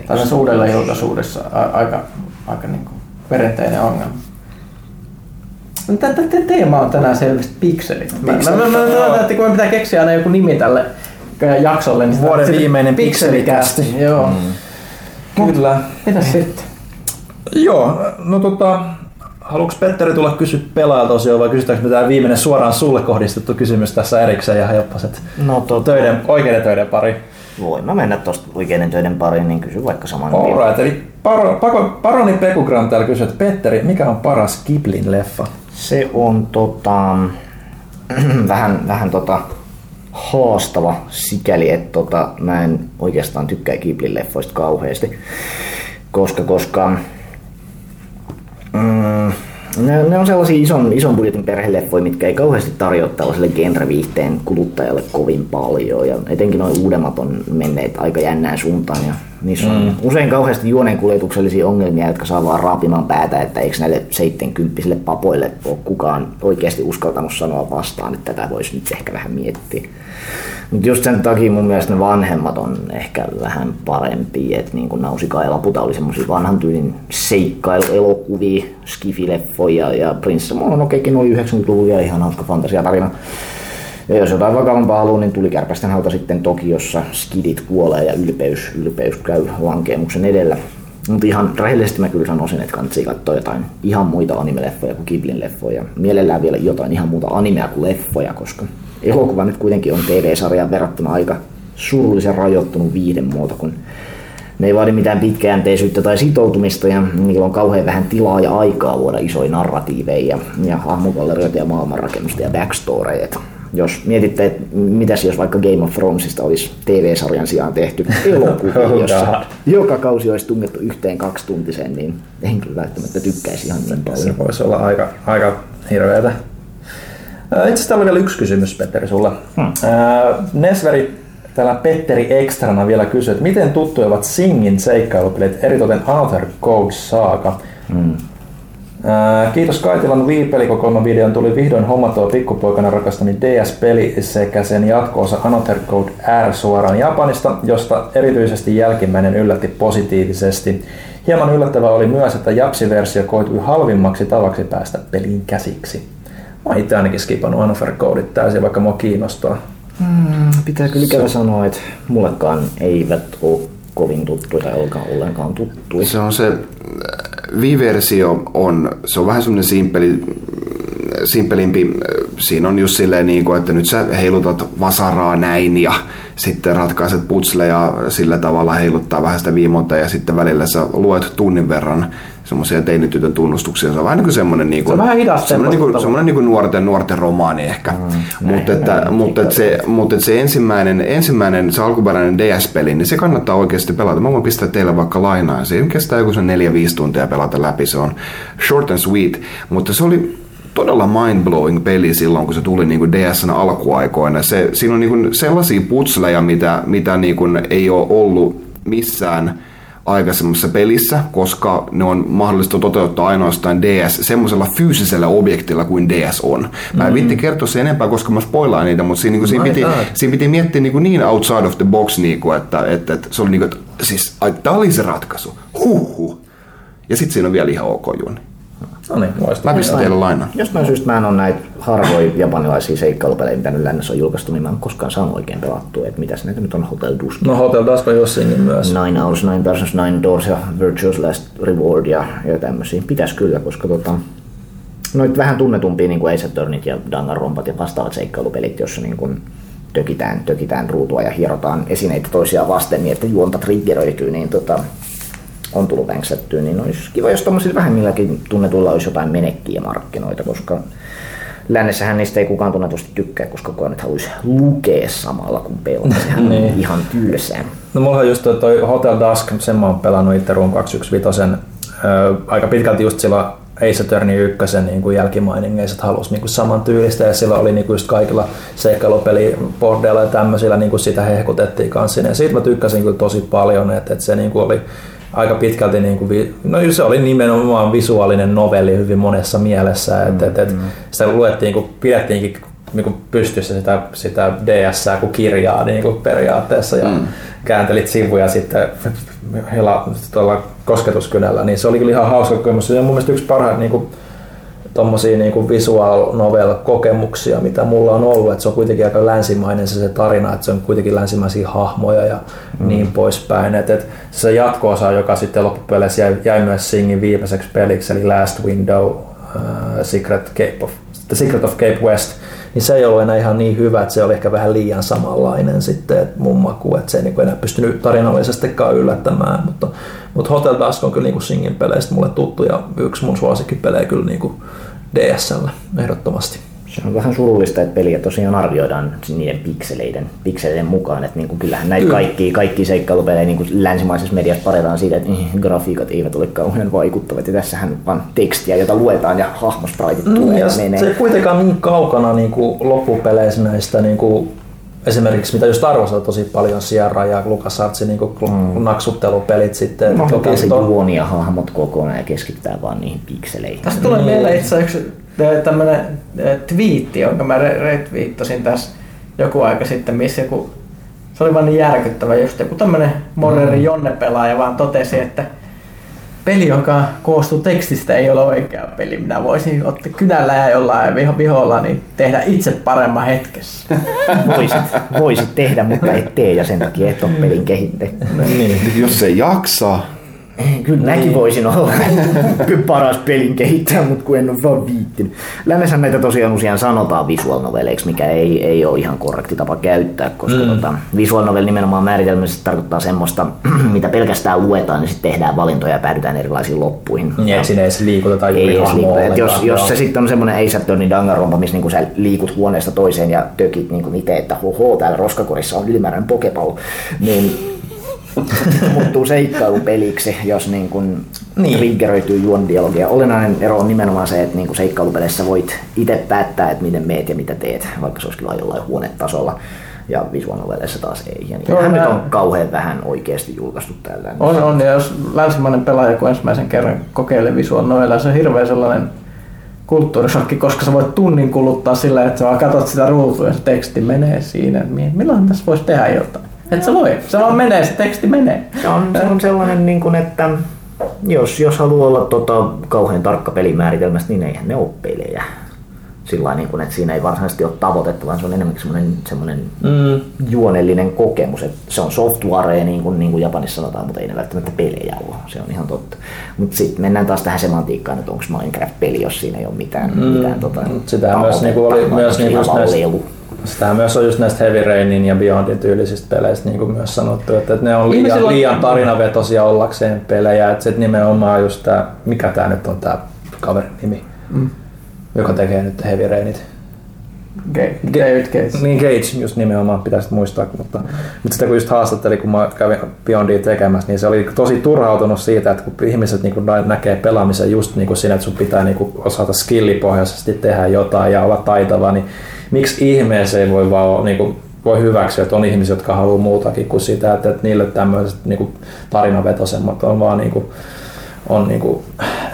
tai sen uudelleen julkaisuudessa aika, aika niin kuin perinteinen ongelma. Tämä teema on tänään selvästi pikselit. Mä, mä, mä, mä, että kun me pitää keksiä aina joku nimi tälle jaksolle, niin Vuoden viimeinen pikselikästi. Joo. Mm. Kyllä. Mitäs sitten? Joo, no tota, haluatko Petteri tulla kysyä pelaajalta osioon vai kysytäänkö tämä viimeinen suoraan sulle kohdistettu kysymys tässä erikseen ja heppaset No, tota- töiden, oikeiden töiden pari. voin mä mennä tuosta oikeiden töiden pariin, niin kysy vaikka saman. Alright, eli Paro, Pako, Paroni Pekugram täällä kysyy, että Petteri, mikä on paras Giblin leffa? Se on tota, <clears throat> vähän, vähän tota, haastava sikäli, että tota, mä en oikeastaan tykkää Ghiblin leffoista kauheasti, koska, koska mm, ne, ne, on sellaisia ison, ison budjetin perheleffoja, mitkä ei kauheasti tarjoa tällaiselle genreviihteen kuluttajalle kovin paljon. Ja etenkin noin uudemmat on menneet aika jännään suuntaan. Ja niissä on mm. usein kauheasti juonenkuljetuksellisia ongelmia, jotka saa vaan raapimaan päätä, että eikö näille 70 papoille ole kukaan oikeasti uskaltanut sanoa vastaan, että tätä voisi nyt ehkä vähän miettiä. Mutta just sen takia mun mielestä ne vanhemmat on ehkä vähän parempia, että niin kuin Nausika ja Laputa oli semmosia vanhan tyylin seikkailuelokuvia, skifileffoja ja Prince on okeikin oli 90-luvun ja ihan hauska fantasiatarina. Ja jos jotain vakavampaa haluaa, niin tuli kärpästen hauta sitten Tokiossa, skidit kuolee ja ylpeys, ylpeys käy lankeemuksen edellä. Mutta ihan rehellisesti mä kyllä sanoisin, että kannattaa katsoa jotain ihan muita anime-leffoja kuin Ghiblin leffoja. Mielellään vielä jotain ihan muuta animea kuin leffoja, koska elokuva nyt kuitenkin on TV-sarjaan verrattuna aika surullisen rajoittunut viihdemuoto, kun ne ei vaadi mitään pitkäjänteisyyttä tai sitoutumista ja niillä on kauhean vähän tilaa ja aikaa luoda isoja narratiiveja ja, hahmogallerioita ja maailmanrakennusta ja backstoreja. Jos mietitte, että mitäs jos vaikka Game of Thronesista olisi TV-sarjan sijaan tehty elokuva, Oh jossa joka kausi olisi tungettu yhteen kaksituntiseen, niin en kyllä välttämättä tykkäisi ihan niin paljon. Se voisi olla aika, aika hirveätä. Itse asiassa täällä on vielä yksi kysymys, Petteri, sulle. Hmm. Nesveri täällä Petteri Ekstrana vielä kysyy, että miten tuttuja ovat Singin seikkailupelit, eritoten Outer Code Saga? Mm. Ää, Kiitos Kaitilan Wii-pelikokoelman videon tuli vihdoin hommattua pikkupoikana rakastami DS-peli sekä sen jatko-osa Another Code R suoraan Japanista, josta erityisesti jälkimmäinen yllätti positiivisesti. Hieman yllättävää oli myös, että Japsi-versio koitui halvimmaksi tavaksi päästä peliin käsiksi. Mä oon itse ainakin skipannut Another Codeit täysin, vaikka mua kiinnostaa. Mm, pitää kyllä ikävä sanoa, että mullekaan eivät ole kovin tuttuja tai ollenkaan, ollenkaan tuttuja. Se on se, Wii-versio on, se on vähän semmoinen simpeli, simpelimpi. Siinä on just silleen, niin kuin, että nyt sä heilutat vasaraa näin ja sitten ratkaiset putsleja sillä tavalla heiluttaa vähän sitä viimonta ja sitten välillä sä luet tunnin verran semmoisia teinitytön tunnustuksia. Se on vähän niin kuin semmoinen, niin kuin, Se on vähän hidasta semmoinen, niin kuin, semmoinen niin kuin nuorten, nuorten romaani ehkä. Mm, mutta, että, mutta, että se, mutta että se ensimmäinen, ensimmäinen, se alkuperäinen DS-peli, niin se kannattaa oikeasti pelata. Mä voin pistää teille vaikka lainaan. Se kestää joku sen 4-5 tuntia pelata läpi. Se on short and sweet, mutta se oli todella mind-blowing peli silloin, kun se tuli niin kuin DSn alkuaikoina. Se, siinä on niin kuin sellaisia putsleja, mitä, mitä niin kuin ei ole ollut missään aikaisemmassa pelissä, koska ne on mahdollista toteuttaa ainoastaan DS semmoisella fyysisellä objektilla kuin DS on. Mä en mm. vitti kertoa sen enempää, koska mä spoilaan niitä, mutta siinä, niin kuin, siinä, piti, siinä piti miettiä niin, kuin niin outside of the box, niin kuin, että, että, että se oli niin kuin, että siis, ai, tää oli se ratkaisu. Huhhuh. Ja sitten siinä on vielä ihan ok juoni. No niin, Mä pistän teille lainaan. Jostain syystä mä en ole näitä harvoja japanilaisia seikkailupelejä, mitä nyt lännessä on julkaistu, niin mä en koskaan saanut oikein pelattua, että mitäs näitä nyt on Hotel Dusk. No Hotel Dusk on Jossingin myös. Nine Hours, Nine Persons, Nine Doors ja Virtuous Last Reward ja, ja tämmöisiä. Pitäisi kyllä, koska tota, noit vähän tunnetumpia niin kuin Ace Attorneyt ja Danganronpat ja vastaavat seikkailupelit, jossa niin kuin tökitään, tökitään ruutua ja hierotaan esineitä toisiaan vasten niin, että juonta triggeröityy, niin tota, on tullut vänksättyä, niin olisi kiva, jos tuommoisilla vähemmilläkin tunnetuilla olisi jotain menekkiä markkinoita, koska lännessähän niistä ei kukaan tunnetusti tykkää, koska kukaan nyt haluaisi lukea samalla kuin pelata. Sehän on ihan tylsää. No mulla on just toi, toi Hotel Dusk, sen mä oon pelannut itse Room 215. Öö, aika pitkälti just silloin Ace Attorney 1 niin kuin jälkimainingeissa, että halusi niin kuin saman tyylistä ja sillä oli niin kuin just kaikilla seikkailupelibordeilla ja tämmöisillä niin kuin sitä hehkutettiin kanssa. Ja siitä mä tykkäsin kyllä tosi paljon, että, että se niin kuin oli aika pitkälti, niin kuin, no se oli nimenomaan visuaalinen novelli hyvin monessa mielessä, että, että, että sitä luettiin, kun pidettiinkin niin kuin pystyssä sitä, sitä DS kuin kirjaa niin kuin periaatteessa ja mm. kääntelit sivuja sitten hela, tuolla kosketuskynällä, niin se oli kyllä ihan hauska kokemus. Se on mun mielestä yksi parhaita niin kuin, tommosia niin kuin visual novel kokemuksia, mitä mulla on ollut, että se on kuitenkin aika länsimainen se, se tarina, että se on kuitenkin länsimaisia hahmoja ja mm. niin poispäin. Et, et se jatko-osa, joka sitten loppupeleissä jäi, jäi myös Singin viimeiseksi peliksi, eli Last Window, uh, Secret, Cape of, The Secret of Cape West, niin se ei ollut enää ihan niin hyvä, että se oli ehkä vähän liian samanlainen sitten että mun maku, että se ei niin enää pystynyt tarinallisestikaan yllättämään, mutta, mutta Hotel Dusk on kyllä niin kuin Singin peleistä mulle tuttu ja yksi mun suosikkipelejä kyllä niin kuin DSL ehdottomasti. Se on vähän surullista, että peliä tosiaan arvioidaan niiden pikseleiden, pikseleiden mukaan. Että niin kuin kyllähän näitä Kyllä. kaikki, kaikki seikkailupelejä niin kuin länsimaisessa mediassa paretaan siitä, että eh, grafiikat eivät ole kauhean vaikuttavat. Ja tässähän vaan tekstiä, jota luetaan ja hahmospraitit tulee Mm, ja ja se menee. ei kuitenkaan niin kaukana niin kuin loppupeleissä näistä niin kuin esimerkiksi mitä just arvostaa tosi paljon Sierra ja LucasArtsin niin kuin mm. naksuttelupelit sitten. No, Toki se on- juoni ja hahmot kokonaan ja keskittää vaan niihin pikseleihin. Tästä tulee mieleen itse asiassa tämmöinen twiitti, jonka mä re- retweettasin tässä joku aika sitten, missä joku, se oli vaan niin järkyttävä, just joku tämmöinen moderni Jonne-pelaaja vaan totesi, että peli, joka koostuu tekstistä, ei ole oikea peli. Minä voisin ottaa kynällä ja jollain viho, viholla, niin tehdä itse paremman hetkessä. <laughs> Voisit, voisit tehdä, mutta et tee ja sen takia et ole pelin kehittäjä. Niin. Jos se jaksaa. Kyllä mäkin voisin olla <laughs> kyllä paras pelin kehittäjä, mutta kun en ole vaan viittinyt. Lännessä näitä tosiaan usein sanotaan visual noveleiksi, mikä ei, ei ole ihan korrekti tapa käyttää, koska mm. tota, visual novel nimenomaan määritelmällisesti tarkoittaa semmoista, <clears throat> mitä pelkästään luetaan, niin sitten tehdään valintoja ja päädytään erilaisiin loppuihin. Niin, ei siinä edes liikuteta Ei juuri edes liikuta. Et jos, jos se sitten on semmoinen Ace Attorney Danganronpa, missä niinku sä liikut huoneesta toiseen ja tökit niinku itse, että hoho, täällä roskakorissa on ylimääräinen pokepallo, niin <laughs> muuttuu seikkailupeliksi, jos niin kun niin. triggeröityy juondialogia. Olennainen ero on nimenomaan se, että niin kun seikkailupelissä voit itse päättää, että miten meet ja mitä teet, vaikka se olisikin vain jollain huonetasolla. Ja visual novelleissa taas ei. Ja Joo, niin nyt nää- on kauhean vähän oikeasti julkaistu tällä. On, on, ja jos länsimainen pelaaja, kun ensimmäisen kerran kokeilee visual se on hirveän sellainen kulttuurisokki, koska sä voit tunnin kuluttaa sillä, että sä vaan katsot sitä ruutua ja se teksti menee siinä. että mi- Milloin tässä voisi tehdä jotain? Et sä voi, se vaan menee, se teksti menee. Se on, se on sellainen, niin kuin, että jos, jos haluaa olla tota, kauhean tarkka pelimääritelmästä, niin eihän ne ole pelejä. Sillä niin kuin, että siinä ei varsinaisesti ole tavoitetta, vaan se on enemmänkin semmoinen, semmoinen Mm. juonellinen kokemus. Että se on software, niin kuin, niin kuin Japanissa sanotaan, mutta ei ne välttämättä pelejä ole. Se on ihan totta. Mutta sitten mennään taas tähän semantiikkaan, että onko Minecraft-peli, jos siinä ei ole mitään, mm. mitään tota, sitähän myös niinku oli myös niinku just Sitähän myös on just näistä Heavy Rainin ja Beyondin tyylisistä peleistä niin kuin myös sanottu, että, että ne on liian, Ihmisillä on- liian tarinavetosia ollakseen pelejä. Että sit nimenomaan just tää, mikä tää nyt on tää kaverin nimi, Mm. joka tekee nyt Heavy Rainit. Ga- David Gates. Niin Cage just nimenomaan pitäisi muistaa, mutta, mutta sitä kun just haastatteli, kun mä kävin Beyondia tekemässä, niin se oli tosi turhautunut siitä, että kun ihmiset niin näkee pelaamisen just niin kuin siinä, että sun pitää niin kuin osata skillipohjaisesti tehdä jotain ja olla taitava, niin miksi ihmeessä ei voi vaan niin kuin, voi hyväksyä, että on ihmisiä, jotka haluaa muutakin kuin sitä, että, että niille tämmöiset niin kuin tarinavetosemmat on vaan niin kuin, on niinku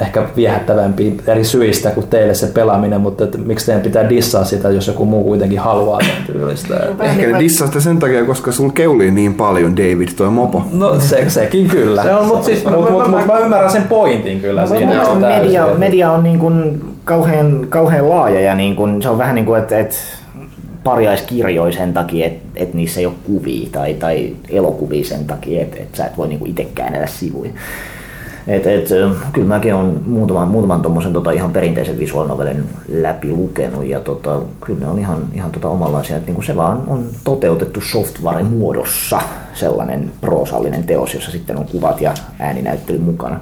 ehkä viehättävämpiä eri syistä kuin teille se pelaaminen, mutta että miksi teidän pitää dissaa sitä, jos joku muu kuitenkin haluaa sen tyylistä. Ehkä ne dissaa sitä sen takia, koska sulla keulii niin paljon, David, toi mopo. No se, sekin kyllä. Se on, mut siis- mut, mut, mä- mut, mä ymmärrän sen pointin kyllä No, siinä. mutta että täysin, media, että- media on niin kuin kauhean, kauhean laaja ja niin kuin, se on vähän niin kuin, että, että parjaiskirjoja sen takia, että, että niissä ei ole kuvia tai, tai elokuvia sen takia, että, että sä et voi niin kuin itse käännellä sivuja. Et, et, kyllä mäkin olen muutaman, muutaman tommosen tota ihan perinteisen visual novelin läpi lukenut ja tota, kyllä ne on ihan, ihan tota omanlaisia, että niinku se vaan on toteutettu software-muodossa sellainen proosallinen teos, jossa sitten on kuvat ja ääninäyttely mukana.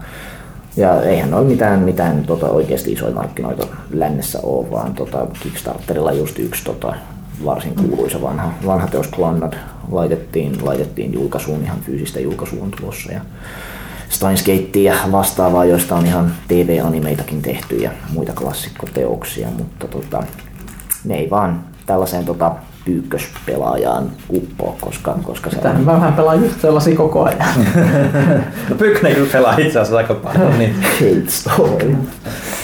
Ja eihän ole mitään, mitään tota, oikeasti isoja markkinoita lännessä ole, vaan tota, Kickstarterilla just yksi tota, varsin kuuluisa vanha, vanha teos Clannad laitettiin, laitettiin julkaisuun, ihan fyysistä julkaisua on tulossa. Ja Steins Gate ja vastaavaa, joista on ihan TV-animeitakin tehty ja muita klassikkoteoksia, mutta tota, ne ei vaan tällaiseen tota, pyykköspelaajaan uppoa, koska, koska se Tähän on mä vähän pelaan just sellaisia koko ajan. <laughs> No Pykne kyllä pelaa itse asiassa aika paljon, niin hate story.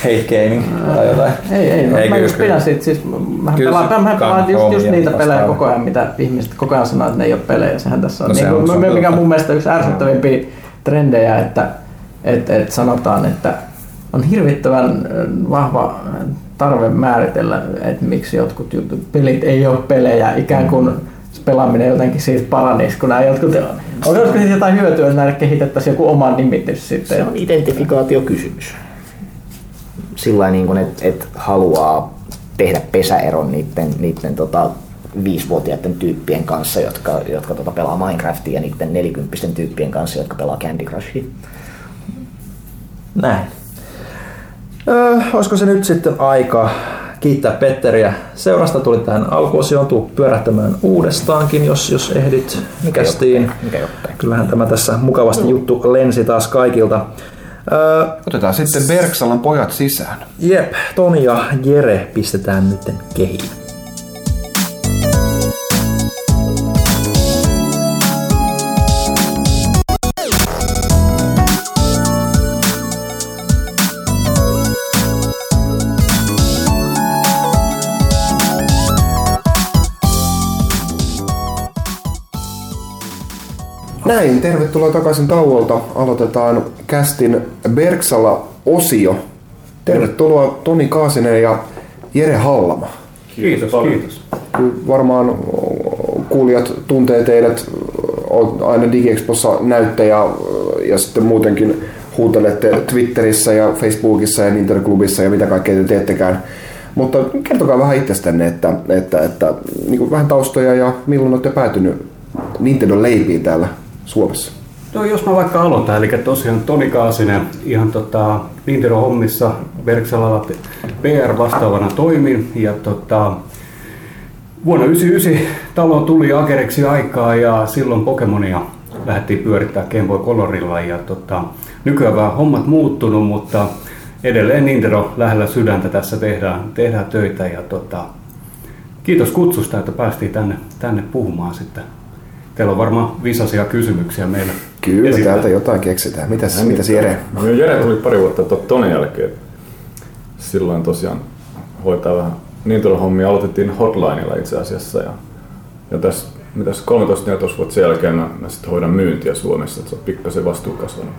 hate gaming tai jotain. Ei, ei, Ei, mä kyllä, just pidän siitä, siis mä Kyllä pelaan, se mä pelaan just, just niitä ja pelejä koko ajan, mitä ihmiset koko ajan sanoo, että ne ei ole pelejä. Sehän tässä on, No no, se niin on- se on mikä on mun mielestä yksi ärsyttävimpiä trendejä, että et, et sanotaan, että on hirvittävän äh, vahva tarve määritellä, että miksi jotkut jutut, pelit ei ole pelejä, ikään kuin pelaaminen jotenkin siitä paranisi, kun nämä jotkut, olisiko siitä jotain hyötyä, että näille kehitettäisiin joku oma nimitys sitten. Se on identifikaatiokysymys. Sillä niin että et haluaa tehdä pesäeron niiden, niiden tota, viisivuotiaiden tyyppien kanssa, jotka, jotka tota, pelaa Minecraftia ja niiden nelikymppisten tyyppien kanssa, jotka pelaa Candy Crushia. Näin. Öö, olisiko se nyt sitten aika kiittää Petteriä. Seurasta tuli tähän alkuosioon, tuu pyörähtämään uudestaankin, jos, jos ehdit. Mikästiin? Mikä jottei. Kyllähän tämä tässä mukavasti juttu lensi taas kaikilta. Öö, Otetaan sitten Berksalan pojat sisään. jep, Toni ja Jere pistetään nyt kehiin. Näin, tervetuloa takaisin tauolta. Aloitetaan kästin Berksala-osio. Tervetuloa Toni Kaasinen ja Jere Hallama. Kiitos, kiitos. Kyllä varmaan kuulijat tuntee teidät, oot aina DigiExpossa näyttäjä ja sitten muutenkin huutelette Twitterissä ja Facebookissa ja Nintendo-klubissa ja mitä kaikkea te teettekään. Mutta kertokaa vähän itsestänne, että, että, että niin vähän taustoja ja milloin olette päätynyt Nintendo leipiin täällä Suomessa. No jos mä vaikka aloitan, eli tosiaan Toni Kaasinen ihan tota, Nintendo-hommissa Verksalalla PR-vastaavana toimin ja tota, vuonna 1999 taloon tuli Akereksi aikaa ja silloin Pokemonia lähdettiin pyörittää Game Boy Colorilla ja tota, nykyään vähän hommat muuttunut, mutta edelleen Nintendo lähellä sydäntä tässä tehdään, tehdään töitä ja tota, kiitos kutsusta, että päästiin tänne, tänne puhumaan sitten. Teillä on varmaan visaisia kysymyksiä meille. Kyllä, esittää. täältä jotain keksitään. Mitäs, mitäs Jere? No Jere tuli pari vuotta Tonin jälkeen. Silloin tosiaan hoitaa vähän Nintendo-hommia. Aloitettiin Hotlineilla itse asiassa. Ja, ja tässä mitäs 13-14 vuotta sen jälkeen mä, mä sitten hoidan myyntiä Suomessa, että se on pikkasen vastuu kasvanut.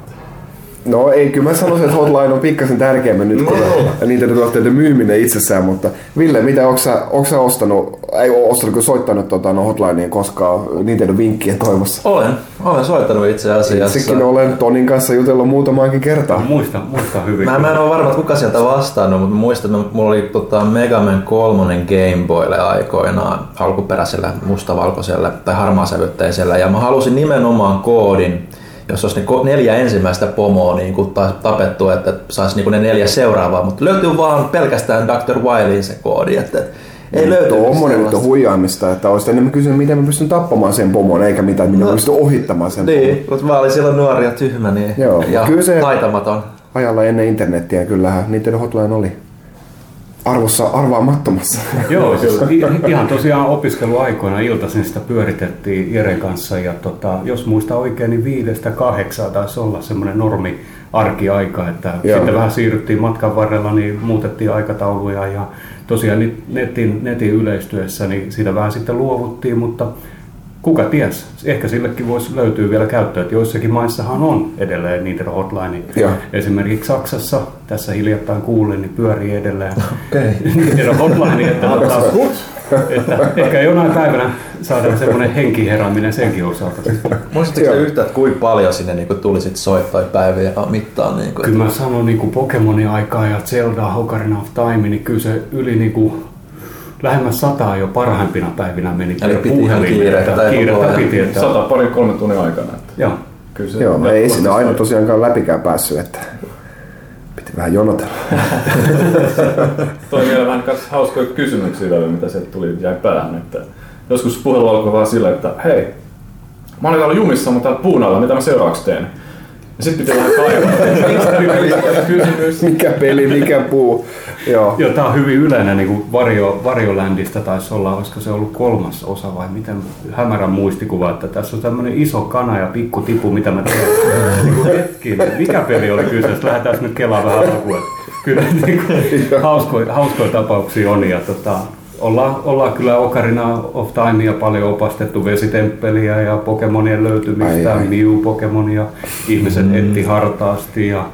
No ei, kyllä mä sanoisin, että Hotline on pikkasen tärkeämmän nyt kuin Nintendo-tuotteiden myyminen itsessään, mutta Ville, mitä onko sä, onko sä ostanut, ei ole ostanut, kun soittanut tota, no Hotlineen koskaan Nintendo-vinkkien toivossa? Olen, olen soittanut itse asiassa. Itsekin olen Tonin kanssa jutellut muutamaankin kertaa. Muista, muista hyvin. Mä, mä en ole varma, että kuka sieltä vastannut, mutta muistan, että mulla oli tota Mega Man 3 Game Boylle aikoinaan alkuperäisellä mustavalkoisella tai harmaasävytteisellä ja mä halusin nimenomaan koodin, jos olisi ne ko- neljä ensimmäistä pomoa niin kuin tapettu, että saisi niin kuin ne neljä seuraavaa, mutta löytyy vaan pelkästään Dr. Wileyin se koodi, että ei Tuommoinen nyt on sellaista. huijaamista, että olisit enemmän kysynyt, miten mä pystyn tappamaan sen pomon, eikä mitään, miten mä pystyn ohittamaan sen pomon. Niin, mutta mä olin silloin nuori ja tyhmä niin, Joo, ja kyllä se- taitamaton. Ajalla ennen internettiä kyllähän Nintendo Hotline oli arvossa arvaamattomassa. <laughs> Joo, siis ihan tosiaan opiskeluaikoina iltaisin sitä pyöritettiin Jeren kanssa ja tota, jos muista oikein, niin viidestä kahdeksaa taisi olla semmoinen normi arkiaika, että Joo. sitten vähän siirryttiin matkan varrella, niin muutettiin aikatauluja ja tosiaan netin, netin yleistyessä, niin siitä vähän sitten luovuttiin, mutta kuka ties, ehkä sillekin voisi löytyä vielä käyttöä, että joissakin maissahan on edelleen Nintendo Hotline. Joo. Esimerkiksi Saksassa, tässä hiljattain kuulin, niin pyörii edelleen Okei. <laughs> Nintendo Hotline, että, tota, että ehkä jonain päivänä saadaan semmoinen henkiherääminen senkin osalta. Te yhtään, että kuinka paljon sinne niin tuli sit soittoja päivien mittaan? Niin kuin, Kyllä mä sanon niin Pokemonin aikaa ja Zelda Ocarina of Time, niin kyllä se yli niin kuin, lähemmäs sataa jo parhaimpina päivinä meni Eli piti ihan puhelimeen, kiirettä kiirettä piti, että, Sata parin kolmen tunnin aikana. Että joo. kyllä se Joo, ei sinne aina tosiaankaan läpikään päässyt, että piti vähän jonotella. <laughs> Toi vielä vähän hauskoja kysymyksiä vielä, mitä sieltä tuli jäi päähän. Että joskus puhelu alkoi vaan sillä, että hei, mä olin täällä jumissa, mutta täällä puun alla, mitä mä seuraavaksi teen? Ja sitten piti vähän kaivaa. Mistä peli- kysymys? Mikä peli, mikä puu. Joo. Joo, tää on hyvin yleinen niin kuin Vario, Variolandista taisi olla, olisiko se ollut kolmas osa vai miten hämärän muistikuva, että tässä on tämmöinen iso kana ja pikku tipu, mitä mä teen. <laughs> niin kuin hetkinen, mikä peli oli kyseessä? Lähdetään nyt kelaa vähän alkuun. että Kyllä niin kuin, hauskoja, hauskoja tapauksia on ja tota, ollaan, ollaan kyllä Ocarina of Timea paljon opastettu vesitemppeliä ja Pokemonien löytymistä, Ai, ai. Mew-Pokemonia, ihmiset mm. etti hartaasti ja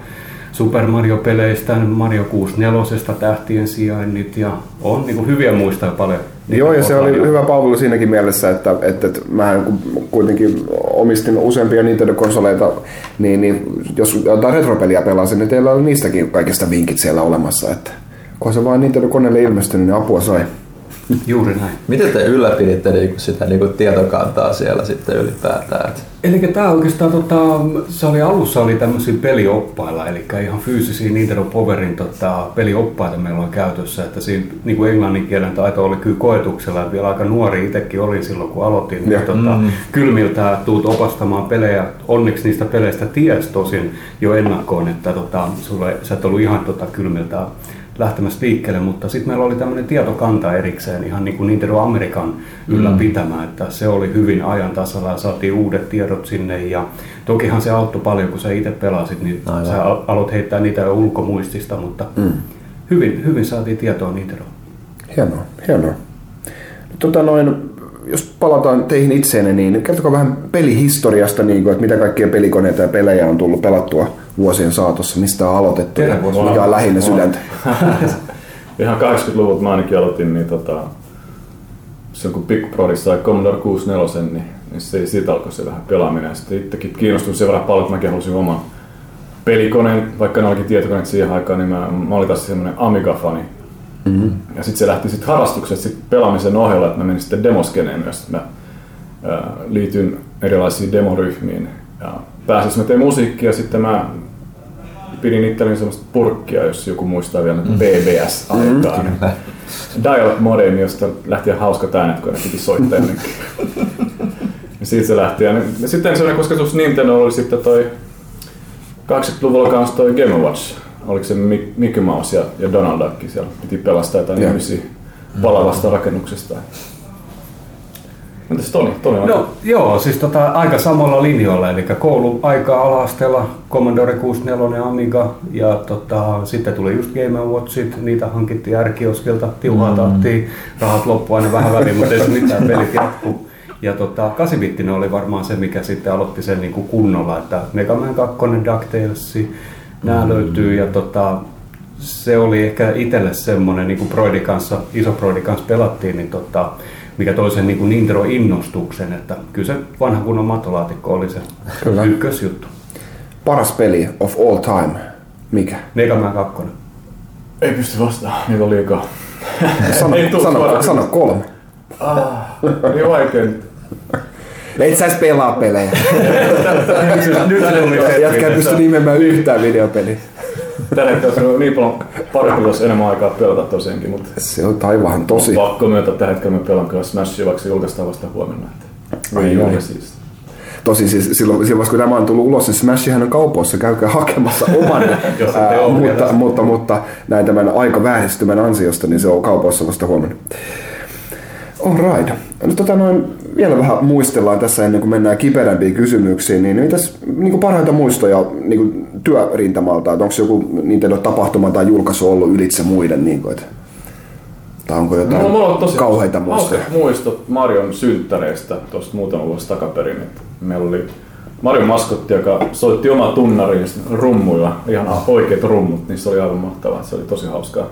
Super Mario-peleistä, Mario 64 tähtien sijainnit ja on niin kuin hyviä muistoja paljon. Joo, ja se oli hyvä palvelu siinäkin mielessä, että, että, että mä kuitenkin omistin useampia Nintendo-konsoleita, niin, niin jos jotain retropeliä pelasin, niin teillä oli niistäkin kaikista vinkit siellä olemassa, että kun se vaan Nintendo-koneelle ilmestynyt, niin apua sai. <laughs> Juuri näin. Miten te ylläpiditte niinku sitä niinku tietokantaa siellä sitten ylipäätään? Eli tämä oikeastaan, tota, se oli alussa oli tämmöisiä pelioppailla, eli ihan fyysisiä Nintendo Powerin tota, pelioppaita meillä on käytössä, että siinä niin kuin englannin kielen taito oli kyllä koetuksella, että vielä aika nuori itsekin olin silloin kun aloitin, niin, Joo. tota, mm. kylmiltä tuut opastamaan pelejä, onneksi niistä peleistä ties tosin jo ennakkoon, että tota, sulle, sä et ollut ihan tota, kylmiltä lähtemässä liikkeelle, mutta sitten meillä oli tämmöinen tietokanta erikseen ihan niin kuin Nintendo Amerikan ylläpitämä, että se oli hyvin ajan tasalla ja saatiin uudet tiedot sinne ja tokihan se auttoi paljon, kun sä itse pelasit, niin Aivan. sä al- aloit heittää niitä jo ulkomuistista, mutta mm. hyvin, hyvin saatiin tietoa Nintendo. Hienoa, hienoa. Tota noin, jos palataan teihin itseenne, niin kertokaa vähän pelihistoriasta, niin kuin, että mitä kaikkia pelikoneita ja pelejä on tullut pelattua vuosien saatossa, mistä on aloitettu ja mikä on lähinnä sydäntä. <laughs> Ihan 80-luvulta mä ainakin aloitin, niin tota, silloin kun Big Brother sai Commodore 64, niin, niin se, siitä alkoi se vähän pelaaminen. Sitten itsekin kiinnostuin sen verran paljon, että mäkin halusin oman pelikoneen, vaikka ne olikin tietokoneet siihen aikaan, niin mä, mä olin taas semmoinen Amiga-fani. Mm-hmm. Ja sitten se lähti sitten harrastukset sit pelaamisen ohella, että mä menin sitten demoskeneen myös. Mä ää, liityin erilaisiin demoryhmiin ja pääasiassa mä tein musiikkia, sitten mä pidin itselleni semmoista purkkia, jos joku muistaa vielä näitä BBS-aikaa. Mm, Dial-up modem, josta lähti ihan hauskat äänet, kun ne piti soittaa jonnekin. siitä se lähti. Ja, sitten semmoinen kosketus Nintendo oli sitten toi 80-luvulla kanssa toi Game Watch. Oliko se Mi- Mickey Mouse ja, ja Donald Duck siellä piti pelastaa jotain ihmisiä palavasta rakennuksesta. Entäs Toni? Toni No joo, siis tota, aika samalla linjoilla, eli kouluaikaa ala-asteella Commodore 64 ja Amiga, ja tota, sitten tuli just Game Watchit, niitä hankittiin ärkioskilta, tiuhaa tahtiin, rahat loppu aina vähän väliin, mutta ei se mitään, pelit jatkuu. Ja tota, 8 oli varmaan se, mikä sitten aloitti sen niin kuin kunnolla, että Mega Man 2, DuckTales, nämä mm. löytyy ja tota, se oli ehkä itselle semmoinen, niin kuin Broidin kanssa, iso Broidin kanssa pelattiin, niin tota, mikä toi sen niin kuin Nintendo-innostuksen, että kyllä se vanha kunnon matolaatikko oli se kyllä. ykkösjuttu. Paras peli of all time, mikä? Mega Man 2. Ei pysty vastaan, niitä on liikaa. Sano, <laughs> sano, sano kolme. Ah, niin vaikea <laughs> et sä pelaa pelejä. <laughs> Jätkä ei pysty nimemään yhtään videopeliä. Tällä hetkellä on niin paljon parempi, jos enemmän aikaa pelata tosiaankin, mutta... Se on taivahan tosi. Pakko myöntää, että tällä hetkellä mä pelaan kyllä Smashia, vaikka se julkaistaan vasta huomenna. Että ai, ai. Siis. Tosi siis silloin, silloin, kun tämä on tullut ulos, niin Smashihan on kaupoissa, käykää hakemassa oman. <laughs> ää, mutta, mutta, mutta, näin tämän aika vääristymän ansiosta, niin se on kaupoissa vasta huomenna. Alright. No, tota noin, vielä vähän muistellaan tässä ennen kuin mennään kiperämpiin kysymyksiin, niin mitäs niin kuin parhaita muistoja niin kuin työrintamalta, että onko joku Nintendo-tapahtuma tai julkaisu ollut ylitse muiden, niin kuin, että, tai onko jotain no, mulla on tosi kauheita muistoja? muistot Marion synttäreistä tuosta muutama vuosi takaperin, että meillä oli Marion maskotti, joka soitti oma tunnarin rummuilla, ihan oikeat rummut, niin se oli aivan mahtavaa, se oli tosi hauskaa.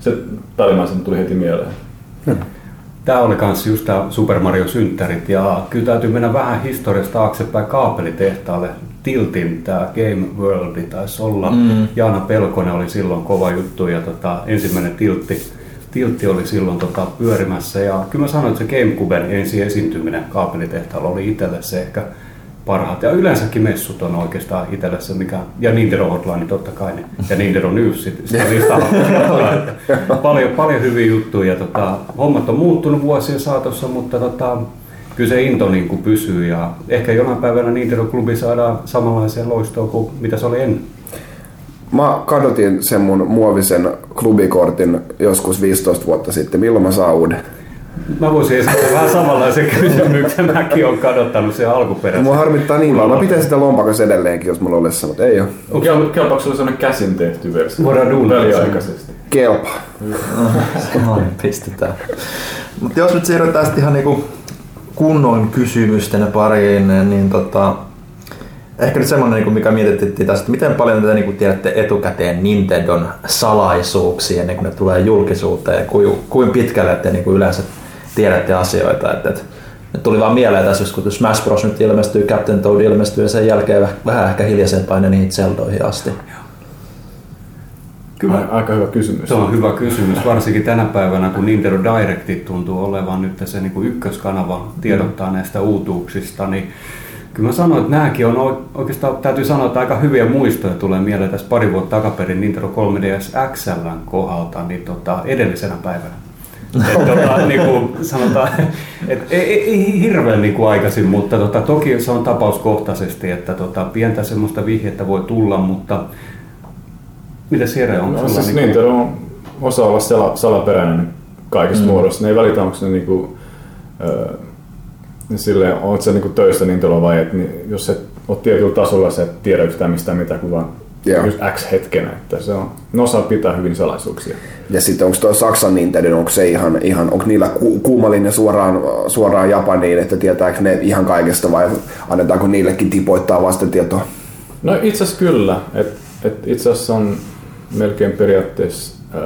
Se päällimmäisenä tuli heti mieleen. Hmm. Tämä oli myös just tämä Super Mario synttärit ja kyllä täytyy mennä vähän historiasta taaksepäin kaapelitehtaalle. Tiltin tämä Game World taisi olla. Mm. Jaana Pelkonen oli silloin kova juttu ja tota, ensimmäinen tiltti, tiltti oli silloin tota, pyörimässä. Ja kyllä mä sanoin, että se Gamecuben ensi esiintyminen kaapelitehtaalla oli itselle se ehkä parhaat. Ja yleensäkin messut on oikeastaan itselle se, mikä, ja Nintendo Hotline totta kai, niin, ja Nintendo News, sit, sitä <laughs> paljon, paljon hyviä juttuja. Tota, hommat on muuttunut vuosien saatossa, mutta tota, kyllä se into niin kuin pysyy ja ehkä jonain päivänä Nintendo Klubi saadaan samanlaiseen loistoon kuin mitä se oli ennen. Mä kadotin sen mun muovisen klubikortin joskus 15 vuotta sitten. Milloin mä saan uuden? Mä voisin esittää vähän samanlaisen kysymyksen. Mäkin olen kadottanut sen alkuperäisen. Mua harmittaa niin paljon. Mä pitäisin sitä lompakossa edelleenkin, jos mulla olisi mutta ei ole. Okay. Kelpaako sulla sellainen käsin tehty versio? Voidaan duunaa väliaikaisesti. Kelpa. no, pistetään. Mutta jos nyt siirrytään sitten ihan niinku kunnon kysymysten pariin, niin tota, ehkä nyt semmoinen, niin mikä mietittiin tästä, miten paljon te niin tiedätte etukäteen Nintendon salaisuuksia ennen kuin ne tulee julkisuuteen ja kuin, kuin pitkälle te niin yleensä tiedätte asioita. Että, että nyt tuli vaan mieleen tässä, kun Smash Bros. nyt ilmestyy, Captain Toad ilmestyy ja sen jälkeen vähän ehkä hiljaisempaa ne niihin Zeldoihin asti. Kyllä. Aika hyvä kysymys. Se on hyvä kysymys, varsinkin tänä päivänä, kun Nintendo Directit tuntuu olevan nyt se niin kuin ykköskanava tiedottaa mm. näistä uutuuksista, niin Kyllä mä sanoin, että nämäkin on oikeastaan, täytyy sanoa, että aika hyviä muistoja tulee mieleen tässä pari vuotta takaperin Nintendo 3DS XLn kohdalta, niin tota, edellisenä päivänä. Et, tota, niin kuin sanotaan, et, ei, ei, hirveän niin kuin aikaisin, mutta tota, toki se on tapauskohtaisesti, että tota, pientä semmoista vihjettä voi tulla, mutta mitä siellä on? No, siis niin Nintendo on osa olla sala, salaperäinen kaikessa mm. muodossa. Ne ei välitä, onko ne niin kuin, äh, niin silleen, oot sä niinku töissä niin vai että niin, jos et ole tietyllä tasolla, sä et tiedä yhtään mistään mitä kuin vaan Joo. just X hetkenä, että se on, ne osaa pitää hyvin salaisuuksia. Ja sitten onko tuo Saksan Nintendo, onko se ihan, ihan onko niillä ku, kuumalinja suoraan, suoraan Japaniin, että tietääkö ne ihan kaikesta vai annetaanko niillekin tipoittaa vastatietoa? No itse asiassa kyllä, että et itse asiassa on melkein periaatteessa ää,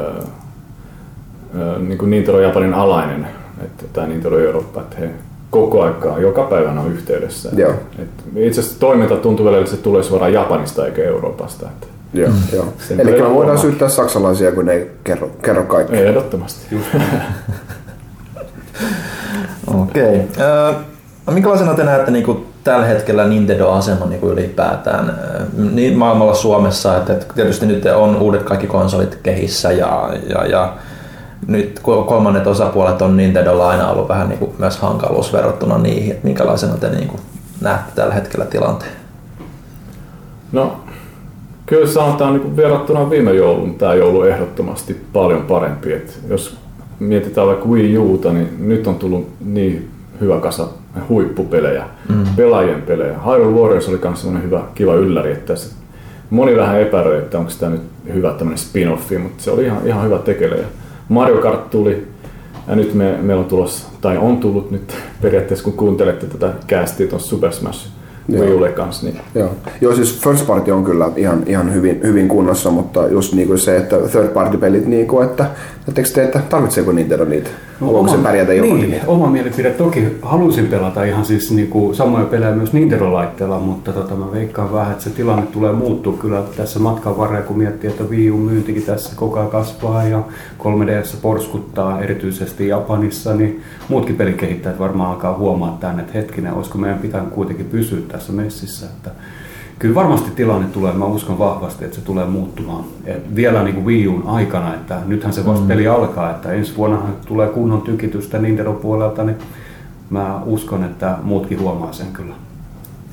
ää, niin kuin Nintendo Japanin alainen, että tämä Nintendo Eurooppa, että he koko aikaa, joka päivänä on yhteydessä. Joo. Et itse asiassa toiminta tuntuu välillä, että se tulee suoraan Japanista eikä Euroopasta. Että Joo, mm. joo. Eli kyllä voidaan syyttää saksalaisia, kun ne ei kerro, kerro kaikkea. Ehdottomasti. <laughs> Okei. Okay. No, minkälaisena te näette niin kuin tällä hetkellä Nintendo-asema niin kuin ylipäätään niin maailmalla Suomessa, että, että tietysti nyt on uudet kaikki konsolit kehissä ja, ja, ja nyt kolmannet osapuolet on Nintendolla aina ollut vähän niin kuin myös hankaluus verrattuna niihin, että minkälaisena te niin kuin näette tällä hetkellä tilanteen? No, kyllä sanotaan niin kuin verrattuna viime joulun, tämä joulu ehdottomasti paljon parempi. Et jos mietitään vaikka Wii Uta, niin nyt on tullut niin hyvä kasa huippupelejä, mm. pelaajien pelejä. Hyrule Warriors oli myös sellainen hyvä, kiva ylläri, että moni vähän epäröi, että onko tämä nyt hyvä tämmöinen spin-offi, mutta se oli ihan, ihan hyvä tekele. Mario Kart tuli, Ja nyt me, meillä on tulossa, tai on tullut nyt periaatteessa, kun kuuntelette tätä castia tuossa Super Smash Wii kanssa, niin Joo. Joo, siis first party on kyllä ihan, ihan hyvin, hyvin kunnossa, mutta just niinku se, että third party pelit, niinku, että, että, te, että tarvitseeko Nintendo niitä? No, Onko se pärjätä ilman niin, oma mielipide. Toki halusin pelata ihan siis niinku samoja pelejä myös Nintendo-laitteella, mutta tota, mä veikkaan vähän, että se tilanne tulee muuttua kyllä tässä matkan varrella, kun miettii, että Wii U myyntikin tässä koko ajan kasvaa ja 3DS porskuttaa erityisesti Japanissa, niin muutkin pelikehittäjät varmaan alkaa huomaa tänne, että hetkinen, olisiko meidän pitänyt kuitenkin pysyä tässä messissä. Että kyllä varmasti tilanne tulee, mä uskon vahvasti, että se tulee muuttumaan. Et vielä niin kuin Wii Uun aikana, että nythän se vasta peli alkaa, että ensi vuonna tulee kunnon tykitystä Nintendo puolelta, niin mä uskon, että muutkin huomaa sen kyllä.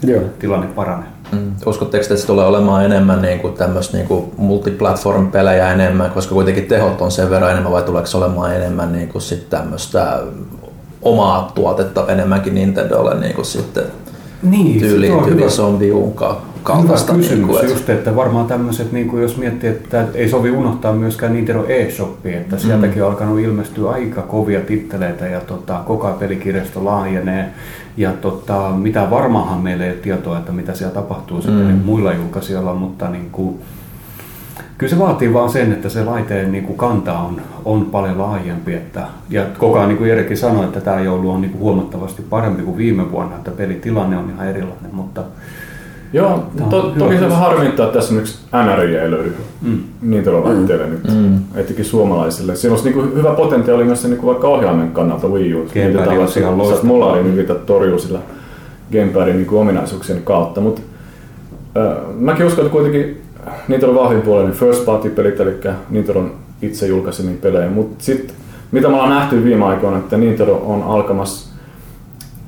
Joo. Tilanne paranee. Mm. Uskotteko, että se tulee olemaan enemmän niin kuin tämmöistä niin kuin multiplatform-pelejä enemmän, koska kuitenkin tehot on sen verran enemmän, vai tuleeko se olemaan enemmän niin kuin sit tämmöistä omaa tuotetta enemmänkin Nintendolle niin kuin sitten Niin, tyyli, se on tyyli hyvä. zombiuun ka- Hyvä kaltaista. kysymys Niin kuin, just, että varmaan tämmöiset, niin kuin jos miettii, että ei sovi unohtaa myöskään Nintendo eShopia, että sieltäkin on alkanut ilmestyä aika kovia titteleitä ja tota, koko pelikirjasto laajenee. Ja tota, mitä varmaanhan meillä ei ole tietoa, että mitä siellä tapahtuu sitten niin muilla julkaisijoilla, mutta niin kuin, kyllä se vaatii vaan sen, että se laiteen niin kuin kanta on, on paljon laajempi. Että, ja koko ajan, niin kuin Erikin sanoi, että tämä joulu on niin kuin huomattavasti parempi kuin viime vuonna, että pelitilanne on ihan erilainen, mutta Joo, on to, toki se vähän harmittaa, että tässä esimerkiksi NRJ ei löydy Mm. Nintendo-laitteille nyt, Mm. etenkin suomalaisille. Siinä olisi niinku hyvä potentiaali myös se niinku vaikka ohjaimen kannalta Wii U. Gamepad olisi ihan loistava. Mulla oli mitä torjuu sillä Gamepadin niinku ominaisuuksien kautta, mutta äh, mäkin uskon, että kuitenkin Nintendo vahvin puoli, niin first party pelit, eli Nintendo itse julkaisemia pelejä, mutta sitten mitä me ollaan nähty viime aikoina, että Nintendo on alkamassa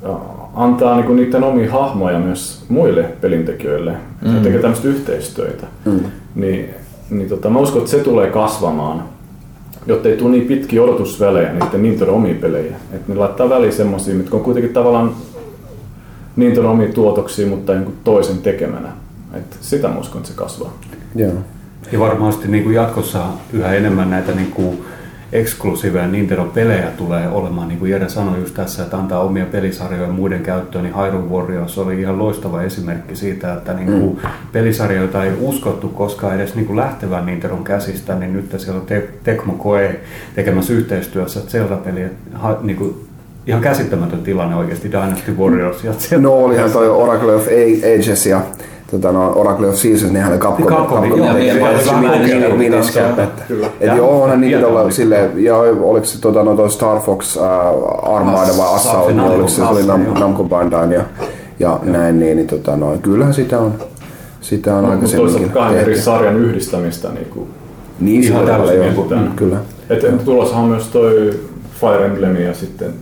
äh, antaa niinku niiden omia hahmoja myös muille pelintekijöille mm. ja tekee tämmöistä yhteistyötä. Mm. Niin, niin tota, mä uskon, että se tulee kasvamaan, jotta ei tule niin pitkiä odotusvälejä niiden Nintendo omia pelejä. Että ne laittaa väliin semmosia, mitkä on kuitenkin tavallaan Nintendo omia tuotoksia, mutta jonkun toisen tekemänä. Et sitä mä uskon, että se kasvaa. Joo. Ja varmasti niin kuin jatkossa yhä enemmän näitä niin kuin eksklusiiveja Nintendo-pelejä tulee olemaan, niin kuin Jere sanoi just tässä, että antaa omia pelisarjoja muiden käyttöön, niin Hyrule Warriors oli ihan loistava esimerkki siitä, että niin kuin Mm. pelisarjoita ei uskottu koskaan edes niin kuin lähtevän Nintendon käsistä, niin nyt siellä on Te- Tecmo Koei tekemässä yhteistyössä Zelda-peli, niin kuin ihan käsittämätön tilanne oikeasti Dynasty Warriors ja Zelda. No olihan toi Oracle of Ages ja tota, no, Oracle of Seasons, nehän oli Capcom. Capcomin, Capcom joo, niin, niin, joo, kyllä. Et onhan niitä hieno olla oli. silleen, ja oliko se tota, no, toi Star Fox äh, Armada vai Assault, niin oliko se, se oli Nam. Namco Bandai ja, ja näin, niin, niin tota, no, kyllähän sitä on, sitä on Mutta aikaisemminkin toisaalta kahden eri tehty. sarjan yhdistämistä. Niin kuin, Niin, Ihan täysin kyllä. et, tulossa on myös toi Fire Emblem ja sitten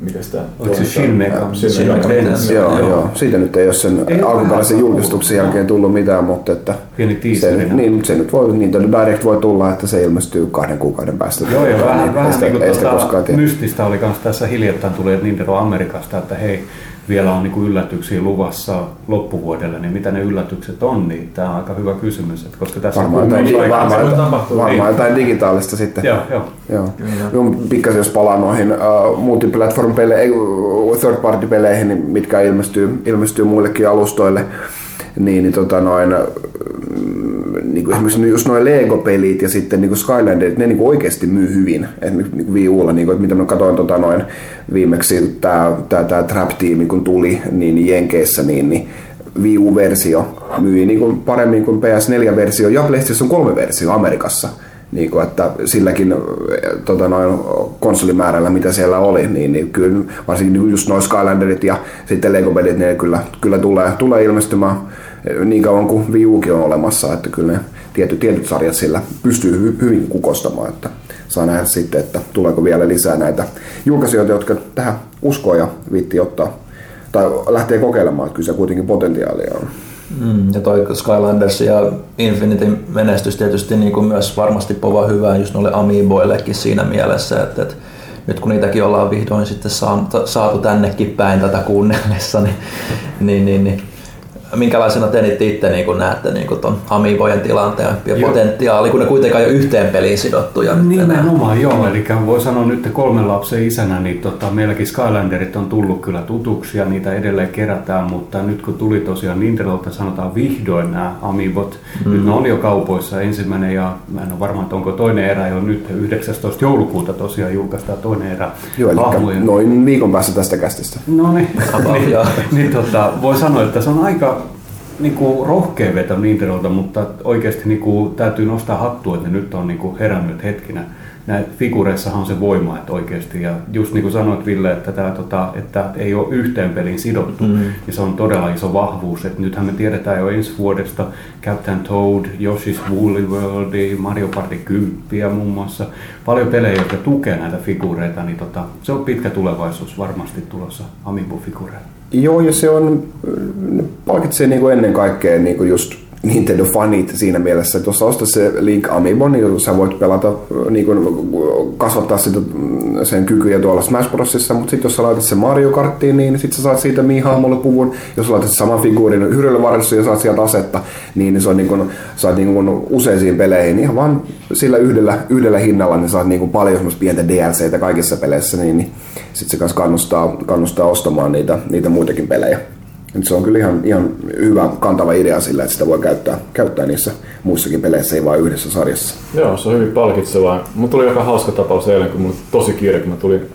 mikä sitä Oliko se Shin Megami? Shin Shin Megami. Megami. Dance. Joo, joo. Siitä nyt ei ole sen Ei alkuperäisen julkistuksen tullut. jälkeen tullut mitään, mutta että Pieni se, niin, mutta se nyt voi, Nintendo Direct voi tulla, että se ilmestyy kahden kuukauden päästä. Joo, ja vähän, niin, vähän sitä, niin kuin tiedä. mystistä oli myös tässä hiljattain tuli Nintendo Amerikasta, että hei, vielä on niin yllätyksiä luvassa loppuvuodelle, niin mitä ne yllätykset on, niin tämä on aika hyvä kysymys, että koska tässä Varmaan on jotain, varmaan, voi jotain, tapahtua. varmaan jotain digitaalista sitten. Joo, joo. Joo. Joo, pikkasen jos palaa noihin uh, multiplatform-peleihin, third party peleihin, niin mitkä ilmestyy, ilmestyy muillekin alustoille, niin, niin tota noin, mm, niin kuin esimerkiksi just noin Lego-pelit ja sitten niin kuin Skylanderit, ne niin kuin oikeasti myy hyvin. Esimerkiksi niin kuin Wii Ulla, niin kuin, että mitä mä katsoin tota noin, viimeksi tämä tää, tää Trap-tiimi kun tuli niin, Jenkeissä, niin, niin Wii U-versio myi niin kuin paremmin kuin PS4-versio ja PlayStation 3-versio Amerikassa. Niin kuin, että silläkin äh, tota, noin konsolimäärällä, mitä siellä oli, niin, niin kyllä varsinkin niin kuin just noin Skylanderit ja sitten Lego-pelit, ne kyllä, kyllä tulee, tulee ilmestymään niin kauan kuin Wii Ukin on olemassa, että kyllä ne tietyt, tietyt sarjat sillä pystyy hy, hyvin kukostamaan, että saa nähdä sitten, että tuleeko vielä lisää näitä julkaisijoita, jotka tähän uskoo ja viitti ottaa tai lähtee kokeilemaan, että kyllä se kuitenkin potentiaalia on. Mm, ja toi Skylanders ja Infinity menestys tietysti niin kuin myös varmasti pova hyvää just noille Amiiboillekin siinä mielessä, että, että nyt kun niitäkin ollaan vihdoin sitten saatu tännekin päin tätä kuunnellessa, niin, niin, niin, niin minkälaisena te nyt itse niin näette niin tuon Amiibojen tilanteen ja Joo. potentiaali, kun ne kuitenkaan jo yhteen peliin sidottuja. Nimenomaan joo, eli voi sanoa nyt kolmen lapsen isänä, niin tota, meilläkin Skylanderit on tullut kyllä tutuksi ja niitä edelleen kerätään, mutta nyt kun tuli tosiaan Nintendolta sanotaan vihdoin nämä Amiibot, mm. nyt ne on jo kaupoissa ensimmäinen ja mä en ole varma, että onko toinen erä jo nyt 19. joulukuuta tosiaan julkaistaan toinen erä. Joo, eli hahmojen- noin viikon päästä tästä kästistä. No niin, <laughs> niin, niin tota, voi sanoa, että se on aika niin kuin, rohkea veto Nintendolta, mutta oikeasti niin kuin, täytyy nostaa hattua, että ne nyt on niin kuin, herännyt hetkinä. Näissä figureissahan on se voima, että oikeasti, ja just niin kuin sanoit Ville, että, tämä, tota, että ei ole yhteen peliin sidottu, mm. ja se on todella iso vahvuus. Että nythän me tiedetään jo ensi vuodesta Captain Toad, Yoshi's Woolly World, Mario Party 10 muun muassa. Paljon pelejä, jotka tukee näitä figureita, niin tota, se on pitkä tulevaisuus varmasti tulossa Amiibo-figureilla. Joo, ja se on, palkitsee niin kuin ennen kaikkea niin kuin just Nintendo-fanit siinä mielessä, että jos ostat se Link Amiibo, niin sä voit pelata, niin kuin, kasvattaa sitä, mm, sen kykyjä tuolla Smash Brosissa, mutta sitten jos sä laitat sen Mario Karttiin, niin sitten sä saat siitä Mii-hahmolle puvun. Jos laitat saman figuurin hyrölyvarjossa ja saat sieltä asetta, niin se on niin kuin, saat niin useisiin peleihin ihan vaan sillä yhdellä, yhdellä hinnalla, niin saat niin kuin paljon semmoista pientä DLCtä kaikissa peleissä, niin, niin sitten se kannustaa, kannustaa ostamaan niitä, niitä muitakin pelejä. Se on kyllä ihan, ihan hyvä kantava idea sillä, että sitä voi käyttää, käyttää niissä muissakin peleissä, ei vain yhdessä sarjassa. Joo, se on hyvin palkitsevaa. Mulla tuli aika hauska tapaus eilen, kun mulla tosi kiire, kun mä tulin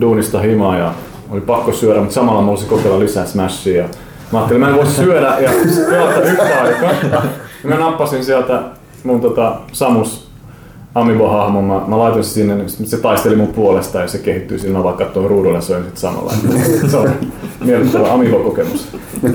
duunista himaan ja oli pakko syödä, mutta samalla mä olisin kokeilla lisää Smashia. Mä ajattelin, mä en voi syödä ja pelata yhtä aikaa. Mä nappasin sieltä mun tota, Samus Amiibo-hahmon, mä, mä laitoin sinne, niin se taisteli mun puolesta ja se kehittyi siinä, vaan katsoin ruudulle ja söin sit samalla. <laughs> Se on miellyttävä Amiibo-kokemus.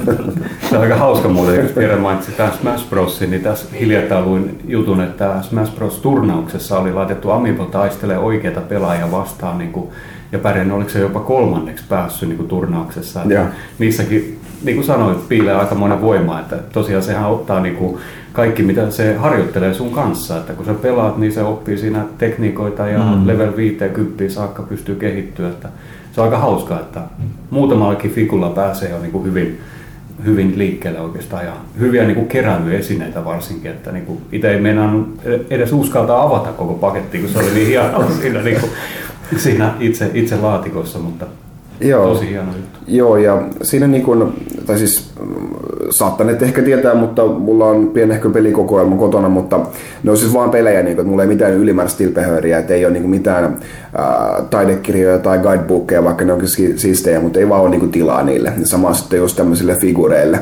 <laughs> Se on aika hauska muuten, jos Jere mainitsi tämän Smash Brosin, niin tässä hiljattain luin jutun, että Smash Bros. turnauksessa oli laitettu Amiibo taistelee oikeita pelaajia vastaan niin kuin, ja pärjännyt, oliko se jopa kolmanneksi päässyt niin kuin, turnauksessa. Että niissäkin, niin kuin sanoit, piilee aikamoinen voima, että tosiaan sehän ottaa niin kuin, kaikki, mitä se harjoittelee sun kanssa, että kun sä pelaat, niin se oppii siinä tekniikoita ja mm. level 50 saakka pystyy kehittyä, että se on aika hauskaa, että muutamallakin fikulla pääsee jo niin kuin hyvin, hyvin liikkeelle oikeastaan. Ja hyviä niin kuin keräilyesineitä varsinkin, että niin kuin itse ei meinannut edes uskaltaa avata koko paketti, kun se oli niin hienoa siinä, niin kuin, siinä itse, itse laatikossa, mutta Joo. tosi hieno juttu. Joo, ja siinä niin kuin, tai siis mm, saattaneet ehkä tietää, mutta mulla on pienehkö pelikokoelma kotona, mutta ne on siis vaan pelejä, niin kuin, että mulla ei mitään ylimääräistä tilpehööriä, että ei ole niin mitään ää, taidekirjoja tai guidebookeja, vaikka ne onkin si- siistejä, mutta ei vaan ole niin tilaa niille. Ja sama sitten just tämmöisille figureille,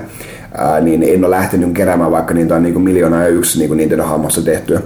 ää, niin en ole lähtenyt keräämään, vaikka niitä on niin kuin miljoona ja yksi niin kuin Nintendo-hahmossa tehtyä.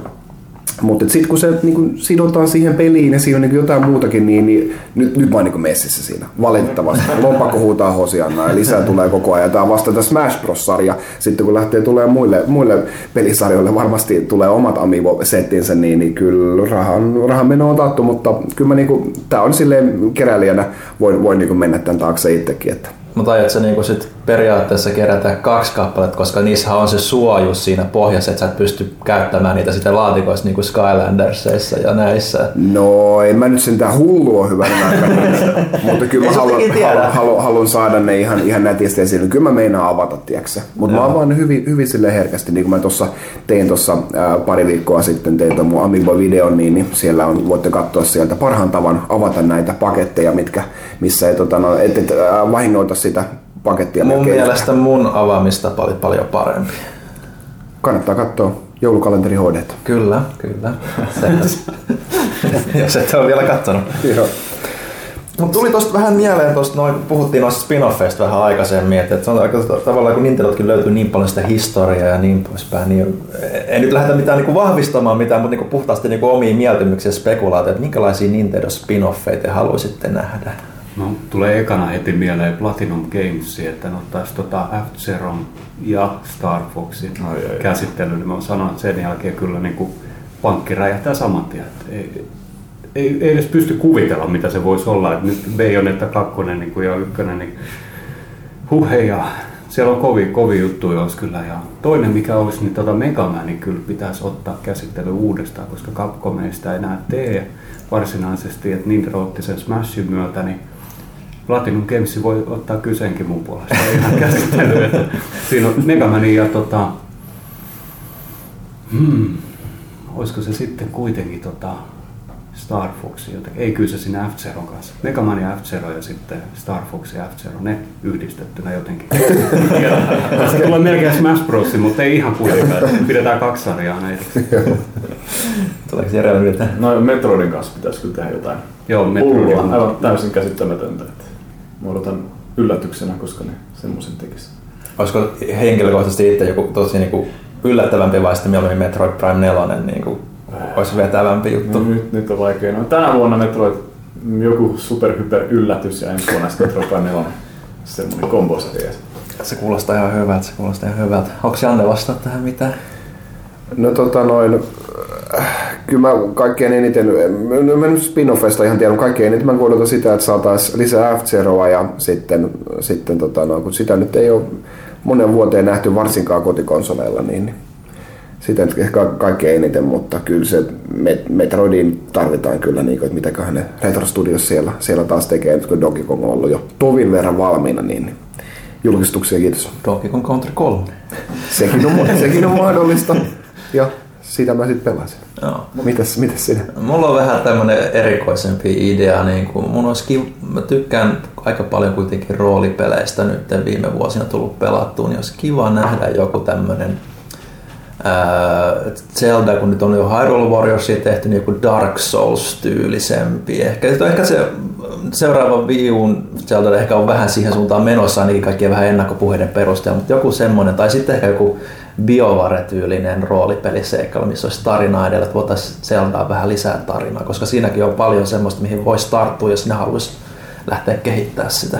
Mutta sitten kun se niinku, sidotaan siihen peliin ja siinä on niinku jotain muutakin, niin, niin nyt, nyt mä oon niinku messissä siinä. Valitettavasti. Lompakko huutaa hosiannaa ja lisää tulee koko ajan. Tämä on vasta tämä Smash Bros-sarja. Sitten kun lähtee tulee muille, muille pelisarjoille, varmasti tulee omat Amiibo-settinsä, niin, niin kyllä rahan, rahan meno on taattu, mutta kyllä mä niinku, tää on silleen keräilijänä, voin, voin niinku mennä tämän taakse itsekin. Että. Mutta sä niinku sit periaatteessa kerätä kaksi kappaletta, koska niissä on se suojus siinä pohjassa, että sä et pysty käyttämään niitä sitten laatikoissa niin kuin Skylandersissa ja näissä. No, en mä nyt sentään hullua aikana, <laughs> mutta kyllä mä haluan, haluan, haluan, haluan, saada ne ihan, ihan nätisti esille. Kyllä mä meinaan avata, tiedätkö Mutta mä oon vaan hyvin, hyvin sille herkästi, niin kuin mä tuossa tein tuossa pari viikkoa sitten, tein tuon mun Amiibo-videon, niin, niin siellä on, voitte katsoa sieltä parhaan tavan avata näitä paketteja, mitkä, missä ei tota, no, et, et, ää, vahingoita sitä pakettia. Mun melkein. mielestä mun avaamistapa oli paljon parempi. Kannattaa katsoa joulukalenteri hoidetta. Kyllä, kyllä. Se, <laughs> jos et ole vielä katsonut. Joo. No, tuli tosta vähän mieleen, tosta noin, puhuttiin noista spin-offeista vähän aikaisemmin, että, että se on aika tavallaan kun Nintendotkin löytyy niin paljon sitä historiaa ja niin poispäin, niin ei nyt lähdetä mitään niin kuin vahvistamaan mitään, mutta niin kuin puhtaasti niin kuin omiin mieltymyksiä ja spekulaatioita, että minkälaisia Nintendo spin-offeja te haluaisitte nähdä? No, tulee ekana heti mieleen Platinum Games, että ne ottaisi tota F-Zeron ja Star Foxin Ai, ai, käsittelyyn. Niin mä sanon sen jälkeen kyllä niin kuin pankki räjähtää saman tien. Että Ei, ei, ei, edes pysty kuvitella, mitä se voisi olla. Että nyt Bayonetta 2 niin kuin ja 1, niin huh hei, ja siellä on kovia, kovia juttuja olisi kyllä. Ja toinen mikä olisi, niin tota Mega Manin kyllä pitäisi ottaa käsittely uudestaan, koska Capcom ei sitä enää tee varsinaisesti. Että Nintendo otti sen Smashin myötä, niin Platinum Games voi ottaa kyseenkin mun puolesta ihan käsittelyyn. että Siinä on Mega Man ja tota, hmm, olisiko se sitten kuitenkin tota Star Fox jotenkin. Ei kyllä se siinä f kanssa. Mega Man ja f ja sitten Star Fox ja f ne yhdistettynä jotenkin. Se tulee melkein Smash Bros, mutta ei ihan kuitenkaan. Pidetään kaksi sarjaa näitä. Tuleeko Jerellä mitään? No Metroidin kanssa pitäisi kyllä tehdä jotain. Joo, Metroid Hullua, on- aivan täysin käsittämätöntä. Että mä odotan yllätyksenä, koska ne semmoisen tekisi. Olisiko henkilökohtaisesti itse joku tosi niinku yllättävämpi vai sitten mieluummin Metroid Prime 4 niinku, olisi vetävämpi juttu? No, nyt, nyt on vaikea. No, tänä vuonna Metroid joku superhyper yllätys ja ensi vuonna sitten Metroid Prime 4. Semmoinen kombosarja. Se kuulostaa ihan hyvältä, se kuulostaa ihan hyvältä. Onko Janne vastaa tähän mitään? No tota noin, äh, kyllä mä kaikkein eniten, no mä nyt spin-offeista ihan tiedän, kaikkein eniten mä odotan sitä, että saataisiin lisää f ja sitten, sitten tota noin, kun sitä nyt ei ole monen vuoteen nähty varsinkaan kotikonsoleilla, niin niin sitä nyt ehkä kaikkein eniten, mutta kyllä se Met- Metroidin tarvitaan kyllä, niin kuin, että mitäköhän ne Retro Studios siellä, siellä taas tekee, nyt kun Donkey Kong on ollut jo tovin verran valmiina, niin niin julkistuksia kiitos. Donkey Kong Country 3. Sekin on, sekin on mahdollista. <laughs> Ja sitä mä sitten pelasin. Joo. Mitäs, mitäs sinä? Mulla on vähän tämmönen erikoisempi idea. Niin kuin mun olisi kiv... Mä tykkään aika paljon kuitenkin roolipeleistä nyt viime vuosina tullut pelattua, niin olisi kiva nähdä joku tämmönen Zelda, kun nyt on jo Hyrule Warriorsia tehty, niin joku Dark Souls-tyylisempi. Ehkä, ehkä se seuraava Wii Uun Zelda ehkä on vähän siihen suuntaan menossa, ainakin kaikkien vähän ennakkopuheiden perusteella, mutta joku semmoinen, tai sitten ehkä joku BioVare-tyylinen roolipeliseikkailu, missä olisi tarinaa edellä, että voitaisiin Zeldaa vähän lisää tarinaa, koska siinäkin on paljon semmoista, mihin voisi tarttua, jos ne haluaisi lähteä kehittämään sitä.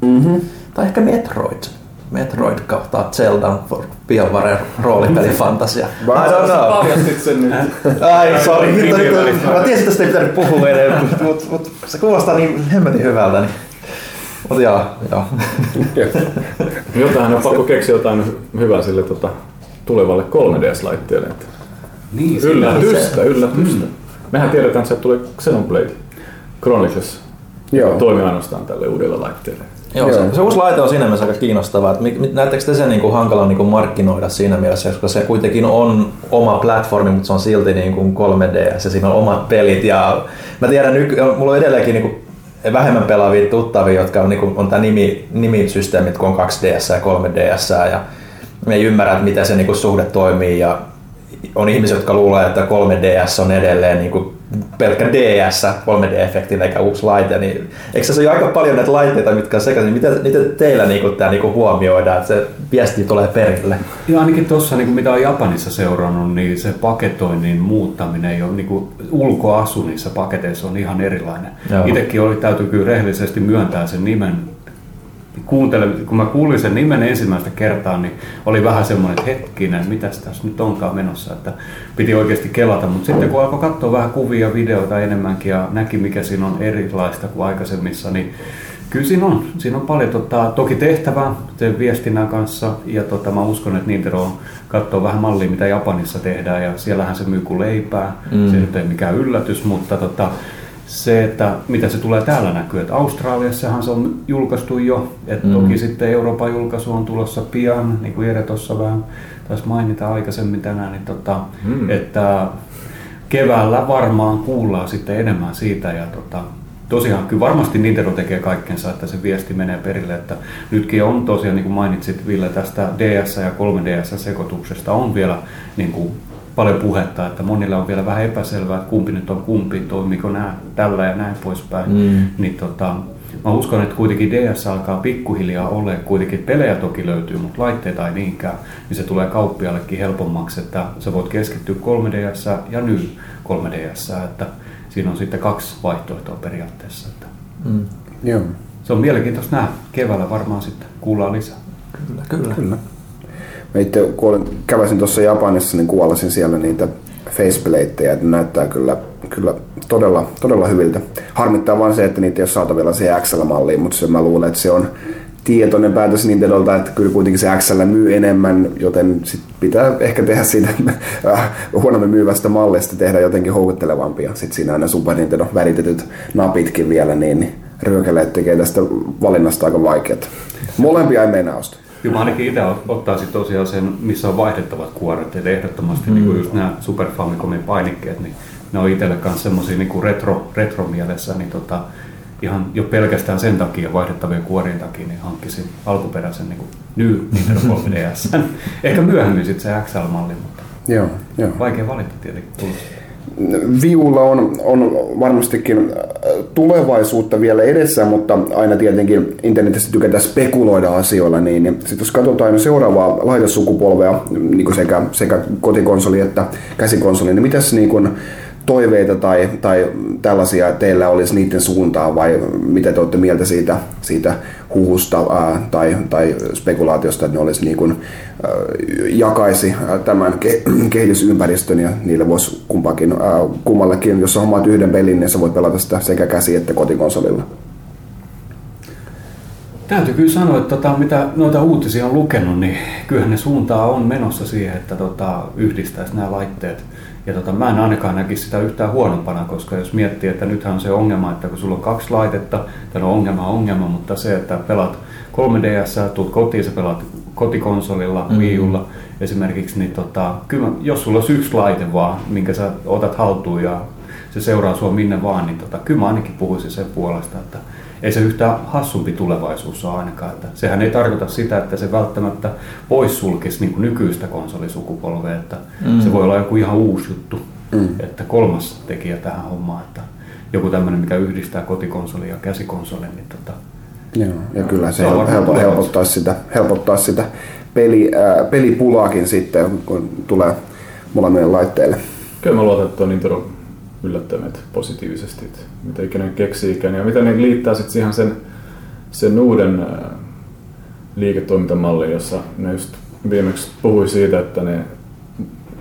Mm-hmm. Tai ehkä Metroid. Metroid kautta Zeldan BioVare roolipelifantasia. I don't know. Paljastit sen nyt. Ai, sorry. Mä tiesin, että tästä ei pitänyt puhua enemmän, mutta mut, mut, se kuulostaa niin hemmetin hyvältä. Niin. Mutta joo, joo. Jotain on pakko keksiä jotain hyvää sille tota, tulevalle 3DS-laitteelle. että Niin, Yllätystä, yllätystä. Mehän tiedetään, että se tulee Xenoblade Chronicles. Joo. joka Toimii ainoastaan tälle uudelle laitteelle. Joo, Joo. se, se uusi laite on siinä mielessä aika kiinnostava. Että mi- mi- näettekö te sen niin kuin hankala niin kuin markkinoida siinä mielessä, koska se kuitenkin on oma platformi, mutta se on silti niin kuin 3D ja siinä on omat pelit. Ja mä tiedän, nyky- mulla on edelleenkin niin kuin vähemmän pelaavia tuttavia, jotka on, niin on tämä nimi, nimisysteemit, kun on 2DS ja 3DS ja me ei ymmärrä, että miten se niin kuin suhde toimii. Ja on ihmisiä, jotka luulee, että 3DS on edelleen niin kuin pelkkä DS, 3D-efekti eikä uusi laite, niin eikö se ole aika paljon näitä laitteita, mitkä on sekaisin, miten, miten teillä niin kuin, tämä niin kuin huomioidaan, että se viesti tulee perille? Ja ainakin tuossa, niin mitä on Japanissa seurannut, niin se paketoinnin muuttaminen jo niin kuin ulkoasu niissä paketeissa on ihan erilainen. Joo. Itsekin oli, täytyy kyllä rehellisesti myöntää sen nimen. Kuuntele, kun mä kuulin sen nimen ensimmäistä kertaa, niin oli vähän semmoinen, että hetkinen, mitä tässä nyt onkaan menossa, että piti oikeasti kelata. Mutta sitten kun alkoi katsoa vähän kuvia, videoita enemmänkin ja näki, mikä siinä on erilaista kuin aikaisemmissa, niin Kyllä siinä on. Siinä on paljon tota, toki tehtävää sen viestinnän kanssa ja tota, mä uskon, että Nintendo on katsoo vähän mallia, mitä Japanissa tehdään ja siellähän se myy kuin leipää. Mm. Se nyt ei mikään yllätys, mutta tota, se, että mitä se tulee täällä näkyy, että Australiassahan se on julkaistu jo, että mm. toki sitten Euroopan julkaisu on tulossa pian, niin kuin Jere tuossa vähän taisi mainita aikaisemmin tänään, niin tota, mm. että keväällä varmaan kuullaan sitten enemmän siitä ja tota, tosiaan kyllä varmasti Nintendo tekee kaikkensa, että se viesti menee perille, että nytkin on tosiaan, niin kuin mainitsit Ville, tästä DS- ja 3DS-sekoituksesta on vielä niin kuin paljon puhetta, että monilla on vielä vähän epäselvää, että kumpi nyt on kumpi, toimiko nämä tällä ja näin poispäin. Mm. Niin tota, mä uskon, että kuitenkin DS alkaa pikkuhiljaa olla, kuitenkin pelejä toki löytyy, mutta laitteita ei niinkään, niin se tulee kauppiallekin helpommaksi, että sä voit keskittyä 3DS ja nyt 3DS, että siinä on sitten kaksi vaihtoehtoa periaatteessa. Että Mm. Joo. se on mielenkiintoista nähdä. Keväällä varmaan sitten kuullaan lisää. Kyllä, kyllä. Kyllä. Mä itse kun olin, käväsin tuossa Japanissa, niin kuvallasin siellä niitä faceplateja, että näyttää kyllä, kyllä todella, todella hyviltä. Harmittaa vaan se, että niitä ei ole saatavilla siihen XL-malliin, mutta se, mä luulen, että se on tietoinen päätös Nintendolta, että kyllä kuitenkin se XL myy enemmän, joten sit pitää ehkä tehdä siitä <laughs> äh, huonommin myyvästä mallista tehdä jotenkin houkuttelevampia. Sitten siinä ne Super Nintendo väritetyt napitkin vielä, niin, niin ryökeleet tekee tästä valinnasta aika vaikeaa. Molempia ei meinaa ostaa. Kyllä mä ainakin itse ottaisin tosiaan sen, missä on vaihdettavat kuoret. Eli ehdottomasti mm. niin kuin just nämä Super Famicomin painikkeet, niin ne on itselle kanssa semmoisia niin retro, retro mielessä, niin tota, ihan jo pelkästään sen takia vaihdettavien kuorien takia niin hankkisin alkuperäisen niin kuin New Nintendo 3DS. <laughs> Ehkä myöhemmin sitten se XL-malli, mutta Joo, joo. vaikea valita tietenkin tulossa. Viulla on, on varmastikin äh, tulevaisuutta vielä edessä, mutta aina tietenkin internetissä tykätään spekuloida asioilla. Niin, niin sitten jos katsotaan seuraavaa laitesukupolvea, niin sekä, sekä kotikonsoli että käsikonsoli, niin mitäs niin kuin toiveita tai, tai tällaisia teillä olisi niiden suuntaan vai mitä te olette mieltä siitä, siitä huhusta ää, tai, tai spekulaatiosta, että ne olisi niin kuin, ää, jakaisi tämän ke- kehitysympäristön ja niille voisi kumpakin, ää, kummallekin, jos sä hommaat yhden pelin, niin sä voit pelata sitä sekä käsi- että kotikonsolilla. Täytyy kyllä sanoa, että tota, mitä noita uutisia on lukenut, niin kyllähän ne suuntaa on menossa siihen, että tota, yhdistäisi nämä laitteet. Ja tota, mä en ainakaan näkisi sitä yhtään huonompana, koska jos miettii, että nythän on se ongelma, että kun sulla on kaksi laitetta, tämä on ongelma ongelma, mutta se, että pelaat 3DS, tuut kotiin, sä pelaat kotikonsolilla, mm. Wii Ulla esimerkiksi, niin tota, kyllä jos sulla olisi yksi laite vaan, minkä sä otat haltuun ja se seuraa sua minne vaan, niin tota, kyllä mä ainakin puhuisin sen puolesta, että ei se yhtään hassumpi tulevaisuus ole ainakaan. Että sehän ei tarkoita sitä, että se välttämättä poissulkisi niin nykyistä konsolisukupolvea, että mm. se voi olla joku ihan uusi juttu, mm. että kolmas tekijä tähän hommaan, että joku tämmöinen, mikä yhdistää kotikonsoli ja käsikonsoli, niin tota, Joo, ja kyllä se, se helpo, helpottaisi sitä, helpottaisi sitä peli, ää, pelipulaakin sitten, kun tulee molemmille laitteille. Kyllä mä luotan, että on Nintendo yllättäneet positiivisesti, että mitä ikinä keksiikään ja mitä ne liittää sitten siihen sen, sen uuden ää, liiketoimintamallin, jossa ne just viimeksi puhui siitä, että ne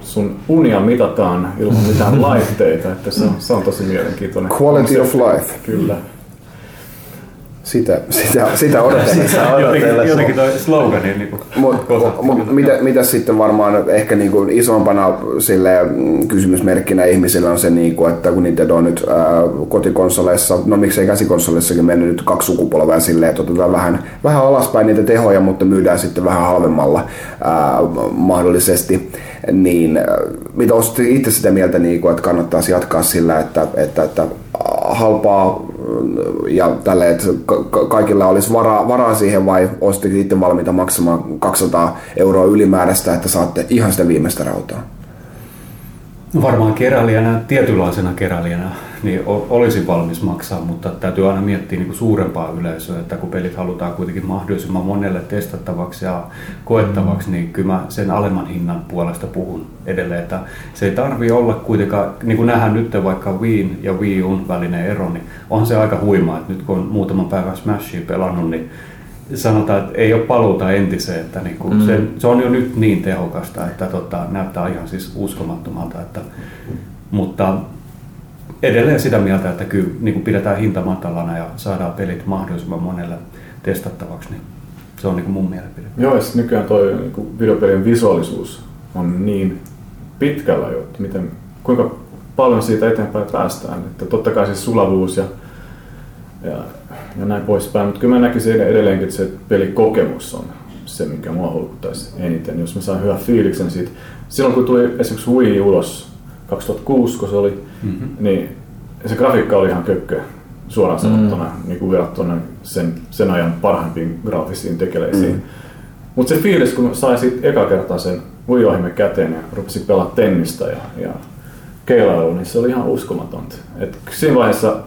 sun unia mitataan ilman mitään <laughs> laitteita, että se on, se on tosi mielenkiintoinen. Quality of life. Kyllä. Sitä, sitä, sitä odotellessa. jotenkin, jotenkin toi slogani niin kuin Mut, mut, mitä, mitä sitten varmaan ehkä niin kuin isompana sille mm, kysymysmerkkinä ihmisillä on se, niin kuin, että kun Nintendo on nyt ää, kotikonsoleissa, no miksei käsikonsoleissakin mennyt nyt kaksi sukupolvea silleen, että otetaan vähän, vähän alaspäin niitä tehoja, mutta myydään sitten vähän halvemmalla ää, mahdollisesti, niin ää, mitä olisitte itse sitä mieltä, niin kuin, että kannattaisi jatkaa sillä, että, että, että halpaa ja tälle, että ka- ka- kaikilla olisi varaa, varaa siihen vai olisitte itse valmiita maksamaan 200 euroa ylimääräistä, että saatte ihan sitä viimeistä rautaa? No varmaan keräilijänä, tietynlaisena keräilijänä, niin o- olisin valmis maksaa, mutta täytyy aina miettiä niin kuin suurempaa yleisöä, että kun pelit halutaan kuitenkin mahdollisimman monelle testattavaksi ja koettavaksi, niin kyllä mä sen alemman hinnan puolesta puhun edelleen, että se ei tarvi olla kuitenkaan, niin kuin nähdään nyt vaikka Wii ja Wii Un välinen ero, niin on se aika huima, että nyt kun on muutaman päivän Smashia pelannut, niin sanotaan, että ei ole paluuta entiseen, että niin kuin mm. se, se, on jo nyt niin tehokasta, että tota, näyttää ihan siis uskomattomalta, että, mutta edelleen sitä mieltä, että kyllä niin kuin pidetään hinta matalana ja saadaan pelit mahdollisimman monelle testattavaksi, niin se on niin kuin mun mielipide. Joo, ja nykyään toi niin videopelien visuaalisuus on niin pitkällä jo, että miten, kuinka paljon siitä eteenpäin päästään. Että totta kai siis sulavuus ja, ja, ja näin poispäin, mutta kyllä mä näkisin edelleenkin, että se pelikokemus on se, mikä mua houkuttaisi eniten. Jos mä saan hyvän fiiliksen siitä. Silloin kun tuli esimerkiksi Wii ulos 2006, kun se oli, mm-hmm. niin se grafiikka oli ihan kökkö suoraan sanottuna mm. niin kuin verrattuna sen, sen ajan parhaimpiin graafisiin tekeleisiin. Mm. Mutta se fiilis, kun sai siitä eka kertaa sen Wii-ohjelmen käteen ja rupesin pelaa tennistä ja, ja keilailu, niin se oli ihan uskomatonta. Et siinä vaiheessa,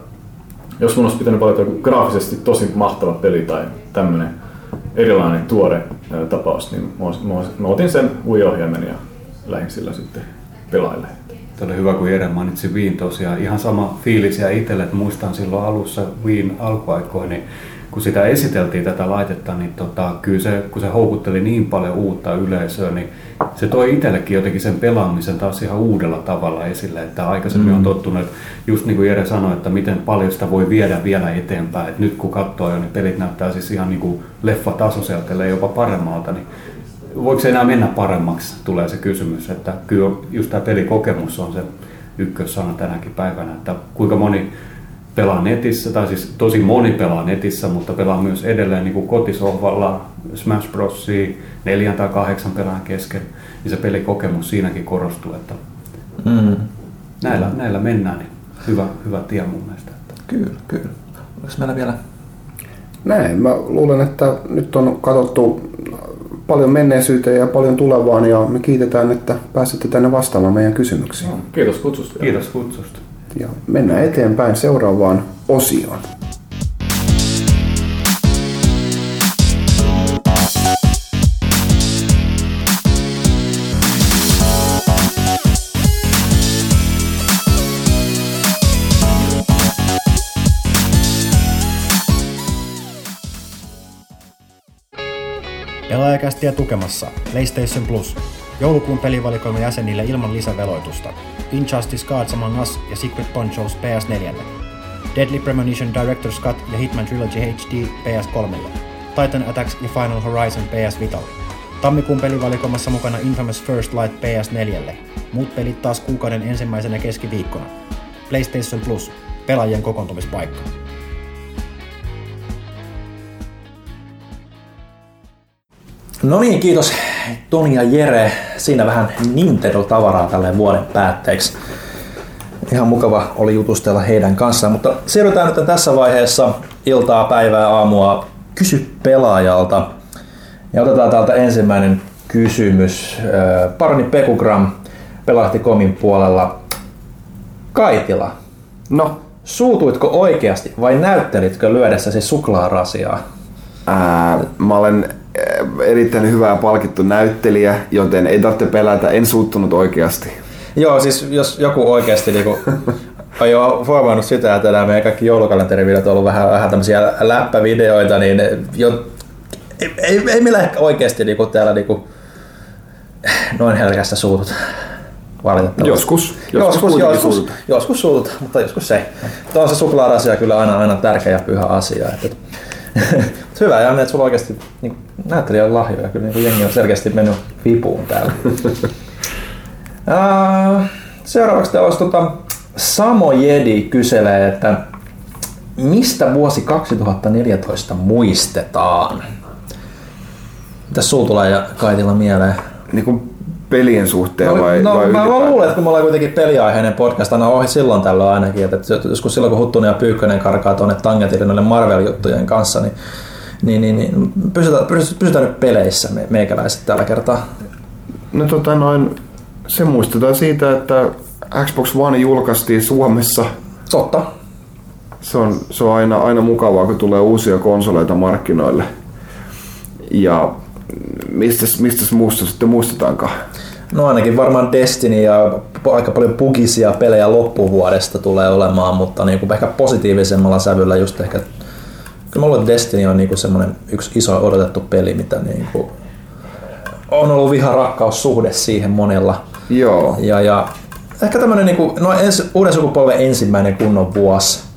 jos mun olisi pitänyt valita joku graafisesti tosi mahtava peli tai tämmöinen erilainen tuore ää, tapaus, niin mä, mä, mä otin sen Wii-ohjelmen ja lähdin sillä sitten pelailemaan. Tämä oli hyvä, kun Jere mainitsi Wiin tosiaan. Ihan sama fiilis ja itselle, että muistan silloin alussa Wiin alkuaikoina, niin kun sitä esiteltiin tätä laitetta, niin tota, kyllä se, kun se houkutteli niin paljon uutta yleisöä, niin se toi itsellekin jotenkin sen pelaamisen taas ihan uudella tavalla esille, että aikaisemmin mm. on tottunut, että just niin kuin Jere sanoi, että miten paljon sitä voi viedä vielä eteenpäin, että nyt kun katsoo jo, niin pelit näyttää siis ihan niin kuin leffatasoiselta, jopa paremmalta, niin voiko se enää mennä paremmaksi, tulee se kysymys, että kyllä just tämä pelikokemus on se ykkössana tänäkin päivänä, että kuinka moni pelaa netissä, tai siis tosi moni pelaa netissä, mutta pelaa myös edelleen niin kuin kotisohvalla Smash Brosia neljän tai kahdeksan pelaajan kesken, niin se pelikokemus siinäkin korostuu, että Mm. näillä, näillä mennään, niin hyvä, hyvä tie mun mielestä. Kyllä, kyllä. Oliko meillä vielä? Näin, mä luulen, että nyt on katsottu paljon menneisyyteen ja paljon tulevaan ja me kiitetään, että pääsitte tänne vastaamaan meidän kysymyksiin. Kiitos kutsusta. Kiitos kutsusta. Ja mennään eteenpäin seuraavaan osioon. Pelaajakästiä tukemassa PlayStation Plus. Joulukuun pelivalikoima jäsenille ilman lisäveloitusta. Injustice Gods Among Us ja Secret Ponchos PS4. Deadly Premonition Director's Cut ja Hitman Trilogy HD PS3. Titan Attacks ja Final Horizon PS Vitalle. Tammikuun pelivalikoimassa mukana Infamous First Light PS4. Muut pelit taas kuukauden ensimmäisenä keskiviikkona. PlayStation Plus. Pelaajien kokoontumispaikka. No niin, kiitos Toni ja Jere. Siinä vähän Nintendo-tavaraa tälle vuoden päätteeksi. Ihan mukava oli jutustella heidän kanssaan, mutta siirrytään nyt tässä vaiheessa iltaa, päivää, aamua kysy pelaajalta. Ja otetaan täältä ensimmäinen kysymys. Parni Pekugram pelahti komin puolella. Kaitila, No, suutuitko oikeasti vai näyttelitkö lyödessäsi suklaarasiaa? ää, mä olen erittäin hyvä ja palkittu näyttelijä, joten ei tarvitse pelätä, en suuttunut oikeasti. Joo, siis jos joku oikeasti niinku, <laughs> on jo huomannut sitä, että nämä meidän kaikki joulukalenterivideot on ollut vähän, vähän tämmöisiä läppävideoita, niin jo, ei, ei, ei meillä ehkä oikeasti niinku täällä niinku, noin herkästä suutut. Valitettavasti. Joskus. Joskus, Joskus, joskus, suututaan. joskus mutta joskus ei. Tuo on se suklaarasia kyllä aina, aina tärkeä ja pyhä asia. Että, Mut <laughs> hyvä, Janne, että sulla oikeasti niin, näyttelijä on lahjoja. Kyllä niin jengi on selkeästi mennyt vipuun täällä. <laughs> Ää, Seuraavaksi täällä olisi tota, Samo Jedi kyselee, että mistä vuosi 2014 muistetaan? Mitäs sulla tulee ja Kaitilla mieleen? Niin kuin pelien suhteen No, vai, no vai mä, ylipäätään? luulen, että kun me ollaan kuitenkin peliaiheinen podcast, aina ohi silloin tällöin ainakin, että joskus silloin kun Huttunen ja Pyykkönen karkaa tuonne tangentille noille Marvel-juttujen kanssa, niin, niin, niin, niin pysytään, pysytään, pysytään nyt peleissä me, meikäläiset tällä kertaa. No tota noin, se muistetaan siitä, että Xbox One julkaistiin Suomessa. Totta. Se on, se on aina, aina mukavaa, kun tulee uusia konsoleita markkinoille. Ja mistä, mistä muusta sitten muistetaankaan? No ainakin varmaan Destiny ja aika paljon bugisia pelejä loppuvuodesta tulee olemaan, mutta niin kuin ehkä positiivisemmalla sävyllä just ehkä Kyllä mä luulen, että Destiny on niinku semmoinen yksi iso odotettu peli, mitä niinku on ollut viha-rakkaussuhde siihen monella. Joo. Ja, ja ehkä tämmöinen niinku, no ens, uuden sukupolven ensimmäinen kunnon vuosi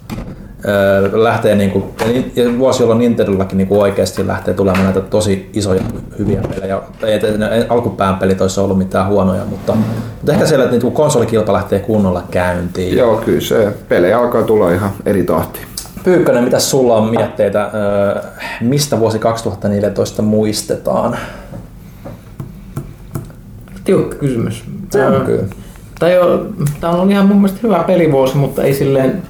lähtee niinku, ja ni- ja vuosi, jolloin Nintendollakin niinku oikeasti lähtee tulemaan näitä tosi isoja hyviä pelejä. Ei, ne alkupään pelit olisi ollut mitään huonoja, mutta, mutta ehkä siellä, että niinku konsolikilpa lähtee kunnolla käyntiin. Joo, kyllä se pelejä alkaa tulla ihan eri tahtiin. Pyykkönen, mitä sulla on mietteitä, öö, mistä vuosi 2014 muistetaan? Tiukka kysymys. Se on kyllä. Tämä on ihan mun mielestä hyvä pelivuosi, mutta ei silleen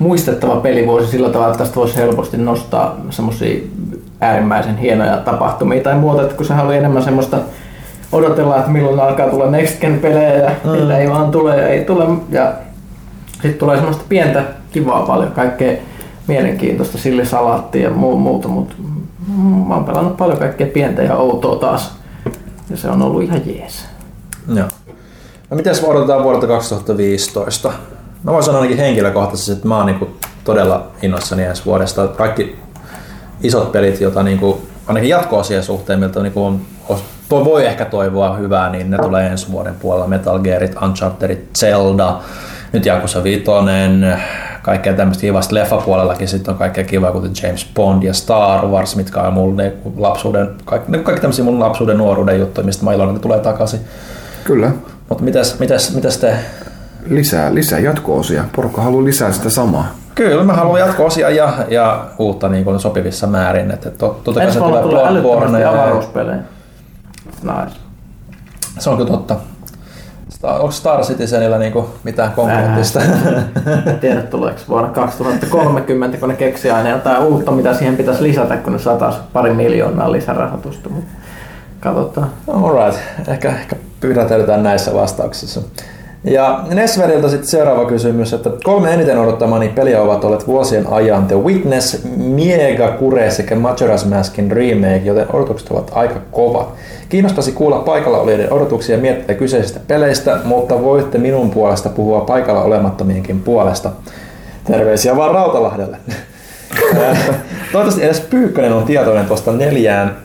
muistettava pelivuosi sillä tavalla, että tästä voisi helposti nostaa semmoisia äärimmäisen hienoja tapahtumia tai muuta, että kun sehän oli enemmän semmoista odotella, että milloin alkaa tulla Next Gen pelejä ja mm. niitä ei vaan tule ja ei tule ja sitten tulee semmoista pientä kivaa paljon, kaikkea mielenkiintoista, sillisalaattia ja muu, muuta, mutta mä oon pelannut paljon kaikkea pientä ja outoa taas ja se on ollut ihan jees. Joo. No miten odotetaan vuodelta 2015? Mä voin sanoa ainakin henkilökohtaisesti, että mä oon niinku todella innoissani ensi vuodesta. Kaikki isot pelit, joita niinku, ainakin jatko-osien suhteen, miltä niinku on, os- toi voi ehkä toivoa hyvää, niin ne tulee ensi vuoden puolella. Metal Gearit, Unchartedit, Zelda, nyt Jakusa Vitonen, kaikkea tämmöistä kivasta leffapuolellakin sitten on kaikkea kivaa, kuten James Bond ja Star Wars, mitkä on mulle niinku lapsuuden, kaikki, niinku kaikki tämmöisiä mun lapsuuden nuoruuden juttuja, mistä mä iloinen, että ne tulee takaisin. Kyllä. Mutta mitäs, mitäs, mitäs te? Lisää, lisää jatko-osia. Porukka haluaa lisää sitä samaa. Kyllä, mä haluan jatko-osia ja, ja uutta niin kuin sopivissa määrin. Että to, totta kai se tulee Bloodborne ja avaruuspelejä. Nice. Se on kyllä totta. Onko Star Citizenillä niinku mitään konkreettista? En tiedä tuleeko vuonna 2030, kun ne keksii aina jotain uutta, mitä siihen pitäisi lisätä, kun ne saataisiin pari miljoonaa lisärahoitusta. Katsotaan. Alright, ehkä, ehkä pidäteltään näissä vastauksissa. Ja Nesveriltä sitten seuraava kysymys, että kolme eniten odottamani peliä ovat olleet vuosien ajan The Witness, Miega Kure sekä Majora's Maskin remake, joten odotukset ovat aika kovat. Kiinnostaisi kuulla paikalla olijoiden odotuksia ja miettiä kyseisistä peleistä, mutta voitte minun puolesta puhua paikalla olemattomienkin puolesta. Terveisiä vaan Rautalahdelle. <laughs> Toivottavasti edes Pyykkönen on tietoinen tuosta neljään,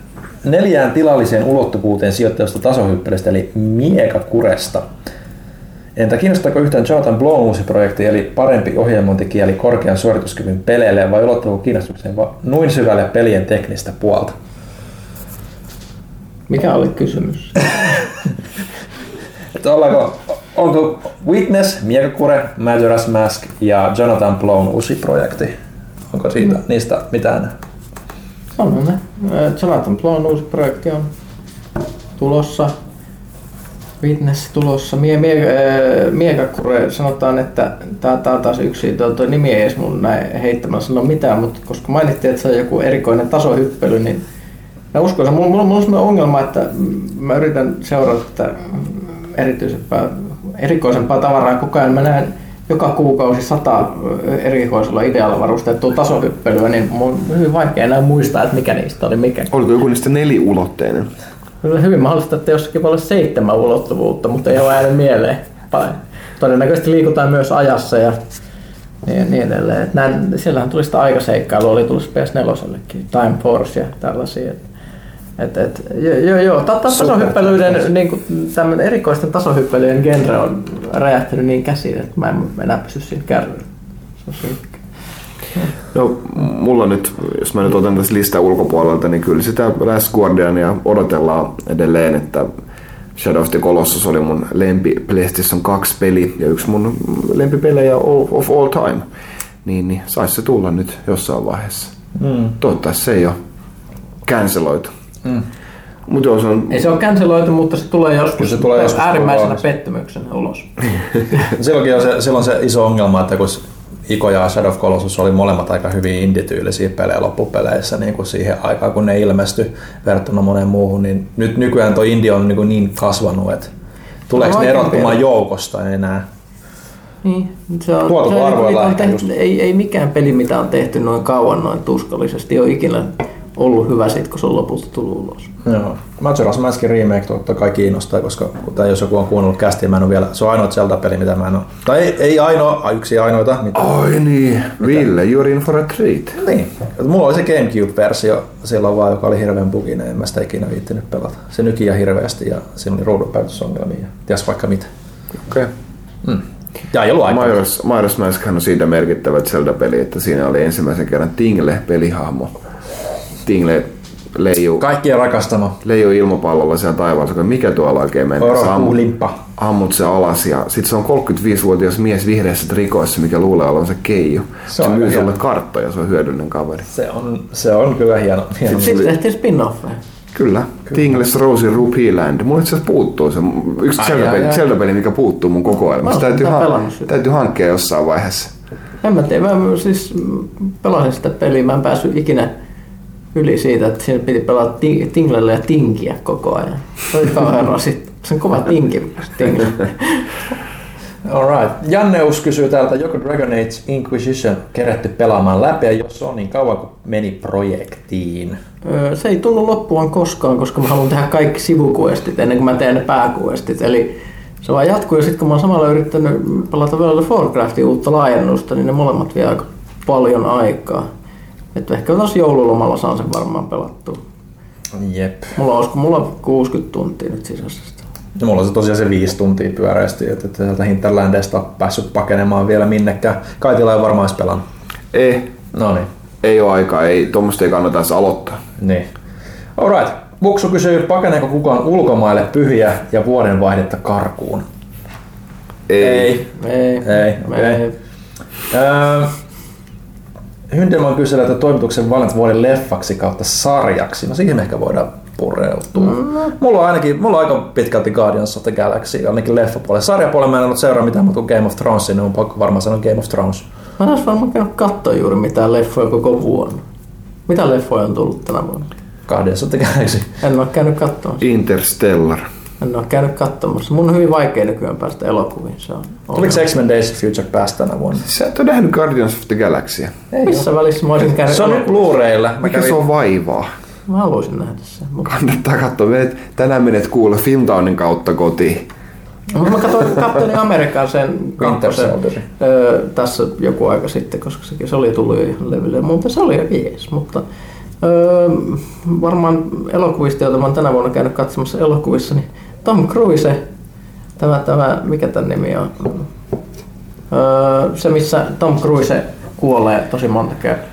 neljään tilalliseen ulottuvuuteen sijoittavasta tasohyppelystä, eli Miekakuresta. Entä kiinnostaako yhtään Jonathan Blown uusi projekti, eli parempi ohjelmointikieli korkean suorituskyvyn peleille, vai ulottuuko kiinnostukseen noin syvälle pelien teknistä puolta? Mikä oli kysymys? <laughs> Että ollaanko, onko Witness, Miekakure, Majora's Mask ja Jonathan Blown uusi projekti? Onko siitä, niistä mitään? On ne. Äh, Jonathan Blown uusi projekti on tulossa. Witness tulossa. Mie, mie, äh, Miekakure sanotaan, että tää on taas yksi, tuo, tuo nimi ei edes mun näin heittämällä sano mitään, mutta koska mainittiin, että se on joku erikoinen tasohyppely, niin mä uskon, että mulla, mulla, mulla on sellainen ongelma, että mä yritän seurata tätä erityisempää, erikoisempaa tavaraa koko ajan. Mä näen joka kuukausi sata erikoisella idealla varustettua tasohyppelyä, niin mun on hyvin vaikea enää muistaa, että mikä niistä oli mikä. Oliko joku niistä neliulotteinen? Kyllä hyvin mahdollista, että jossakin voi olla seitsemän ulottuvuutta, mutta ei ole äänen mieleen. Todennäköisesti liikutaan myös ajassa ja niin, niin edelleen. Näin, siellähän tuli sitä aikaseikkailua, oli tullut PS4 Time Force ja tällaisia. Et, et, joo, joo, joo. Ta- ta- tasohyppelyiden, niin kuin, erikoisten tasohyppelyjen genre on räjähtänyt niin käsiin, että mä en enää pysy siinä kärryllä. Se on. No, mulla nyt, jos mä nyt otan tästä lista ulkopuolelta, niin kyllä sitä Last Guardiania odotellaan edelleen, että Shadow of the Colossus oli mun lempi PlayStation 2 peli ja yksi mun lempipelejä of, of all time. Niin, niin saisi se tulla nyt jossain vaiheessa. Mm. Toivottavasti se ei ole canceloitu. Mm. Mutta jos on... Ei se ole canceloitu, mutta se tulee joskus, se tulee joskus äärimmäisenä ulos. pettymyksenä ulos. <laughs> Silloinkin on se, silloin se iso ongelma, että kun Iko ja Shadow of Colossus oli molemmat aika hyvin indityylisiä pelejä loppupeleissä niin kuin siihen aikaan, kun ne ilmestyi verrattuna moneen muuhun, niin nyt nykyään tuo indie on niin, kuin niin kasvanut, että tuleeko ne Vaikeampi erottumaan ero. joukosta enää? Niin, se on, se on, on ehkä tehty, just. ei, ei mikään peli, mitä on tehty noin kauan noin tuskallisesti, ole ikinä ollut hyvä sit, kun se on lopulta tullut ulos. Joo. Majora's Maskin remake totta kai kiinnostaa, koska kuten jos joku on kuunnellut kästiä, mä en ole vielä, se on ainoa Zelda-peli, mitä mä en ole. Tai ei, ei ainoa, yksi ainoita. Mitä, Oi niin, Ville, you're in for a treat. Niin. Mulla oli se Gamecube-versio silloin vaan, joka oli hirveän buginen, en mä sitä ikinä viittinyt pelata. Se nyki ja hirveästi ja siinä oli ruudunpäytysongelmia ja ties vaikka mitä. Okei. Okay. Ja ei ollut aikaa. Majora's, Majora's Mask on siitä merkittävä Zelda-peli, että siinä oli ensimmäisen kerran Tingle-pelihahmo. Tingle leijuu, Kaikkien rakastama. leijuu ilmapallolla siellä taivaassa, mikä tuolla oikein meni. Sä ammut, ammut se alas ja sit se on 35-vuotias mies vihreässä trikoissa, mikä luulee olevansa keiju. Se Se, on se myy sulle karttoja, se on hyödyllinen kaveri. Se on, se on kyllä hieno. hieno. Sitten tehtiin spin-offeja. Kyllä. Tingles Rosie Rupee Land. Mulla itse asiassa puuttuu se. Yksi Ai, Zelda-peli, ai, ai. Zelda-peli, mikä puuttuu mun kokoelmasta. Täytyy, sitä. täytyy hankkia jossain vaiheessa. En mä tiedä, mä siis pelasin sitä peliä, mä en päässyt ikinä yli siitä, että siinä piti pelata ti- tinglelle ja tinkiä koko ajan. Se oli kauhean rasit. Se on kova tinki. <laughs> Alright. Janneus kysyy täältä, joko Dragon Age Inquisition kerätty pelaamaan läpi ja jos on, niin kauan kun meni projektiin? Öö, Se ei tullut loppuun koskaan, koska mä haluan tehdä kaikki sivukuestit ennen kuin mä teen ne pääkuestit. Eli se vaan jatkuu ja sitten kun mä oon samalla yrittänyt pelata of Warcraftin uutta laajennusta, niin ne molemmat vie aika paljon aikaa. Että ehkä tuossa joululomalla saan sen varmaan pelattua. Jep. Mulla on, mulla on 60 tuntia nyt sisässä. Ja mulla on se tosiaan se viisi tuntia pyöreästi, että että sieltä Hinterlandista on päässyt pakenemaan vielä minnekään. Kaitila ei varmaan edes pelannut. Ei, No niin. ei ole aikaa, ei, tuommoista ei kannata edes aloittaa. Niin. Alright. Buksu kysyy, pakeneeko kukaan ulkomaille pyhiä ja vuodenvaihdetta karkuun? Ei. Ei. Ei. Ei, okei. Öö, Hyndelman kyselee, että toimituksen valinnat vuoden leffaksi kautta sarjaksi. No siihen ehkä voidaan pureutua. Mm. Mulla on ainakin, mulla on aika pitkälti Guardians of the Galaxy, ainakin leffapuolella. Sarjapuolella mä en ole seuraa mitään muuta kuin Game of Thrones, niin on pakko varmaan sanoa Game of Thrones. Mä en olisi varmaan käynyt katsoa juuri mitään leffoja koko vuonna. Mitä leffoja on tullut tänä vuonna? Guardians of the Galaxy. En ole käynyt katsomassa. Interstellar. En ole käynyt katsomassa. Mun on hyvin vaikea nykyään päästä elokuviin. Se on Tuliko X-Men Days of Future Past tänä vuonna? Sä et ole nähnyt Guardians of the Galaxy. Missä välissä mä olisin käynyt Se on nyt? Blu-raylla. Mikä kävin- se on vaivaa? Mä haluaisin nähdä sen. Mutta Kannattaa katsoa. Menet, tänään menet kuulla Filmtownin kautta kotiin. Mut mä katsoin, katsoin Amerikan sen kakkosen öö, tässä joku aika sitten, koska sekin se oli tullut jo ihan levylle, mutta se oli aika jees. Mutta öö, varmaan elokuvista, joita mä oon tänä vuonna käynyt katsomassa elokuvissa, niin Tom Cruise, tämä, tämä mikä tämän nimi on? Öö, se, missä Tom Cruise kuolee tosi monta kertaa.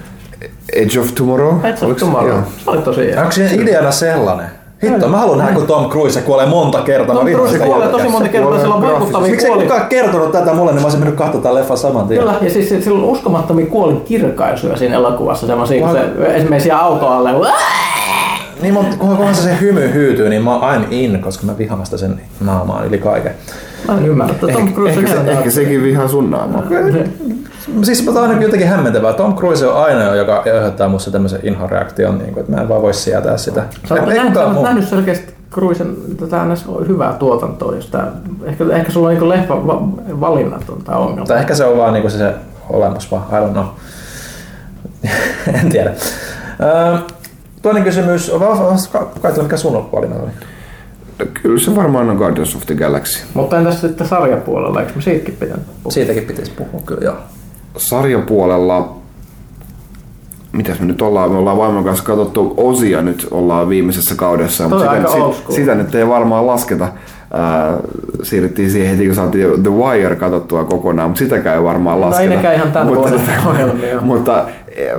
Edge of Tomorrow? Edge of Oliko se- Tomorrow. joo. Se oli tosi. Onko siinä ideana sellainen? Hitto, mä haluan nähdä, kun Tom Cruise kuolee monta kertaa. Tom Cruise kuolee tosi monta kertaa, sillä on vaikuttavia Miksi kuoli. kukaan kertonut tätä mulle, niin mä olisin mennyt katsomaan tämän leffan saman tien. Kyllä, ja siis sillä on uskomattomia kuolin kirkaisuja siinä elokuvassa, semmoisia, kun se esimerkiksi jää auto alle, Niin, mutta kunhan, se, hymy hyytyy, niin mä I'm in, koska mä vihaan sitä sen naamaan yli kaiken. Mä en ymmärrä, että Tom Cruise Ehkä, on se, ehkä sekin vihaa sun naamaa. <laughs> Siis mä ainakin jotenkin hämmentävää. Tom Cruise on ainoa, joka aiheuttaa musta tämmöisen inhoreaktion, niin kuin, että mä en vaan voi sietää sitä. Sä oot nähnyt, nähnyt selkeästi Cruisen tätä ns. hyvää tuotantoa, jos tää, ehkä, ehkä sulla on niin leffa va, valinnat on tää ongelma. Tai ehkä se on vaan niinku se, se olemus vaan, I don't know. <laughs> en tiedä. Toinen kysymys, on kai mikä sun valinta oli? No, Kyllä se varmaan on Guardians of the Galaxy. Mutta entäs sitten sarjapuolella, eikö me siitäkin pitänyt puhua? Siitäkin pitäisi puhua kyllä, joo. Sarjapuolella, mitäs me nyt ollaan, me ollaan vaimon kanssa katsottu osia nyt, ollaan viimeisessä kaudessa, aika sitä, old sit, school. sitä nyt ei varmaan lasketa. Ää, siirryttiin siihen heti, kun saatiin The Wire katsottua kokonaan, mutta sitäkään ei varmaan No ei lasketa. ihan tämän mutta, ohjelmia. <laughs> mutta eh,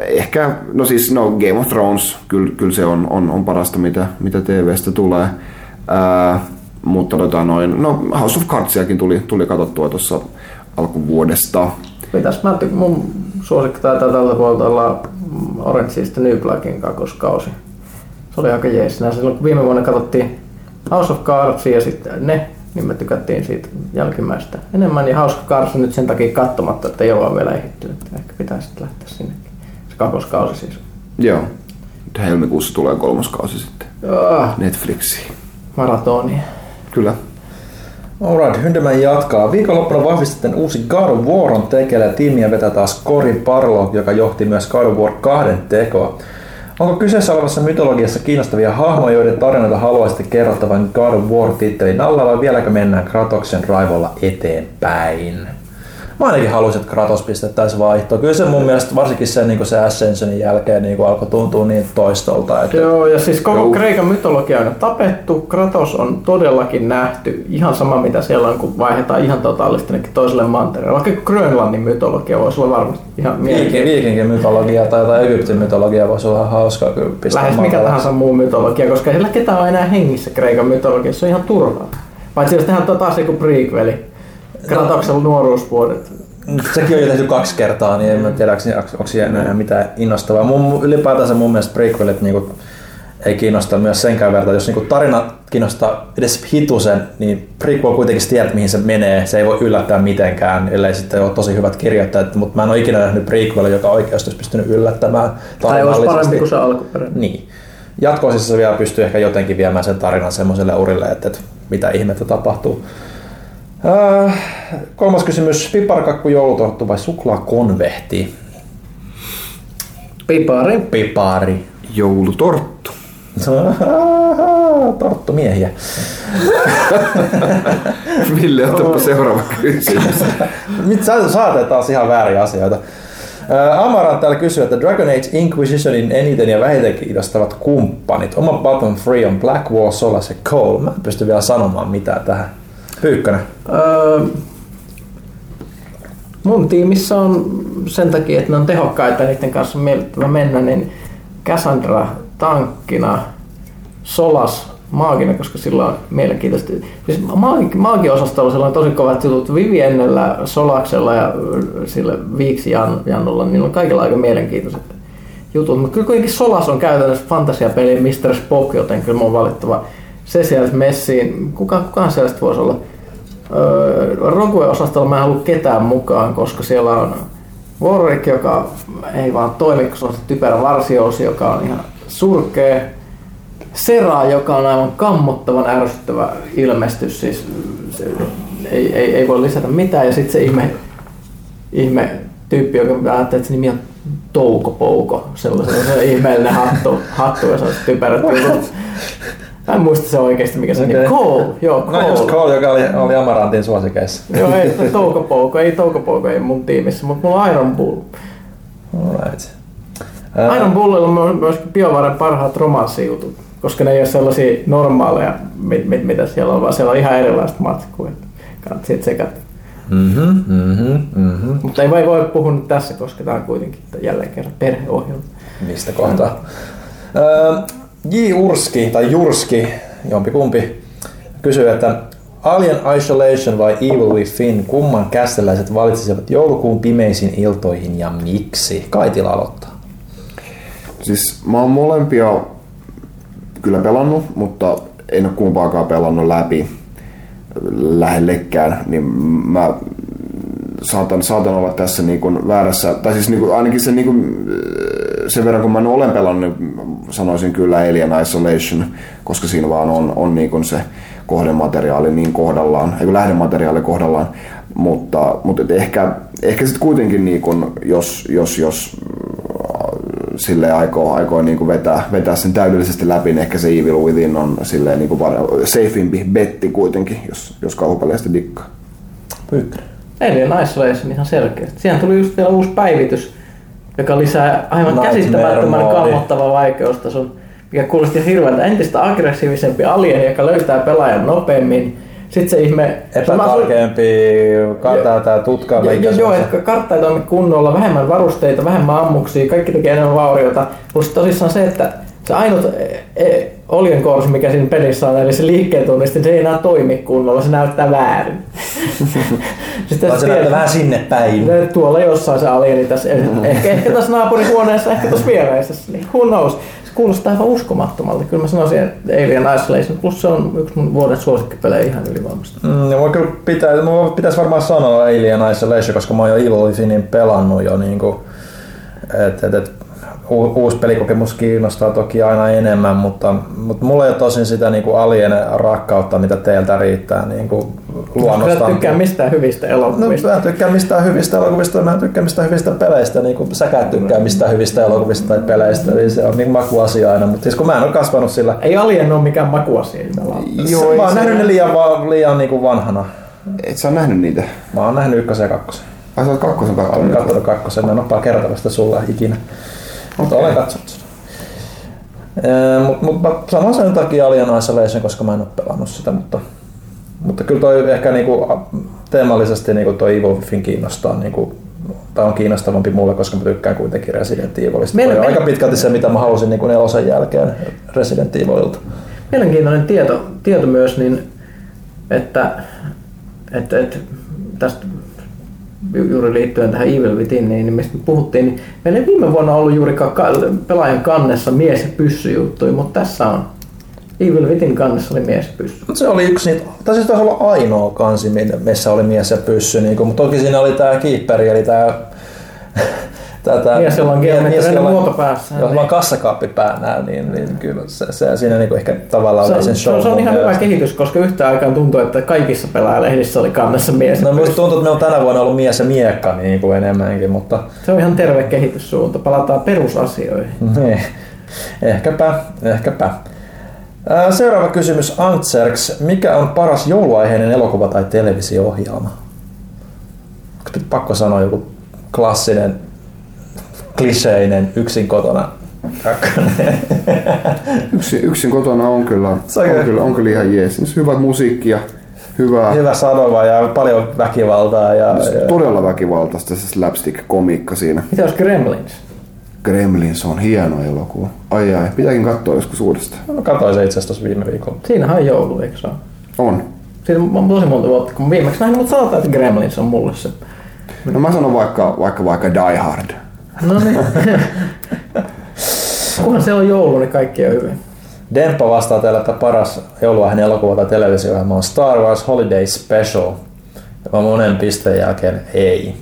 ehkä, no siis no Game of Thrones, kyllä, kyllä se on, on, on parasta, mitä, mitä TVstä tulee. Ää, mutta tota noin, no House of Cardsiakin tuli, tuli katsottua tuossa alkuvuodesta. Mitäs mä mun suosikki taitaa tältä puolelta olla Orange is the New Blackin kakkoskausi. Se oli aika jees. Nää Silloin kun viime vuonna katsottiin House of Cards ja sitten ne, niin me tykättiin siitä jälkimmäistä enemmän. Ja House of Cards nyt sen takia katsomatta, että ei olla vielä ehditty. Että ehkä pitää sitten lähteä sinnekin. Se kakkoskausi siis. Joo. Nyt helmikuussa tulee kolmas kausi sitten Ah, Netflixiin. maratonia. Kyllä. Alright, Hyndeman jatkaa. Viikonloppuna vahvistettiin uusi God of War on tekele ja tiimiä vetää taas Cory Barlow, joka johti myös God of War 2 tekoa. Onko kyseessä olevassa mytologiassa kiinnostavia hahmoja, joiden tarinoita haluaisitte kerrottavan God of War-tittelin alla vai vieläkö mennään Kratoksen raivolla eteenpäin? Mä ainakin haluaisin, että Kratos pistettäisiin vaihtoon. Kyllä se mun mielestä varsinkin sen, niin se Ascensionin jälkeen niin alkoi tuntua niin toistolta. Että Joo, ja siis koko Joo. Kreikan mytologia on tapettu. Kratos on todellakin nähty. Ihan sama mitä siellä on, kun vaihdetaan ihan totaalisesti jonnekin toiselle mantereelle. Vaikka Grönlannin mytologia voisi olla varmasti ihan Viikin, mielenkiintoinen. viikinkin mytologia tai, tai Egyptin mytologia voisi olla hauskaa kyllä pistää Lähes mikä tahansa muu mytologia, koska ei sillä ketään ole enää hengissä Kreikan mytologiassa. Se on ihan turhaa. Paitsi jos tehdään taas joku prequeli. Kratoksen nuoruusvuodet. Sekin on jo tehty kaksi kertaa, niin en mä tiedä, onko, siinä enää mitään innostavaa. Mun, ylipäätänsä mun mielestä prequelit niinku, ei kiinnosta myös senkään verran. Jos niinku tarina kiinnostaa edes hitusen, niin prequel kuitenkin tiedät mihin se menee. Se ei voi yllättää mitenkään, ellei sitten ole tosi hyvät kirjoittajat. Mutta mä en ole ikinä nähnyt prequelia, joka oikeasti olisi pystynyt yllättämään. Tai olisi parempi kuin se alkuperäinen. Niin. Jatkoosissa se vielä pystyy ehkä jotenkin viemään sen tarinan semmoiselle urille, että, että mitä ihmettä tapahtuu. Äh, kolmas kysymys. Piparkakku, joulutorttu vai suklaakonvehti? Pipari. Pipari. Joulutorttu. Torttu miehiä. <laughs> Ville, otapa seuraava kysymys. <laughs> Nyt sä saatte taas ihan vääriä asioita. Ää, Amaran täällä kysyy, että Dragon Age Inquisitionin eniten ja vähiten kiinnostavat kumppanit. Oma bottom free on Blackwall, Solas ja Cole. Mä en pysty vielä sanomaan mitään tähän. Pyykkönen. Öö, mun tiimissä on sen takia, että ne on tehokkaita niiden kanssa on miellyttävä mennä, niin Cassandra tankkina, Solas maaginen, koska sillä on mielenkiintoista. Siis maagi, maagiosastolla on sellainen tosi kovat jutut. Viviennellä, Solaksella ja sillä Viiksi Jan, Jannulla, niin on kaikilla aika mielenkiintoiset jutut. Mutta kyllä kuitenkin Solas on käytännössä fantasiapeli Mr. Spock, joten kyllä mun on valittava se sieltä messiin. Kuka, kukaan sellaista voisi olla? Öö, Rogue-osastolla mä en halua ketään mukaan, koska siellä on Warwick, joka ei vaan toimi, kun se on se typerä varsiousi, joka on ihan surkea. Sera, joka on aivan kammottavan ärsyttävä ilmestys, siis se, ei, ei, ei, voi lisätä mitään. Ja sitten se ihme, ihme tyyppi, joka ajattelee, että se nimi on Touko Pouko, sellainen se ihmeellinen hattu, hattu ja se on typerät jutut. Mä en muista se oikeasti, mikä se okay. nimi Cole, joo, Cole. No just Cole, joka oli, oli Amarantin suosikeissa. joo, ei, Touko Pouko, ei Touko Pouko, ei mun tiimissä, mutta mulla on Iron Bull. Alright. Iron Bullilla on myös BioVaren parhaat romanssijutut, koska ne ei ole sellaisia normaaleja, mit, mit, mitä siellä on, vaan siellä on ihan erilaista matskua. Kannattaa siitä sekata. Mm-hmm, mm-hmm, mm-hmm. Mutta ei voi, voi puhua nyt tässä, koska tämä on kuitenkin jälleen kerran perheohjelma. Mistä kohtaa? Öö, J. Urski, tai Jurski, jompikumpi, kysyy, että Alien Isolation vai Evil Within, kumman kästeläiset valitsisivat joulukuun pimeisiin iltoihin ja miksi? Kaitila aloittaa. Siis mä oon molempia kyllä pelannut, mutta en ole kumpaakaan pelannut läpi lähellekään, niin mä saatan, saatan olla tässä niin kuin väärässä, tai siis niin kuin, ainakin se, niin kuin, sen verran kun mä olen pelannut, niin sanoisin kyllä Alien Isolation, koska siinä vaan on, on niin kuin se kohdemateriaali niin kohdallaan, ei lähdemateriaali kohdallaan, mutta, mutta ehkä, ehkä sitten kuitenkin niin kuin, jos, jos, jos sille aikoo, aikoo niin vetää, vetää sen täydellisesti läpi, niin ehkä se Evil Within on silleen niin kuin safeimpi betti kuitenkin, jos, jos kauhupeleistä dikkaa. Pyykkönen. Alien Isolation ihan selkeästi. Siihen tuli just vielä uusi päivitys, joka lisää aivan Nightmare käsittämättömän kammottava vaikeustason, mikä kuulosti hirveältä. Entistä aggressiivisempi alien, joka löytää pelaajan nopeammin. Sitten se ihme... Epätarkempi, kartaa tää tutkaa. Joo, joo, joo, että kartta ei toimi kunnolla, vähemmän varusteita, vähemmän ammuksia, kaikki tekee enemmän vauriota. Plus tosissaan se, että se ainut e, e, oljenkorsi, mikä siinä pelissä on, eli se liikkeen tunnisti, se ei enää toimi kunnolla, se näyttää väärin. Sitten Vaan se näyttää vähän sinne päin. Tuolla jossain se alieni tässä, ehkä, ehkä tässä naapurihuoneessa, ehkä tässä viereisessä, niin who knows. Se kuulostaa aivan uskomattomalta. Kyllä mä sanoisin, että Alien Isolation, plus se on yksi mun vuoden suosikkipelejä ihan ylivoimasta. Mm, ja voi kyllä pitää, pitäisi varmaan sanoa Alien Isolation, koska mä oon jo Evil Withinin pelannut jo niinku, et, et, et, u- uusi pelikokemus kiinnostaa toki aina enemmän, mutta, mutta mulla ei ole tosin sitä niinku alien rakkautta, mitä teiltä riittää niinku Mä luonnosta. en tykkää mistään hyvistä No, elokuvista. mä en tykkää mistään hyvistä elokuvista, mä en tykkää mistään hyvistä peleistä, niin kuin säkään tykkää mistään hyvistä elokuvista tai peleistä, niin se on niin makuasia aina, mutta siis kun mä en ole kasvanut sillä, Ei Alien ole mikään makuasia. Joo, mä oon nähnyt ne liian, va- liian niin kuin vanhana. Et sä oot nähnyt niitä? Mä oon nähnyt ykkösen ja kakkosen. Ai sä oot kakkosen Olen kattonut? katsonut kakkosen, mä en ole kertonut sitä sulle ikinä. Mutta olen katsonut sitä. Mutta mut, sanon sen takia Alien Isolation, koska mä en ole pelannut sitä, mutta, mutta kyllä toi ehkä niinku, teemallisesti niinku toi Evil Within kiinnostaa, niinku, tai on kiinnostavampi mulle, koska mä tykkään kuitenkin Resident Evilista. Meillä- meillä- aika pitkälti se, mitä mä halusin niinku nelosen jälkeen Resident Evililta. Mielenkiintoinen tieto, tieto myös, niin, että, että, että tästä juuri liittyen tähän Evil Within, niin mistä me puhuttiin, niin meillä ei viime vuonna ollut juurikaan ka- pelaajan kannessa mies- ja pyssyjuttuja, mutta tässä on. Evil Within kannessa oli mies pyssy. Mut se oli yksi niitä, tai siis taisi olla ainoa kansi, missä oli mies ja pyssy, niin mutta toki siinä oli tämä kiipperi, eli tämä Tää, Mies, jolla on geometrinen muoto päässä, Jolla niin. on kassakaappi päänä, niin, niin kyllä se, se siinä niinku ehkä tavallaan Se oli on, sen se, show. se on ihan hyvä kehitys, koska yhtä aikaan tuntuu, että kaikissa pelaajalehdissä oli kannessa mies. No pyssy. tuntuu, että ne on tänä vuonna ollut mies ja miekka niin kuin enemmänkin, mutta Se on ihan terve kehityssuunta. Palataan perusasioihin. <laughs> niin. ehkäpä, ehkäpä. Seuraava kysymys Antserks. Mikä on paras jouluaiheinen elokuva tai televisio-ohjelma? Onko pakko sanoa joku klassinen, kliseinen, yksin kotona <laughs> kakkonen? Yksin, yksin kotona on kyllä, on kyllä- on kyllä ihan jees. Siis hyvä musiikki ja hyvää, Hyvä sanoma ja paljon väkivaltaa. Ja, ja todella väkivaltaista se slapstick-komiikka siinä. Mitä olisi Gremlins? Gremlins on hieno elokuva. Ai ai, pitääkin katsoa joskus uudestaan. No, Mä katsoin se itse asiassa viime viikolla. Siinähän on joulu, eikö se ole? On. Siitä on tosi monta vuotta, kun viimeksi näin, mutta sanotaan, että Gremlins on mulle se. No mä sanon vaikka, vaikka, vaikka Die Hard. No niin. Kunhan se on joulu, niin kaikki on hyvin. Demppa vastaa teille, että paras jouluahan elokuva tai televisio on Star Wars Holiday Special. Ja monen pisteen jälkeen ei.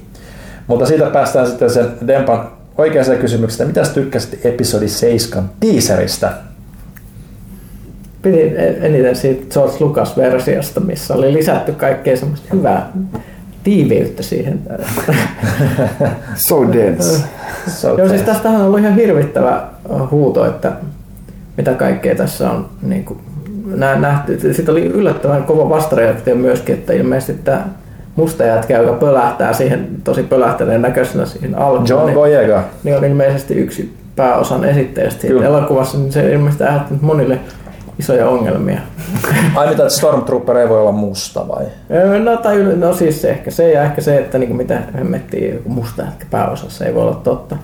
Mutta siitä päästään sitten sen Dempan oikeaan kysymykseen, mitä tykkäsit episodi 7 teaserista? Pidin eniten siitä George Lucas-versiosta, missä oli lisätty kaikkea semmoista hyvää tiiviyttä siihen. <laughs> So dense. <laughs> So Joo, siis tästähän on ollut ihan hirvittävä huuto, että mitä kaikkea tässä on niin kuin, nähty. Sitten oli yllättävän kova vastareaktio myöskin, että ilmeisesti tämä musta jätkä, joka pölähtää siihen tosi pölähtäneen näköisenä siihen alkuun, John niin, Boyega. niin on ilmeisesti yksi pääosan esittäjistä Kyllä. elokuvassa, niin se ilmeisesti aiheuttanut monille isoja ongelmia. Ai mitä, että Stormtrooper ei voi olla musta vai? No, tai, no siis ehkä se ja ehkä se, että niin mitä hemmettiin joku musta jätkä pääosassa ei voi olla totta.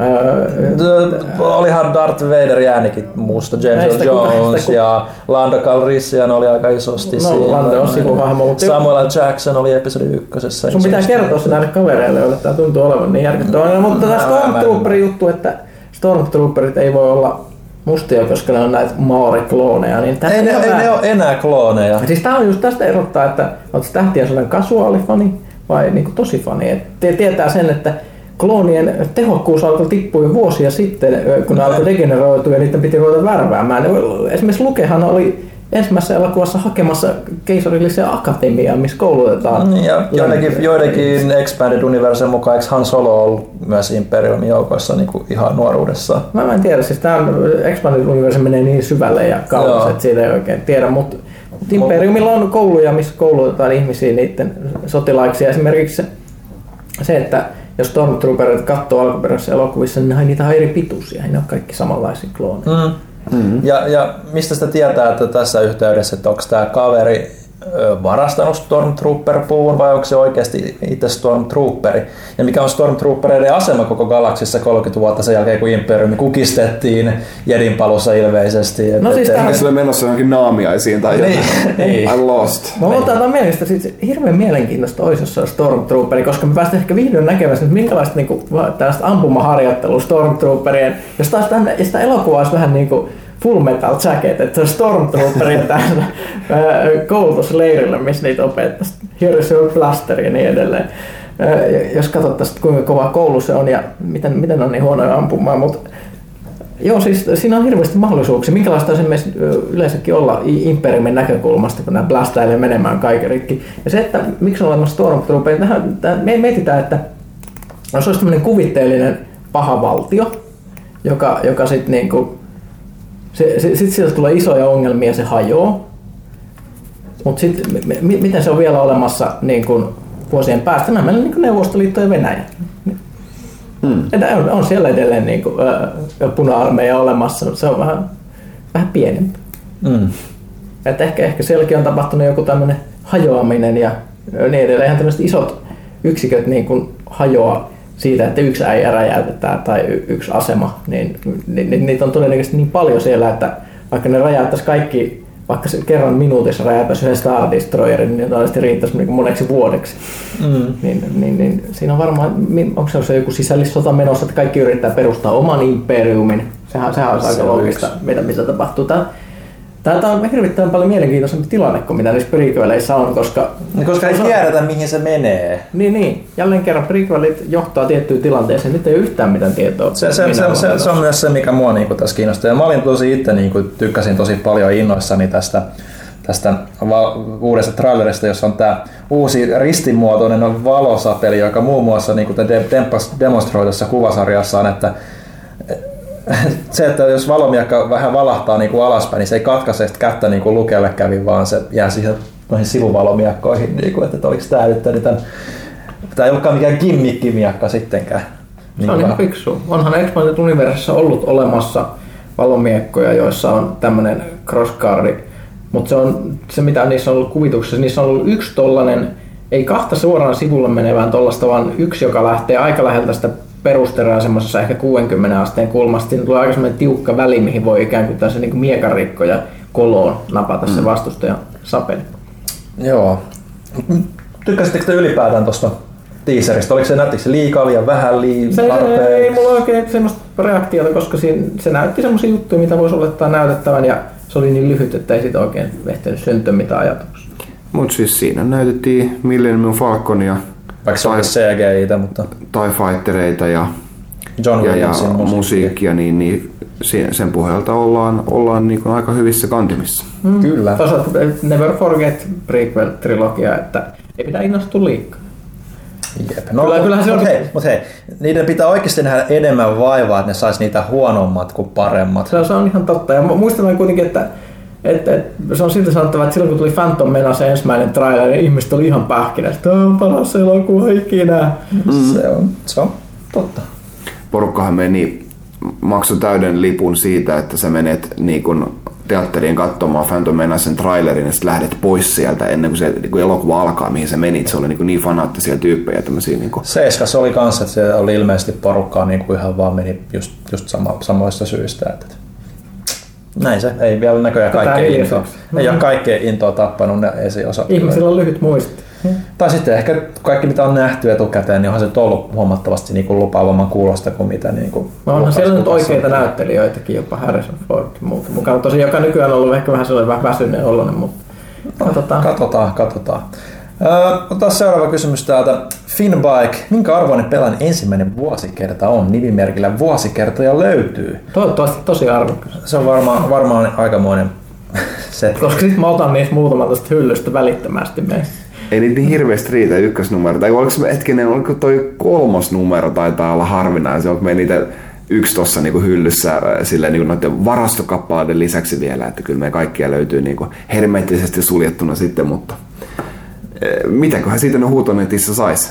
Öö, Olihan Darth Vader äänikin musta, James Earl Jones näistä ku- ja Lando Calrissian oli aika isosti No, siinä. Lando on sivuhahmo, mutta- Samuel L. Jackson oli episodi ykkösessä. Sun pitää kertoa se näille kavereille, joille tämä tuntuu olevan niin järkyttävää. Mutta tämä Mä- Stormtrooperin juttu, että Stormtrooperit ei voi olla mustia, koska ne on näitä Maori-klooneja. Niin Ei ne, ei ne ole enää klooneja. Siis tää on just tästä erottaa, että oletko tähtien sodan kasuaalifani vai niinku tosi fani. Et te tietää sen, että kloonien tehokkuus alkoi tippua jo vuosia sitten, kun ne alkoi degeneroitua ja niiden piti ruveta värväämään. Esimerkiksi Lukehan oli ensimmäisessä elokuvassa hakemassa keisarillisia akatemiaa, missä koulutetaan. Niin, Ja joidenkin, joidenkin Expanded Universen mukaan eikö Han Solo ollut myös Imperiumin joukoissa niin kuin ihan nuoruudessa. Mä, en tiedä, siis tämä Expanded Universe menee niin syvälle ja kauas, Joo. että siitä ei oikein tiedä, mutta mut Imperiumilla on kouluja, missä koulutetaan ihmisiä niiden sotilaiksi. Ja esimerkiksi se, että jos Stormtrooperit katsoo alkuperäisissä elokuvissa, niin niitä on eri pituisia, ei ne ole kaikki samanlaisia klooneja. Mm. Mm-hmm. Ja, ja mistä sitä tietää, että tässä yhteydessä, että onko tämä kaveri varastanut Stormtrooper-puun vai onko se oikeasti itse Stormtrooperi? Ja mikä on Stormtroopereiden asema koko galaksissa 30 vuotta sen jälkeen, kun Imperiumi kukistettiin Jedin palussa ilmeisesti? Et, No siis et- Onko sulle menossa johonkin naamiaisiin tai Niin, jotain? <laughs> niin. I'm lost. Mä otan tämän mielestä siis hirveän mielenkiintoista olisi, jos se olisi Stormtrooperi, koska me päästään ehkä vihdoin näkemään, että minkälaista niinku, tällaista ampumaharjoittelua Stormtrooperien, jos taas tänne, ja sitä elokuvaa olisi vähän niin kuin Full Metal Jacket, että se on Stormtrooperin <laughs> ää, koulutusleirillä, missä niitä opettaisiin. Here is your blaster ja niin edelleen. Jos katsottaisiin, kuinka kova koulu se on ja miten, miten on niin huonoja ampumaan, mutta Joo, siis siinä on hirveästi mahdollisuuksia. Minkälaista esimerkiksi ö, yleensäkin olla Imperiumin näkökulmasta, kun nämä blastailee menemään kaiken rikki. Ja se, että miksi on olemassa Stormtrooper, tähän, tähän, me mietitään, että jos olisi tämmöinen kuvitteellinen paha valtio, joka, joka sitten niinku, se, se, sit sieltä tulee isoja ongelmia ja se hajoaa. Mutta sitten miten se on vielä olemassa niin kuin vuosien päästä? Nämä meillä niin Neuvostoliitto ja Venäjä. Hmm. Että on, on siellä edelleen niin kuin, ö, puna-armeija olemassa, mutta se on vähän, vähän pienempi. Mm. Että ehkä, ehkä sielläkin on tapahtunut joku tämmöinen hajoaminen ja niin edelleen. Ihan tämmöiset isot yksiköt niin kuin hajoaa siitä, että yksi äijä räjäytetään tai yksi asema, niin, ni, ni, niitä on todennäköisesti niin paljon siellä, että vaikka ne räjäyttäisi kaikki, vaikka se kerran minuutissa räjäyttäisi yhden Star Destroyerin, niin ne todennäköisesti riittäisi niin moneksi vuodeksi. Mm. Niin, niin, niin, siinä on varmaan, onko se joku sisällissota menossa, että kaikki yrittää perustaa oman imperiumin. Sehän, sehän olisi Se aika loogista, mitä, mitä tapahtuu. Tämä, tämä on hirvittävän paljon mielenkiintoisempi tilanne kuin mitä niissä prequeleissä on, koska... Niin, Koska ei tiedetä, mihin se menee. Niin, niin. Jälleen kerran prequelit johtaa tiettyyn tilanteeseen. Nyt ei ole yhtään mitään tietoa. Se, se, se, se, se, on myös se, mikä mua niinku tässä kiinnostaa. Ja mä olin tosi itse, niinku, tykkäsin tosi paljon innoissani tästä, tästä va- uudesta trailerista, jossa on tämä uusi ristimuotoinen valosapeli, joka muun muassa niinku De- Dempas demonstroi tässä kuvasarjassaan, että se, että jos valomiekka vähän valahtaa niin kuin alaspäin, niin se ei katkaise sitä kättä niin kuin lukelle kävi, vaan se jää siihen noihin sivuvalomiekkoihin, niin kuin, että, että oliko tämä nyt niin tämän, tämä ei ollutkaan mikään gimmickimiekka sittenkään. Se on Niin ihan fiksu. Onhan Expanded Universessa ollut olemassa valomiekkoja, joissa on tämmöinen crossguardi, mutta se, on, se mitä niissä on ollut kuvituksessa, niissä on ollut yksi tollanen, ei kahta suoraan sivulle menevään tollasta, vaan yksi, joka lähtee aika läheltä sitä perusterää semmoisessa ehkä 60 asteen kulmasta. Siinä tulee aika semmoinen tiukka väli, mihin voi ikään kuin tässä niin miekarikko ja koloon napata mm. se vastustajan sapeli. Joo. Tykkäsittekö te ylipäätään tuosta teaserista? Oliko se näyttikö se liikaa, liian vähän, liian se, Ei mulla oikein semmoista reaktiota, koska siinä, se näytti semmoisia juttuja, mitä voisi olettaa näytettävän ja se oli niin lyhyt, että ei siitä oikein ehtinyt syntyä mitään ajatuksia. Mutta siis siinä näytettiin Millennium Falconia. Vaikka se oli CGI, mutta... Tai Fightereita ja, John ja, ja musiikkia. musiikkia, niin, niin sen pohjalta ollaan, ollaan niin aika hyvissä kantimissa. Mm. Kyllä. Toisaalta Never Forget prequel-trilogia, että ei pidä innostua liikaa. Jep. No, Kyllä, kyllähän se on... hei, mutta hei, niiden pitää oikeasti nähdä enemmän vaivaa, että ne sais niitä huonommat kuin paremmat. Se, se on ihan totta. Ja muistan kuitenkin, että että, että, se on silti sanottava, että silloin kun tuli Phantom Menace ensimmäinen trailer, niin ihmiset oli ihan pähkinä, että tämä on paras elokuva ikinä. Mm. Se, on, se on totta. Porukkahan meni, maksoi täyden lipun siitä, että sä menet niin kun teatteriin katsomaan Phantom Menacen trailerin ja sitten lähdet pois sieltä ennen kuin se niin kuin elokuva alkaa, mihin se menit. Se oli niin, kuin niin fanaattisia tyyppejä. Tämmöisiä, niin kuin... Seiskas oli kanssa, että se oli ilmeisesti porukkaa niin kuin ihan vaan meni just, just sama, samoista syistä. Että näin se, ei vielä näköjään kaikkea intoa. Mm-hmm. Ei ole kaikkea intoa tappanut ne esiosa. Ihmisillä on lyhyt muisti. Hmm. Tai sitten ehkä kaikki mitä on nähty etukäteen, niin onhan se ollut huomattavasti niin kuin lupaavamman kuulosta kuin mitä niin kuin no onhan siellä nyt oikeita näyttelijöitäkin, jopa Harrison Ford muuta mukaan. Tosi joka nykyään on ollut ehkä vähän sellainen vähän väsyneen oloinen, mutta katsotaan. Katsotaan, katsotaan. Otetaan seuraava kysymys täältä. Finbike, minkä arvoinen pelan ensimmäinen vuosikerta on? Nimimerkillä vuosikertoja löytyy. Toivottavasti tosi arvokas. Se on varmaan, varmaan aikamoinen <laughs> se. Koska sitten mä otan niistä muutaman tästä hyllystä välittömästi meissä. Ei niitä niin hirveästi riitä ykkösnumero. Tai oliko se hetkinen, oliko toi kolmas numero taitaa olla harvinainen. Onko me niitä yksi tuossa niinku hyllyssä sille niinku noiden varastokappaleiden lisäksi vielä, että kyllä me kaikkia löytyy niinku hermeettisesti suljettuna sitten, mutta Eh, mitäköhän siitä ne huutonetissä saisi?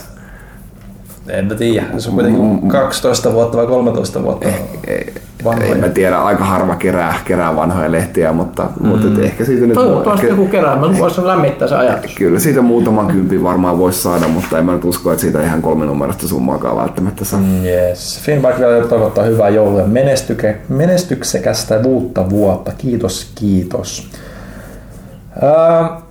En mä tiedä, se on kuitenkin mm. 12 vuotta vai 13 vuotta eh, eh, vanhoja. En mä tiedä, aika harva kerää, kerää vanhoja lehtiä, mutta, mm. mutta ehkä siitä nyt... Toivottavasti joku kerää, mä voisin lämmittää se ajatus. Eh, kyllä, siitä muutaman kympi varmaan voisi saada, mutta en mä nyt usko, että siitä ihan kolmen numerosta summaakaan välttämättä saa. Mm, yes. Finnback vielä toivottaa hyvää joulua ja menestyksekästä uutta vuotta. Kiitos, kiitos. Äh,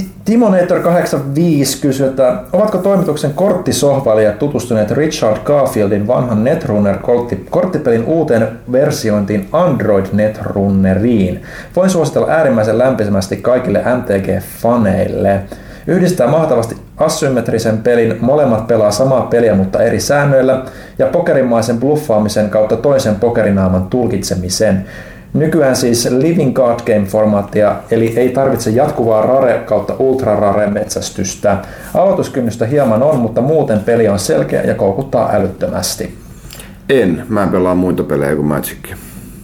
Timonator85 kysyy, että ovatko toimituksen korttisohvailijat tutustuneet Richard Garfieldin vanhan Netrunner-korttipelin uuteen versiointiin Android Netrunneriin? Voin suositella äärimmäisen lämpimästi kaikille MTG-faneille. Yhdistää mahtavasti asymmetrisen pelin, molemmat pelaa samaa peliä mutta eri säännöillä, ja pokerimaisen bluffaamisen kautta toisen pokerinaaman tulkitsemisen. Nykyään siis Living Card Game-formaattia, eli ei tarvitse jatkuvaa rare kautta ultra rare metsästystä. Aloituskynnystä hieman on, mutta muuten peli on selkeä ja koukuttaa älyttömästi. En. Mä en pelaa muita pelejä kuin Magicia.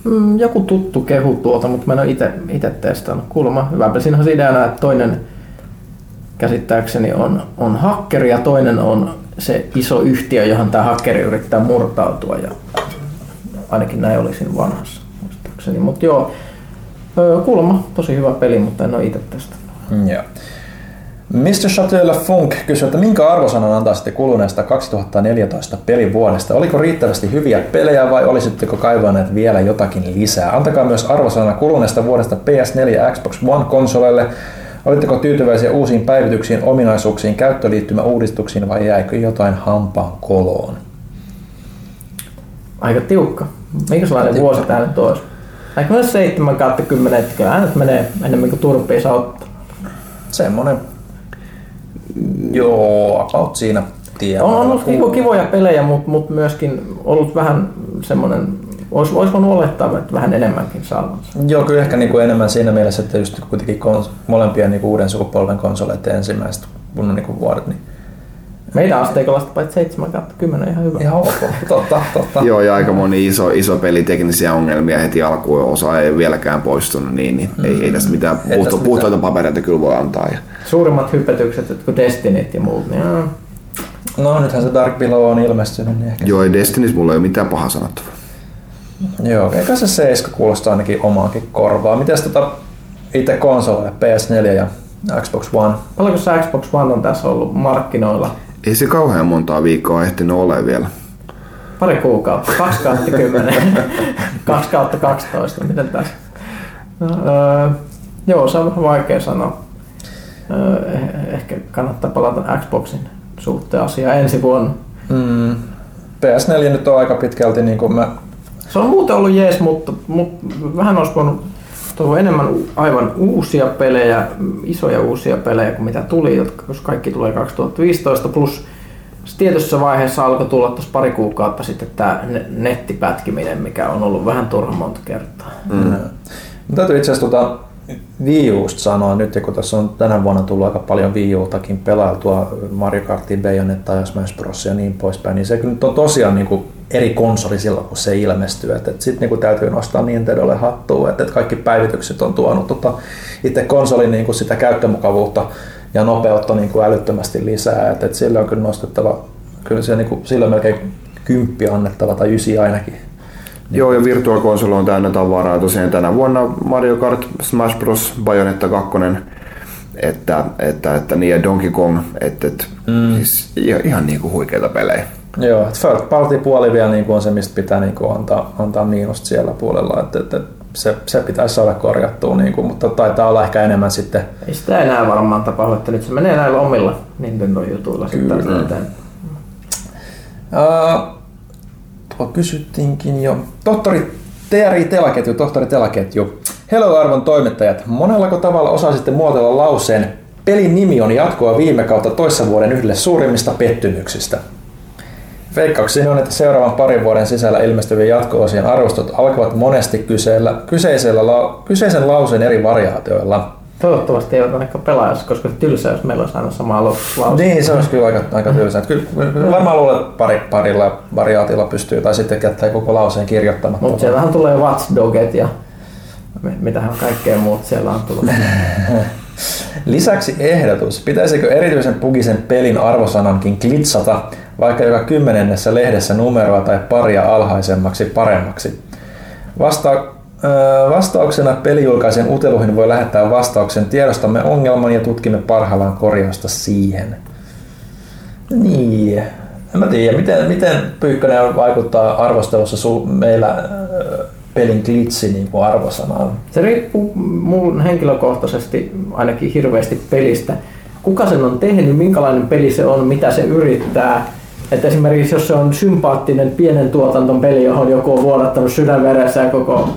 Mm, joku tuttu kehu tuolta, mutta mä en ole itse testannut. Kuulemma hyvä peli. Siinähän ideana, että toinen käsittääkseni on, on hakkeri ja toinen on se iso yhtiö, johon tämä hakkeri yrittää murtautua. Ja ainakin näin oli siinä vanhassa muistaakseni. Mutta joo, kuulemma tosi hyvä peli, mutta en ole itse tästä. Mm, joo. Mr. Chateau Funk kysyy, että minkä arvosanan antaisitte kuluneesta 2014 pelivuodesta? Oliko riittävästi hyviä pelejä vai olisitteko kaivaneet vielä jotakin lisää? Antakaa myös arvosana kuluneesta vuodesta PS4 ja Xbox One-konsoleille. Olitteko tyytyväisiä uusiin päivityksiin, ominaisuuksiin, käyttöliittymäuudistuksiin vai jäikö jotain hampaan koloon? Aika tiukka. Minkälainen vuosi tämä nyt olisi? Ehkä myös 7 kautta 10, että kyllä nyt menee enemmän kuin turpiin ottaa. Semmoinen, joo, about siinä tie. On ollut kivo, kivoja pelejä, mutta mut myöskin ollut vähän semmoinen olisi, olisi voinut olettaa, että vähän enemmänkin saavansa. Joo, kyllä ehkä niin kuin enemmän siinä mielessä, että just kuitenkin kons- molempia niin kuin uuden sukupolven konsoleiden ensimmäiset kunnon niin kuin vuodet, niin meidän asteikolla paitsi 7 kautta 10 ihan hyvä. Ihan ok, totta, totta. Joo, ja aika moni iso, iso peli teknisiä ongelmia heti alkuun, osa ei vieläkään poistunut, niin, niin mm. ei, ei tässä mitään puhto, puhtoita papereita kyllä voi antaa. Ja. Suurimmat hypetykset, kuin Destinyt ja muut, niin mm. No nythän se Dark Below on ilmestynyt. Niin ehkä Joo, ei Destinyssä mulla ei ole mitään pahaa sanottavaa. Joo, eikä se 7 kuulostaa ainakin omaakin korvaa. Miten tota itse konsoleja, PS4 ja Xbox One? Paljonko se Xbox One on tässä ollut markkinoilla? Ei se kauhean montaa viikkoa ehtinyt ole vielä. Pari kuukautta, 2 kautta 10, 2 kautta 12, miten tässä? No, öö, joo, se on vähän vaikea sanoa. Öö, eh- ehkä kannattaa palata Xboxin suhteen asiaan ensi vuonna. Mm. PS4 nyt on aika pitkälti niin kuin mä Se on muuten ollut jees, mutta, mutta vähän olisi voinut toivoa enemmän aivan uusia pelejä, isoja uusia pelejä kuin mitä tuli, jotka jos kaikki tulee 2015 plus tietyssä vaiheessa alkoi tulla tuossa pari kuukautta sitten tämä nettipätkiminen, mikä on ollut vähän turha monta kertaa. Mm. Mä täytyy itse asiassa tuota Wii Usta sanoa nyt, kun tässä on tänä vuonna tullut aika paljon Wii Utakin pelailtua Mario Kartia, Bayonetta ja Smash Bros. ja niin poispäin, niin se kyllä nyt on tosiaan niin kuin eri konsoli silloin, kun se ilmestyy. Sitten niin täytyy nostaa Nintendolle hattua, että, että kaikki päivitykset on tuonut tota, itse konsolin niin kuin sitä käyttömukavuutta ja nopeutta niin kuin älyttömästi lisää. Että, että sille on kyllä nostettava, kyllä se niin kuin, sille on melkein kymppi annettava tai ysi ainakin. Joo, ja Virtual Console on täynnä tavaraa. Tosiaan tänä vuonna Mario Kart, Smash Bros, Bayonetta 2, että, että, että niin ja Donkey Kong, että, että mm. siis ihan, ihan niin kuin huikeita pelejä. Joo, että third party puoli vielä niin kuin on se, mistä pitää niin kuin antaa, antaa miinusta siellä puolella, että, että se, se pitäisi saada korjattua, niin kuin, mutta taitaa olla ehkä enemmän sitten Ei sitä enää varmaan tapahdu, että nyt se menee näillä omilla Nintendo-jutuilla sitten taas eteen. Uh, tuo kysyttiinkin jo. Tohtori TRI Telaketju, tohtori Telaketju. Hello arvon toimittajat, monellako tavalla osasitte muotoilla lauseen Pelin nimi on jatkoa viime kautta toissa vuoden yhdelle suurimmista pettymyksistä. Veikkaukseni on, että seuraavan parin vuoden sisällä ilmestyvien jatko-osien arvostot alkavat monesti kyseellä, kyseisellä, la, kyseisen lauseen eri variaatioilla. Toivottavasti ei ainakaan pelaajassa, koska tylsä, jos meillä olisi aina sama lause. Niin, se olisi kyllä aika, aika tylsää. Kyllä, varmaan luulen, että pari, parilla variaatilla pystyy, tai sitten jättää koko lauseen kirjoittamatta. Mutta siellähän tulee Watch Doget ja mitähän kaikkea muut siellä on tullut. <laughs> Lisäksi ehdotus, pitäisikö erityisen pugisen pelin arvosanankin klitsata vaikka joka kymmenennessä lehdessä numeroa tai paria alhaisemmaksi paremmaksi. Vasta, vastauksena pelijulkaisen uteluihin voi lähettää vastauksen tiedostamme ongelman ja tutkimme parhaillaan korjausta siihen. Niin, en mä tiedä, miten, miten Pyykkönen vaikuttaa arvostelussa su, meillä pelin glitsi niin kuin arvosanaan? Se riippuu mun henkilökohtaisesti ainakin hirveästi pelistä. Kuka sen on tehnyt, minkälainen peli se on, mitä se yrittää. Että esimerkiksi jos se on sympaattinen pienen tuotanton peli, johon joku on vuodattanut sydänveressä ja koko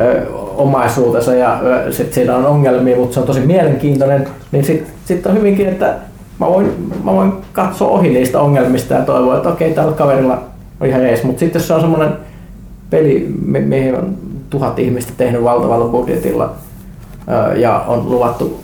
ö, omaisuutensa ja ö, sit siinä on ongelmia, mutta se on tosi mielenkiintoinen, niin sitten sit on hyvinkin, että mä voin, mä voin katsoa ohi niistä ongelmista ja toivoa, että okei, tällä kaverilla on ihan jees. Mutta sitten jos se on semmoinen peli, mi- mihin on tuhat ihmistä tehnyt valtavalla budjetilla ja on luvattu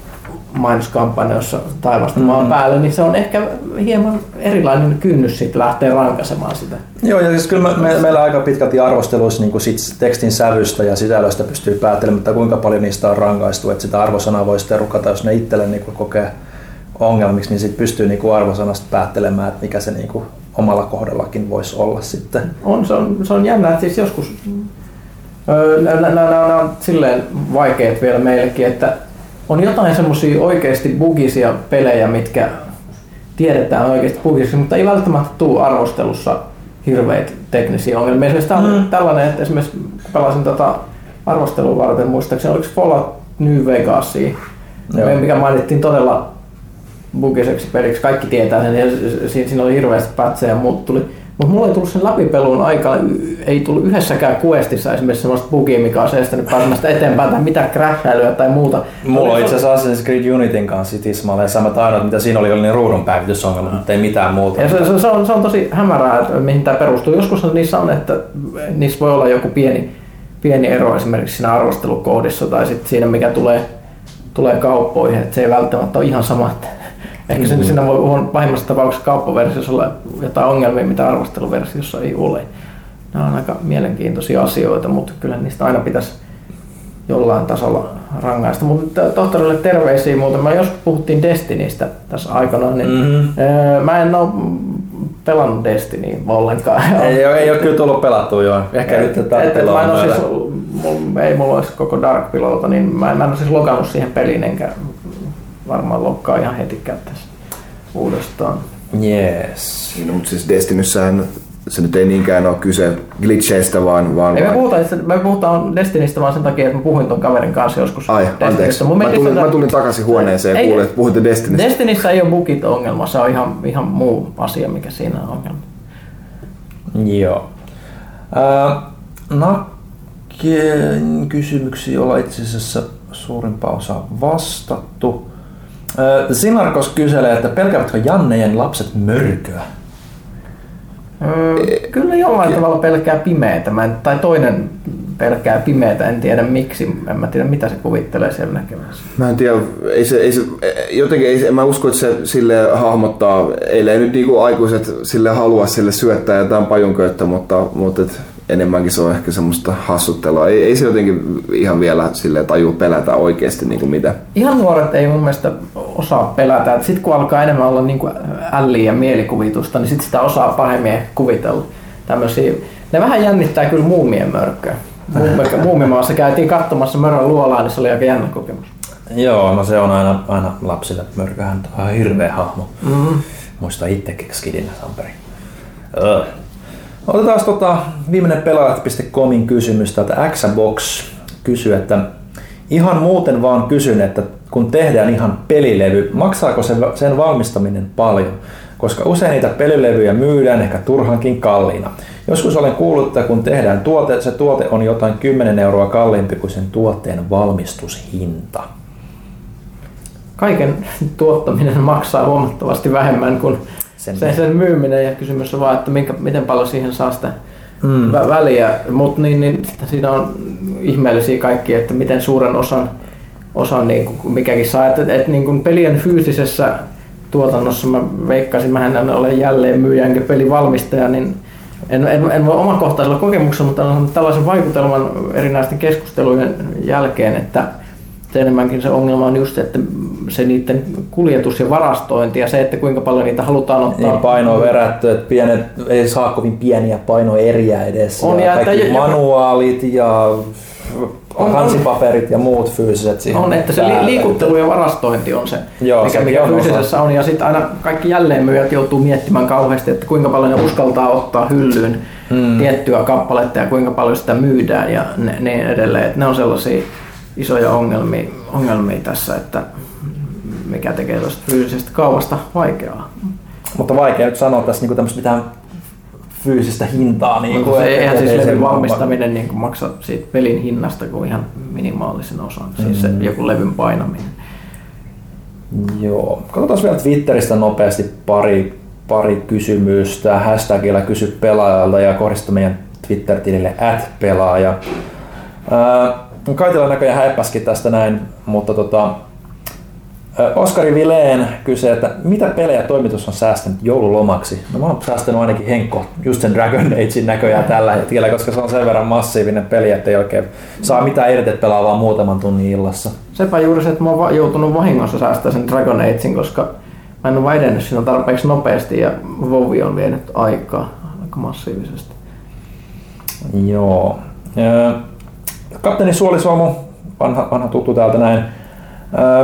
mainoskampanjoissa taivasta maan Mm. päälle, niin se on ehkä hieman erilainen kynnys sitten lähteä rankaisemaan sitä. Joo, ja siis kyllä me, me, meillä aika pitkälti arvosteluissa niin sit tekstin sävystä ja sisällöstä pystyy päättelemään, että kuinka paljon niistä on rankaistu, että sitä arvosanaa voi sitten rukata, jos ne itselle niin kokee ongelmiksi, niin sitten pystyy niin arvosanasta päättelemään, että mikä se niin kuin omalla kohdallakin voisi olla sitten. On, se on, se on jännä, että siis joskus nämä on silleen vaikeat vielä meillekin, että on jotain semmoisia oikeasti bugisia pelejä, mitkä tiedetään oikeasti bugisiksi, mutta ei välttämättä tule arvostelussa hirveitä teknisiä ongelmia. Esimerkiksi Mm. tällainen, että esimerkiksi pelasin tätä arvostelua varten, muistaakseni oliko Fallout New Vegasia, Joo. mikä mainittiin todella bugiseksi peliksi, kaikki tietää sen, ja si- siinä oli hirveästi pätsejä ja muut tuli. Mutta mulla ei tullut sen läpipelun aikana, y- ei tullut yhdessäkään questissa esimerkiksi sellaista bugia, mikä olisi estänyt pääsemästä eteenpäin tai mitään crashailuja tai muuta. Mulla on itse asiassa Assassin's Creed Unitin kanssa tismalleen samat ainoat, mitä siinä oli, oli ne ruudun päivitysongelmat, mutta ei mitään muuta. Ja se, se, se, on, se on tosi hämärää, että mihin tämä perustuu. Joskus niissä on, että niissä voi olla joku pieni, pieni ero esimerkiksi siinä arvostelukoodissa tai sit siinä, mikä tulee, tulee kauppoihin, että se ei välttämättä ole ihan sama. Että Ehkä mm. siinä voi huon- pahimmassa tapauksessa kauppaversiossa olla jotain ongelmia, mitä arvosteluversiossa ei ole. Nämä on aika mielenkiintoisia asioita, mutta kyllä niistä aina pitäisi jollain tasolla rangaista. Mutta tohtorille terveisiä muuten. Mä joskus puhuttiin Destinystä tässä aikana, niin Mhm. öö, mä en ole pelannut Destinyä ollenkaan. <laughs> Ei, ole, ei ole kyllä tullut pelattua joo. Ehkä nyt Et- et- et mä en ole siis, mul, ei mulla olisi koko Dark Pilolta, niin mä, en- mä en ole siis logannut siihen peliin, enkä varmaan lokkaa ihan heti tässä uudestaan. Yes. Niin, mutta siis Destinyssähän se nyt ei niinkään ole kyse glitcheistä, vaan... vaan Ei me puhuta, me puhutaan Destinistä vaan sen takia, että mä puhuin ton kaverin kanssa joskus Ai, Destinistä. anteeksi. Mun Mä tulin, se- mä tulin takaisin huoneeseen ja kuulin, että puhutte Destinistä. Destinissä ei ole bugit ongelma, se on ihan, ihan muu asia, mikä siinä on ongelma. Joo. Ää, Nakkien kysymyksiä ollaan itse asiassa suurimpaa osaa vastattu. Sinarkos kyselee, että pelkäävätkö Jannejen lapset mörköä? Kyllä jollain tavalla pelkää pimeätä, mä en, tai toinen pelkää pimeätä, en tiedä miksi, en mä tiedä mitä se kuvittelee siellä näkemässä. Mä en tiedä, ei se, ei se, jotenkin ei se, mä usko, että se sille hahmottaa, ellei nyt niinku aikuiset sille halua sille syöttää jotain pajunköyttä, mutta, mutta et enemmänkin se on ehkä semmoista hassuttelua. Ei, ei se jotenkin ihan vielä sille taju pelätä oikeasti niinku mitä. Ihan nuoret ei mun mielestä osaa pelätä. Sitten kun alkaa enemmän olla niin älliä ja mielikuvitusta, niin sit sitä osaa paremmin kuvitella. Tämmöisiä. Ne vähän jännittää kyllä muumien mörkköä. <laughs> Muumimaassa käytiin katsomassa Mörön luolaa, niin se oli aika jännä kokemus. Joo, no se on aina, aina lapsille mörköhän on ihan hirveä hahmo. Mm. Muista itsekin skidinä Samperi. Öö. Otetaan tota viimeinen pelaajat.comin kysymys täältä Xbox kysyy, että ihan muuten vaan kysyn, että kun tehdään ihan pelilevy, maksaako se, sen valmistaminen paljon? Koska usein niitä pelilevyjä myydään ehkä turhankin kalliina. Joskus olen kuullut, että kun tehdään tuote, se tuote on jotain 10 euroa kalliimpi kuin sen tuotteen valmistushinta. Kaiken tuottaminen maksaa huomattavasti vähemmän kuin Sen- sen, sen, myyminen ja kysymys on vaan, että minkä, miten paljon siihen saa sitä mm. väliä. Mutta niin, niin, siinä on ihmeellisiä kaikki, että miten suuren osan, osan niin kuin mikäkin saa. Että, että niin kuin pelien fyysisessä tuotannossa mä veikkaisin, mä en ole jälleen myyjä enkä pelivalmistaja, niin en, en, en voi omakohtaisella kokemuksella, mutta on tällaisen vaikutelman erinäisten keskustelujen jälkeen, että enemmänkin se ongelma on just, että se niiden kuljetus ja varastointi ja se, että kuinka paljon niitä halutaan ottaa. Niin paino on verätty, että pienet, ei saa kovin pieniä painoeriä edes. On, ja, ja kaikki manuaalit ja on. hansipaperit ja muut fyysiset siihen On, että se päälle. liikuttelu ja varastointi on se, Joo, mikä, mikä on fyysisessä on. Ja sitten aina kaikki jälleenmyyjät joutuu miettimään kauheasti, että kuinka paljon ne uskaltaa ottaa hyllyyn hmm. tiettyä kappaletta ja kuinka paljon sitä myydään ja ne, niin edelleen. Että ne on sellaisia isoja ongelmia, ongelmia tässä, että mikä tekee tuosta fyysisestä kaupasta vaikeaa. Mutta vaikea nyt sanoa tässä niinku tämmöistä mitään fyysistä hintaa. Niin Niin, se, eihän siis levyn se- valmistaminen niin kuin maksa siitä pelin hinnasta kuin ihan minimaalisen osan, siis se joku levyn painaminen. Joo. Katsotaan vielä Twitteristä nopeasti pari, pari kysymystä. Hashtagilla kysy pelaajalta ja kohdista meidän Twitter-tilille pelaaja. Kaitila näköjään häippäskin tästä näin, mutta tota, Oskari Vileen kysyy, että mitä pelejä toimitus on säästänyt joululomaksi? No mä oon säästänyt ainakin Henkko just sen Dragon Agein näköjään tällä hetkellä, koska se on sen verran massiivinen peli, että ei oikein saa mitään irti, että pelaa vaan muutaman tunnin illassa. Sepä juuri se, että mä oon joutunut vahingossa säästää sen Dragon Agein, koska mä en ole edennyt siinä tarpeeksi nopeasti ja WoW on vienyt aikaa aika massiivisesti. Joo. Ö, Kapteeni Suolisuomu, vanha, vanha tuttu täältä näin.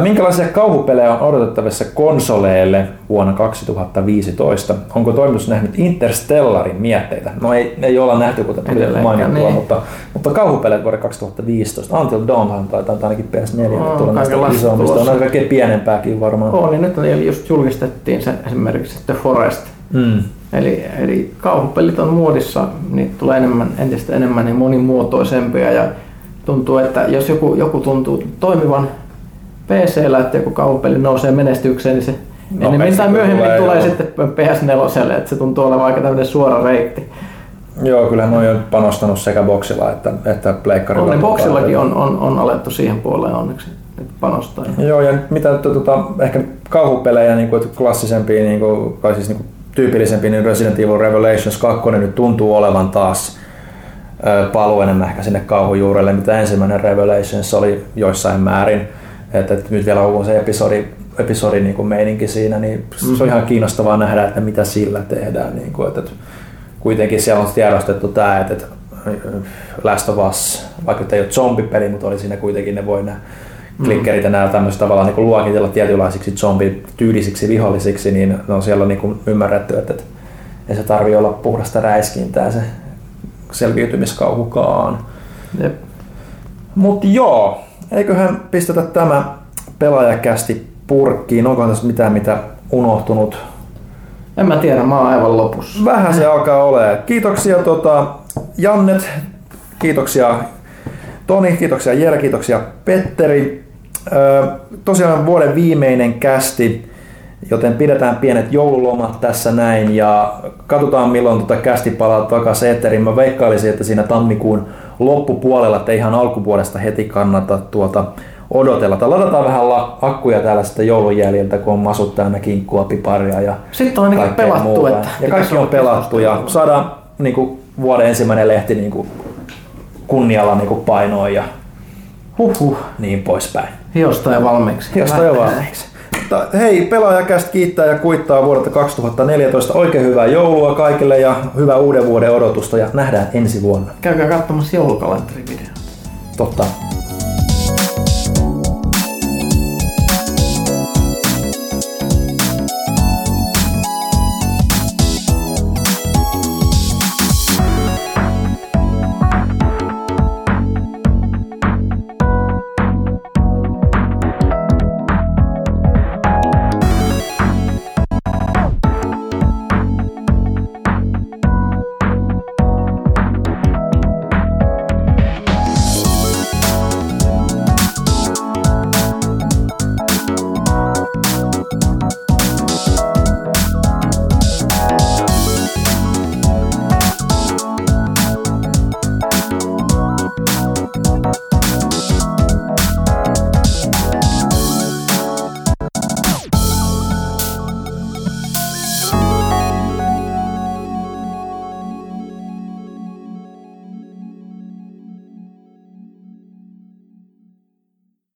Minkälaisia kauhupelejä on odotettavissa konsoleille vuonna 2015? Onko toimitus nähnyt Interstellarin mietteitä? No ei, ei olla nähty, kuten tuli mainittua, niin. mutta, mutta kauhupelejä vuonna 2015. Until Dawnhan taitaa ainakin PS4 On, tulla näistä isommista. On kaikkein pienempääkin varmaan. Oo, niin nyt eli just julkistettiin se esimerkiksi The Forest. Mm. Eli, eli kauhupelit on muodissa, niitä tulee enemmän, entistä enemmän ja monimuotoisempia ja tuntuu, että jos joku, joku tuntuu toimivan PC-llä, että joku kauhupeli nousee menestykseen, niin se enemmän tai myöhemmin tulee, tulee, joo. sitten PS4, että se tuntuu olevan aika tämmöinen suora reitti. Joo, kyllä noi on panostanut sekä boksilla että, että pleikkarilla. On, niin boksillakin on, on, on alettu siihen puoleen onneksi panostaa. Joo, ja mitä tuota, ehkä kauhupelejä, niin kuin, klassisempia, niin kuin, tai siis niin kuin, tyypillisempiä, niin Resident Evil Revelations 2 nyt tuntuu olevan taas paluu enemmän ehkä sinne kauhujuurelle, mitä ensimmäinen Revelations oli joissain määrin. Että, että nyt vielä on se episodi, episodi niin kuin meininki siinä, niin se on ihan kiinnostavaa nähdä, että mitä sillä tehdään. Niin kuin, että, että kuitenkin siellä on tiedostettu tämä, että, että Last of Us, vaikka tämä ei ole zombipeli, mutta oli siinä kuitenkin ne voi nämä klikkerit ja nämä tämmöiset tavallaan niin luokitella tietynlaisiksi zombityylisiksi vihollisiksi, niin ne on siellä niin kuin ymmärretty, että, että ei se tarvi olla puhdasta räiskintää se selviytymiskauhukaan. Jep. Mutta joo, eiköhän pistetä tämä pelaajakästi purkkiin. Onko tässä mitään, mitä unohtunut? En mä tiedä, mä oon aivan lopussa. Vähän se <laughs> alkaa olemaan. Kiitoksia tota, Jannet, kiitoksia Toni, kiitoksia Jere, kiitoksia Petteri. Ö, tosiaan vuoden viimeinen kästi, joten pidetään pienet joululomat tässä näin ja katsotaan milloin tota kästi palaa takaisin eetteriin. Mä veikkailisin, että siinä tammikuun loppupuolella, että ihan alkuvuodesta heti kannata tuota odotella. Tai ladataan vähän la- akkuja täällä sitten joulun jäljiltä, kun on masut täynnä kinkkua, piparia ja Sitten on ainakin pelattu, muuta. että ja kaikki on pelattu ja saadaan niin kuin, vuoden ensimmäinen lehti niin kuin, kunnialla niin kuin, painoon ja Huhhuh. niin poispäin. Hiosta ja valmiiksi. Josta jo valmiiksi. Mutta hei, pelaajakästä kiittää ja kuittaa vuodelta 2014. Oikein hyvää joulua kaikille ja hyvää uuden vuoden odotusta ja nähdään ensi vuonna. Käykää katsomassa joulukalenterivideon. Totta.